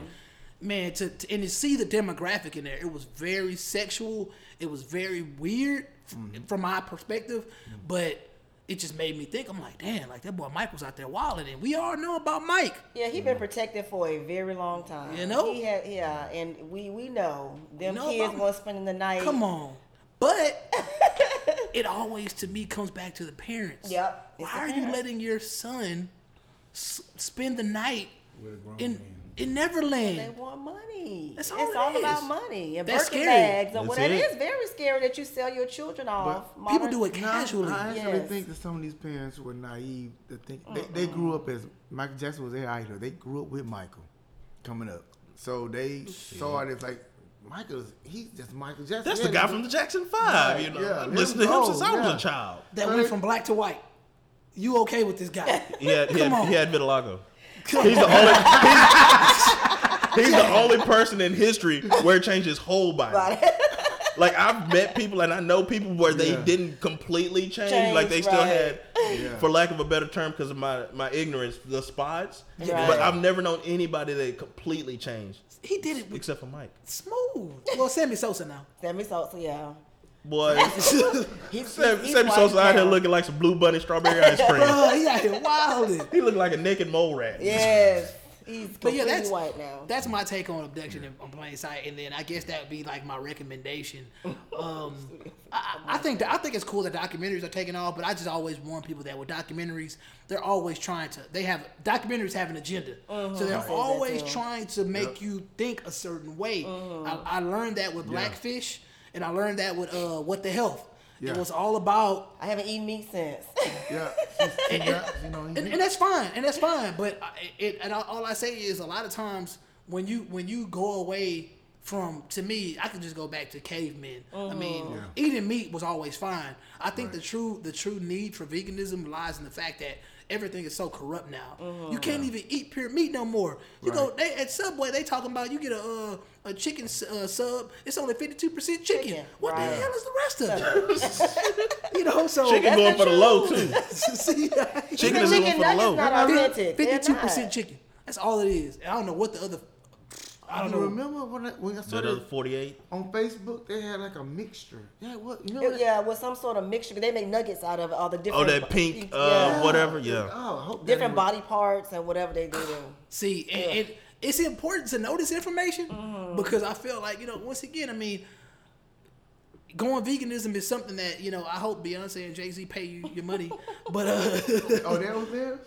man, to, to and to see the demographic in there, it was very sexual. It was very weird from, mm-hmm. from my perspective, mm-hmm. but it just made me think. I'm like, damn, like that boy Mike was out there wilding, and we all know about Mike. yeah, he been protected for a very long time. You know? he had yeah, and we we know them know kids about- was spending the night. Come on, but it always to me comes back to the parents. Yep, Why the are you letting your son s- spend the night With a grown in man. In Neverland. They want money. That's all it's it all is. about money and That's Birkin scary. bags or whatever. it. It is very scary that you sell your children off. People do it No, casually. I actually Yes. think that some of these parents were naive to think they, they grew up as Michael Jackson was their idol. They grew up with Michael coming up, so they saw it as like Michael's. He's just Michael Jackson. That's Yeah, the guy from the Jackson Five. Right, you know, yeah, I listened to him go, since I was yeah. a child. that went from black to white. You okay with this guy? He had he had, on. he had vitiligo. He's the only he's, he's the only person in history where it changed his whole body. Like I've met people and I know people where they Yeah. didn't completely change. Change, like they still right. had, Yeah. for lack of a better term, because of my my ignorance, the spots. Right. But I've never known anybody that completely changed, he did it with except for Mike. smooth. Well, Sammy Sosa now. Sammy Sosa, yeah. Boy, He's, Sam, he's Sammy wiping Sosa out here looking like some blue bunny strawberry ice cream. Bro, he out here wilding. he looked like a naked mole rat. Yes, He's But yeah, that's white now. That's my take on abduction in, on plain sight, and then I guess that would be like my recommendation. Um, I, I think that, I think it's cool that documentaries are taking off, but I just always warn people that with documentaries, they're always trying to. They have documentaries have an agenda, so they're that always trying to make you think a certain way. I, I learned that with Blackfish, and I learned that with uh, What the Health. It was all about I haven't eaten meat since. Yeah, see, see you know, and, and that's fine, and that's fine. But I- it, and all- all I say is, a lot of times when you when you go away from, to me, I can just go back to cavemen. I mean, Mm-hmm. eating meat was always fine. I think the true the true need for veganism lies in the fact that everything is so corrupt now. Mm-hmm. You can't even eat pure meat no more. You go they, at Subway, they talking about you get a uh, a chicken uh, sub, it's only fifty two percent chicken. Chicken, What right. the hell is the rest of it? you know, so Chicken going for the low too. See, Chicken is going for the low. not authentic. They're Fifty-two not. percent chicken. That's all it is. I don't know what the other. I don't you know. remember when I, when I saw Another that 48. on Facebook? They had like a mixture. Yeah, what you know? It- yeah, with some sort of mixture. They make nuggets out of all the different. Oh, that pink, uh, yeah, whatever. Yeah. Oh, I hope different ain't- body parts and whatever they do. To, See, and, and it's important to know this information Mm-hmm. because I feel like you know. Once again, I mean, going veganism is something that you know. I hope Beyonce and Jay Z pay you your money, but uh, Oh, that was theirs.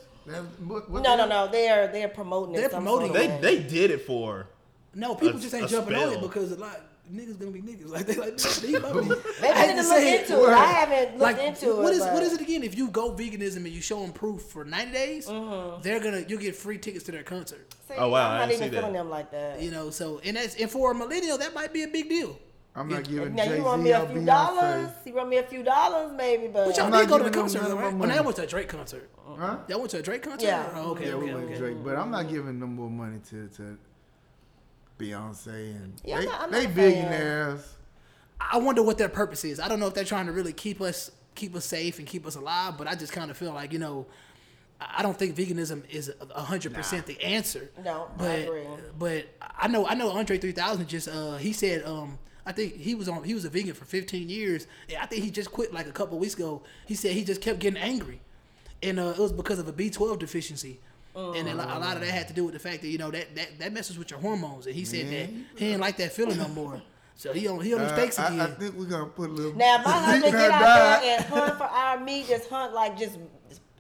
What, what no, no, no. They're they're promoting it. They're some promoting sort They of they way. did it for. No, people A- just ain't a jumping on it because a lot niggas gonna be niggas. Like they like "Nigga, need my. Maybe I I hate need to to look say it. into it. I haven't looked like into what it. is what but- is it again? If you go veganism and you show them proof for ninety days, Mm-hmm. they're gonna you get free tickets to their concert. See, Oh, wow, I I'm not didn't even see that. feeling them like that. You know, so and that's and for a millennial that might be a big deal. I'm not giving Now Jay you want me a few dollars? You want me a few dollars, maybe? But But y'all I'm did not go to the concert, none of right? my Oh, now money. went to a Drake concert. Huh? Y'all went to a Drake concert? Yeah. Oh, okay, yeah, we okay, went okay. Drake, but I'm not giving them more money to to Beyonce and Yeah, I'm they, not- I'm they not billionaires. I wonder what their purpose is. I don't know if they're trying to really keep us keep us safe and keep us alive, but I just kind of feel like you know, I I don't think veganism is a hundred percent the answer. No, I but agree. but I know I know Andre three thousand just uh he said um I think he was on he was a vegan for fifteen years. And I think he just quit like a couple weeks ago. He said he just kept getting angry, and uh, it was because of a B twelve deficiency. And a lo- a lot of that had to do with the fact that you know that, that, that messes with your hormones, and he said that he didn't like that feeling no more. So he on he on them Uh, steaks I, again. I think we're gonna put a little. now, if my husband get out that there and hunt for our meat, just hunt like just,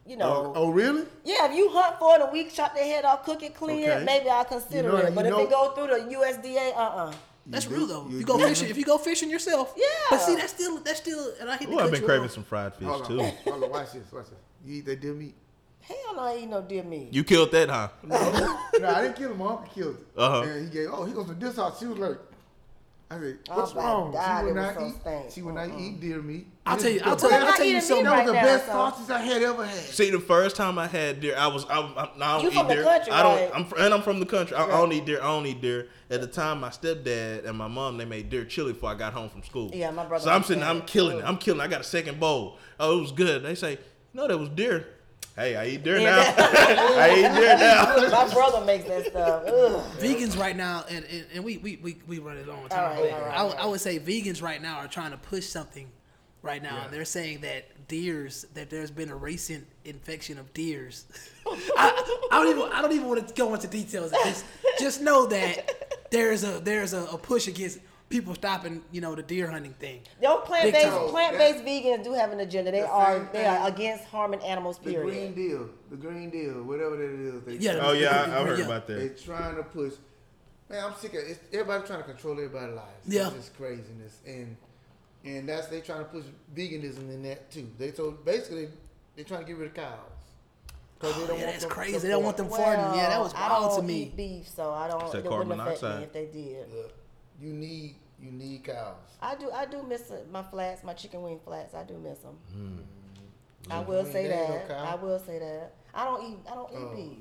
you know. Oh, oh, really? Yeah, if you hunt for it a week, chop their head off, cook it, clean Okay. it, maybe I'll consider You know- it. But if know- it go through the USDA, uh uh That's You real though. you You, go do. fishing if you go fishing yourself. Yeah. But see, that's still that's still. And I hate to Oh, I've been craving off. some fried fish Hold too. on, hold on, watch this, watch this. You eat that deer meat? Hell no, I ain't no deer meat. You killed that, huh? no, I didn't kill him. My uncle killed it. Uh-huh. And he gave, oh, he goes to this house. She was like, I said, Oh, what's my wrong? God, she would it not so eat. stank. She would not eat deer meat. I'll It tell you. I'll tell you. I'll tell you something. That was the now, best so- sausage I had ever had. See, the first time I had deer, I was I, I, I don't You eat from the deer. country, I don't. right? I'm fr- and I'm from the country. I, I don't eat deer. I don't eat deer. At the time, my stepdad and my mom they made deer chili before I got home from school. Yeah, my brother So I'm sitting. I'm killing it. I'm killing. I got a second bowl. Oh, it was good. They say, no, that was deer. Hey, I eat deer now. I eat deer now. My brother makes that stuff. Ugh. Vegans right now, and, and, and we, we, we, we run it a long time. All right, but all right, I, would- all right. I would say vegans right now are trying to push something right now. They're saying that deers, that there's been a recent infection of deers. I, I don't even I don't even want to go into details. Just just know that there's a there's a, a push against people stopping you know the deer hunting thing. Those plant based plant based vegans do have an agenda. They The are they are against harming animals. Period. The green deal, the green deal, whatever that is. They, Yeah. Oh yeah, I, I heard Yeah. about that. They that. trying to push. Man, I'm sick of it. Everybody trying to control everybody's lives. Yeah. It's just craziness, and and that's they trying to push veganism in that too. They told basically they trying to get rid of cows. 'Cause they Oh, don't yeah, want that's them crazy. to They don't want them farting. Yeah, that was I wild don't to me. Eat beef, so I don't. Said It wouldn't carbon affect me monoxide. if they did. Look, you need you need cows. I do. I do miss my flats, my chicken wing flats. I do miss them. Hmm. I will wing, say that. no. I will say that. I don't eat. I don't eat Oh, okay. beef.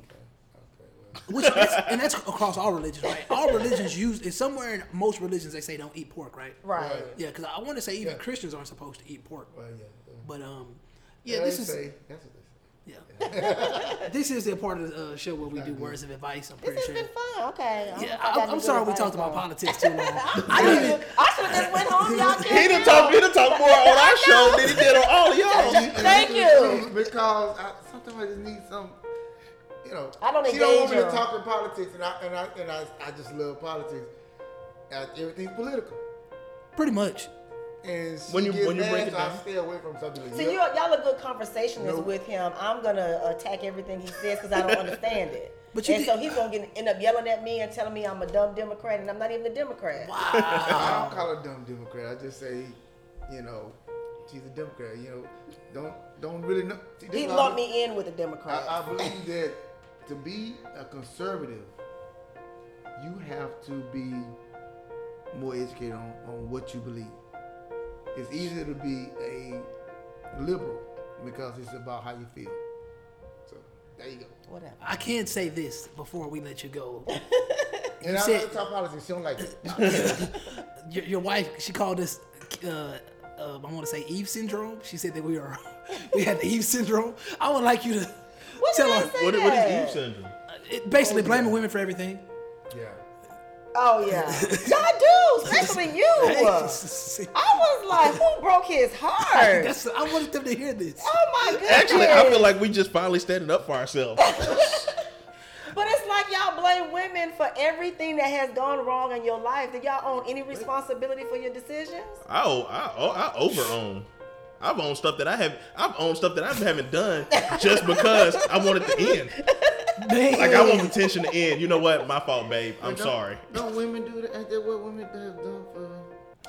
Okay, well. Which that's, and that's across all religions, right? All religions use it's somewhere in most religions they say don't eat pork, right? Right. Right. Yeah, because I want to say even Yeah. Christians aren't supposed to eat pork. Well, yeah. yeah. But um, yeah, they this is say, that's what say. Yeah. this is the part of the uh, show where we do words of advice. I'm pretty This pretty has sure. been fun. Okay. I don't know Yeah, if I got I'm, I'm sorry we talked about politics too long. I should have I should have just went home. Y'all He can't done talk. He done talk more on our show than he did on all of y'all. Thank you. Because I, sometimes I just need some. you know, I don't she don't want me to talk in politics, and I and I and I, I just love politics. Uh, everything's political, Pretty much. And she When you- gets when you mad, break it so I stay away from something like See, that. you y'all are good conversationalists Nope. with him. I'm gonna attack everything he says because I don't understand it. But you and did- so he's gonna get, end up yelling at me and telling me I'm a dumb Democrat, and I'm not even a Democrat. Wow. I don't call her dumb Democrat. I just say, you know, she's a Democrat. You know, don't don't really know. See, He is why lumped me in with a Democrat. I, I believe that to be a conservative, you have to be more educated on, on what you believe. It's easier to be a liberal because it's about how you feel. So there you go. Whatever. I can't say this before we let you go. And I said- don't talk politics. She don't like it. your, your wife, she called us, uh, uh, I want to say Eve syndrome. She said that we are, we had the Eve syndrome. I would like you to What tell did her, say What, what that? is Eve syndrome? it, basically blaming women for everything. yeah. Oh yeah, y'all do, especially you. I was like, who broke his heart? That's, I wanted them to hear this. oh my goodness. Actually, I feel like we just finally standing up for ourselves. But it's like y'all blame women for everything that has gone wrong in your life. Did y'all own any responsibility for your decisions? I owe, I, owe, I over own. I've owned stuff that I have. I've owned stuff that I haven't done just because I wanted to end. Man. Like I want the tension to end. You know what? My fault, babe. I'm Don't- sorry. Don't women do that? Ain't that what women have done for?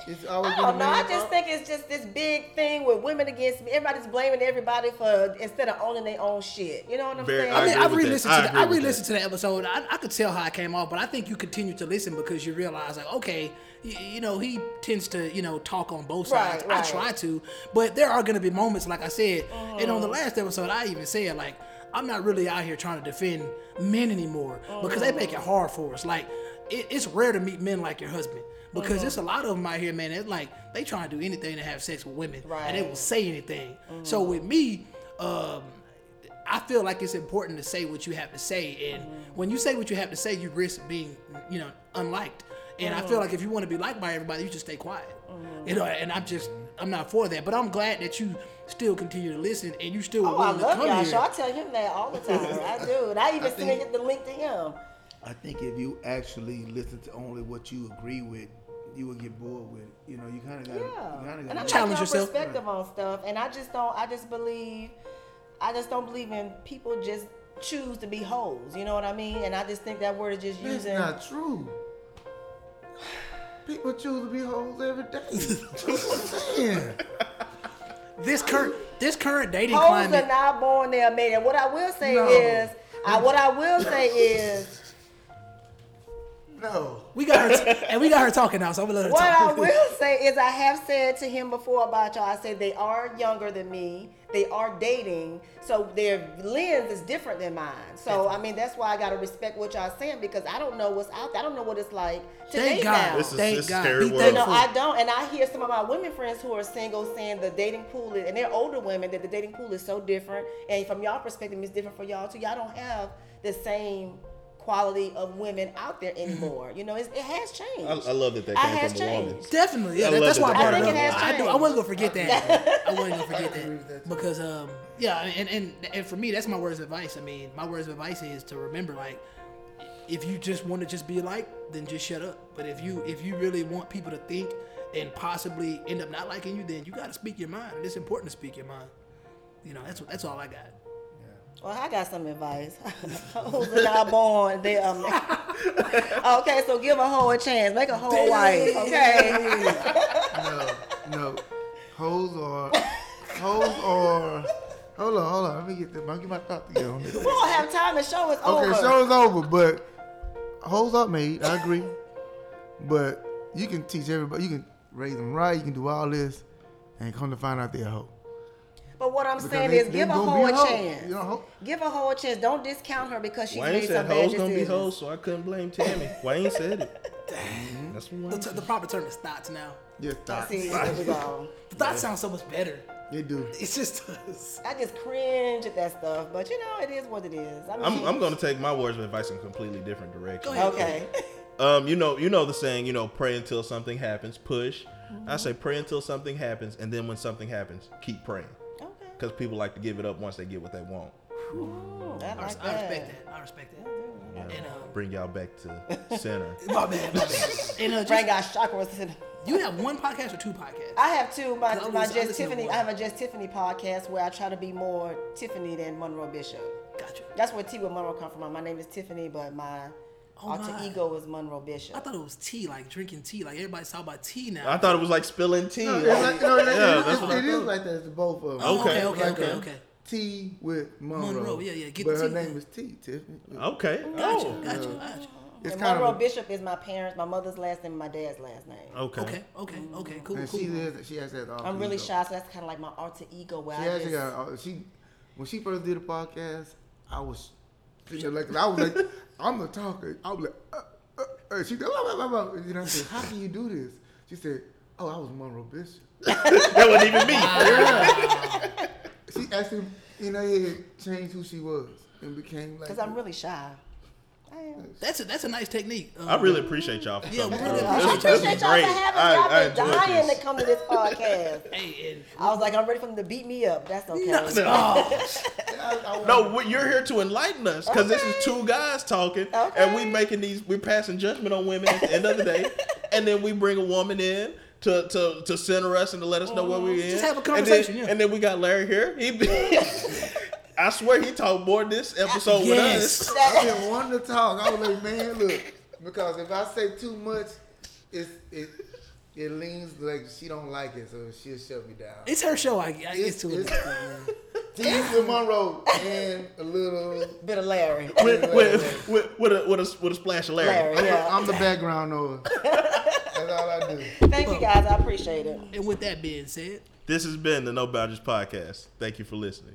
It's always I been a don't know. I just fault? think it's just this big thing with women against me. Everybody's blaming everybody for instead of owning their own shit. You know what I'm Very- saying? I I mean, agree I with re-listened I to the, agree I re-listened to the episode. I, I could tell how it came off, but I think you continue to listen because you realize, like, okay, you, you know, he tends to, you know, talk on both sides. Right, I try to, but there are going to be moments, like I said, and on the Mm-hmm. last episode, I even said, like, I'm not really out here trying to defend men anymore because they make it Mm-hmm. hard for us. Like, it, it's rare to meet men like your husband. Because Mm-hmm. there's a lot of them out here, man. It's like they try to do anything to have sex with women, and they will Right. say anything. So with me, um, I feel like it's important to say what you have to say, and when you say what you have to say, you risk being, you know, unliked. And I feel like if you want to be liked by everybody, you just stay quiet. You know, and I'm just, I'm not for that. But I'm glad that you still continue to listen, and you still Oh, I willing to love come y'all. here. So I tell him that all the time. I do. And I even send think- him the link to him. I think if you actually listen to only what you agree with, you will get bored with it. You know, you kind of got to, Yeah. you And got I to Challenge like yourself. perspective on stuff. And I just don't. I just believe. I just don't believe in people just choose to be hoes. You know what I mean? And I just think that word is just That's using. not true. People choose to be hoes every day. That's what I'm saying. this current, this current dating Hoes climate. are not born; there, man. And what I will say No. is, I, what I will say is, No. we got her, and we got her talking now. So I'm gonna let her what I will say is, I have said to him before about y'all. I said they are younger than me. They are dating, so their lens is different than mine. So I mean, that's why I gotta respect what y'all saying because I don't know what's out there. I don't know what it's like to Thank date God. now. This is Thank this is God. scary Be world. You know. I don't, and I hear some of my women friends who are single saying the dating pool is, and they're older women that the dating pool is so different, and from y'all perspective, it's different for y'all too. Y'all don't have the same quality of women out there anymore. You know, it's, it has changed. I, I love that that I came has from a woman. Definitely, yeah. That, that's that why I they brought I it think up. it has I, do, I wasn't gonna forget that. I wasn't gonna forget that that, because, um, yeah, and, and and for me, that's my words of advice. I mean, my words of advice is to remember, like, if you just want to just be like, then just shut up. But if you if you really want people to think and possibly end up not liking you, then you got to speak your mind. And it's important to speak your mind. You know, that's that's all I got. Well, I got some advice. Hoes are not born. They um. okay, so give a hoe a chance. Make a hoe wife. Okay. No. No. Hoes are. Hoes are. Hold on, hold on. Let me get me get my thought together on this. we don't have time. The show is over. Okay, over. show's over, but hoes are made. I agree, but you can teach everybody. You can raise them right. You can do all this, and come to find out they're a hoe. But what I'm Because saying they- is, they give a gonna hoe a hoe. chance. You know, hoe- Give a hoe a chance. Don't discount her because she's Wayne made said some bad hoes gonna be decisions. hoes, so I couldn't blame Tammy. Wayne said it. That's what The, t- the proper term is thoughts now. Yeah, thoughts. See, there we go. The thoughts sound so much better. They do. It's just us. I just cringe at that stuff, but you know, it is what it is. I mean, I'm, I'm gonna take my words of advice in a completely different direction. Go ahead. okay. Um, you know, you know the saying, you know, pray until something happens, push. Mm-hmm. I say pray until something happens, and then when something happens, keep praying, okay. Because people like to give it up once they get what they want. Mm, I I, like res- that. I respect that. I respect that. And uh, Bring y'all back to center. my bad, my bad. And uh, Brain just, got chakras. in- you have one podcast or two podcasts? I have two. My, I my listen- I Just Tiffany. I have a Just Tiffany podcast where I try to be more Tiffany than Monroe Bishop. Gotcha. That's where T with Monroe come from. My name is Tiffany, but my Oh, alter my. ego is Monroe Bishop. I thought it was tea, like drinking tea. Like everybody's talking about tea now. I thought it was like spilling tea. No, it's like, no, it, Yeah, it- that's what I it is like that. It's both of them. Oh, Okay. okay, okay, Like okay, okay. T with Monroe. Monroe, yeah, yeah, get but the her T. name is T, Tiffany. Okay. Gotcha, Oh. gotcha, gotcha. It's and kind Monroe of. a- Bishop is my parents, my mother's last name, my dad's last name. Okay. Okay, okay, okay, cool, And cool. she is. She has that. alter I'm really ego. shy, so that's kind of like my alter ego. Where She I actually just, got. uh, She when she first did the podcast, I was thinking like I was like I'm the talker. I was like, uh, uh, uh. she go, blah, blah, blah, blah. you I said, how can you do this? She said, oh, I was Monroe Bishop. That wasn't even me. She actually in her head changed who she was and became like. because I'm really shy. I am. That's a that's a nice technique. Um, I really appreciate y'all for Yeah, we really. I appreciate This- appreciate this y'all was for having I- me. I I've been dying this. to come to this podcast. Hey, and I was like, I'm ready for them to beat me up. That's okay. no, oh, I, I, No, we- you're here to enlighten us because this is two guys talking, and we Okay. making these. We're passing judgment on women at the end of the day, and then we bring a woman in to to, to center us and to let us know where we're in. Just have a And then- conversation, yeah. And then, we got Larry here. He, I swear he talked more this episode with Yes. us. I didn't want to talk. I was like, man, look, because if I say too much, it's it it leans like she don't like it, so she'll shut me down. it's her show. I, I get It's- to it. it's- T with Monroe and a little. Bit of Larry. With, with, with, with, a, with, a, with a splash of Larry. Larry, I'm, yeah. the, I'm the background noise. That's all I do. Thank you guys. I appreciate it. And with that being said, This has been the No Boundaries podcast. Thank you for listening.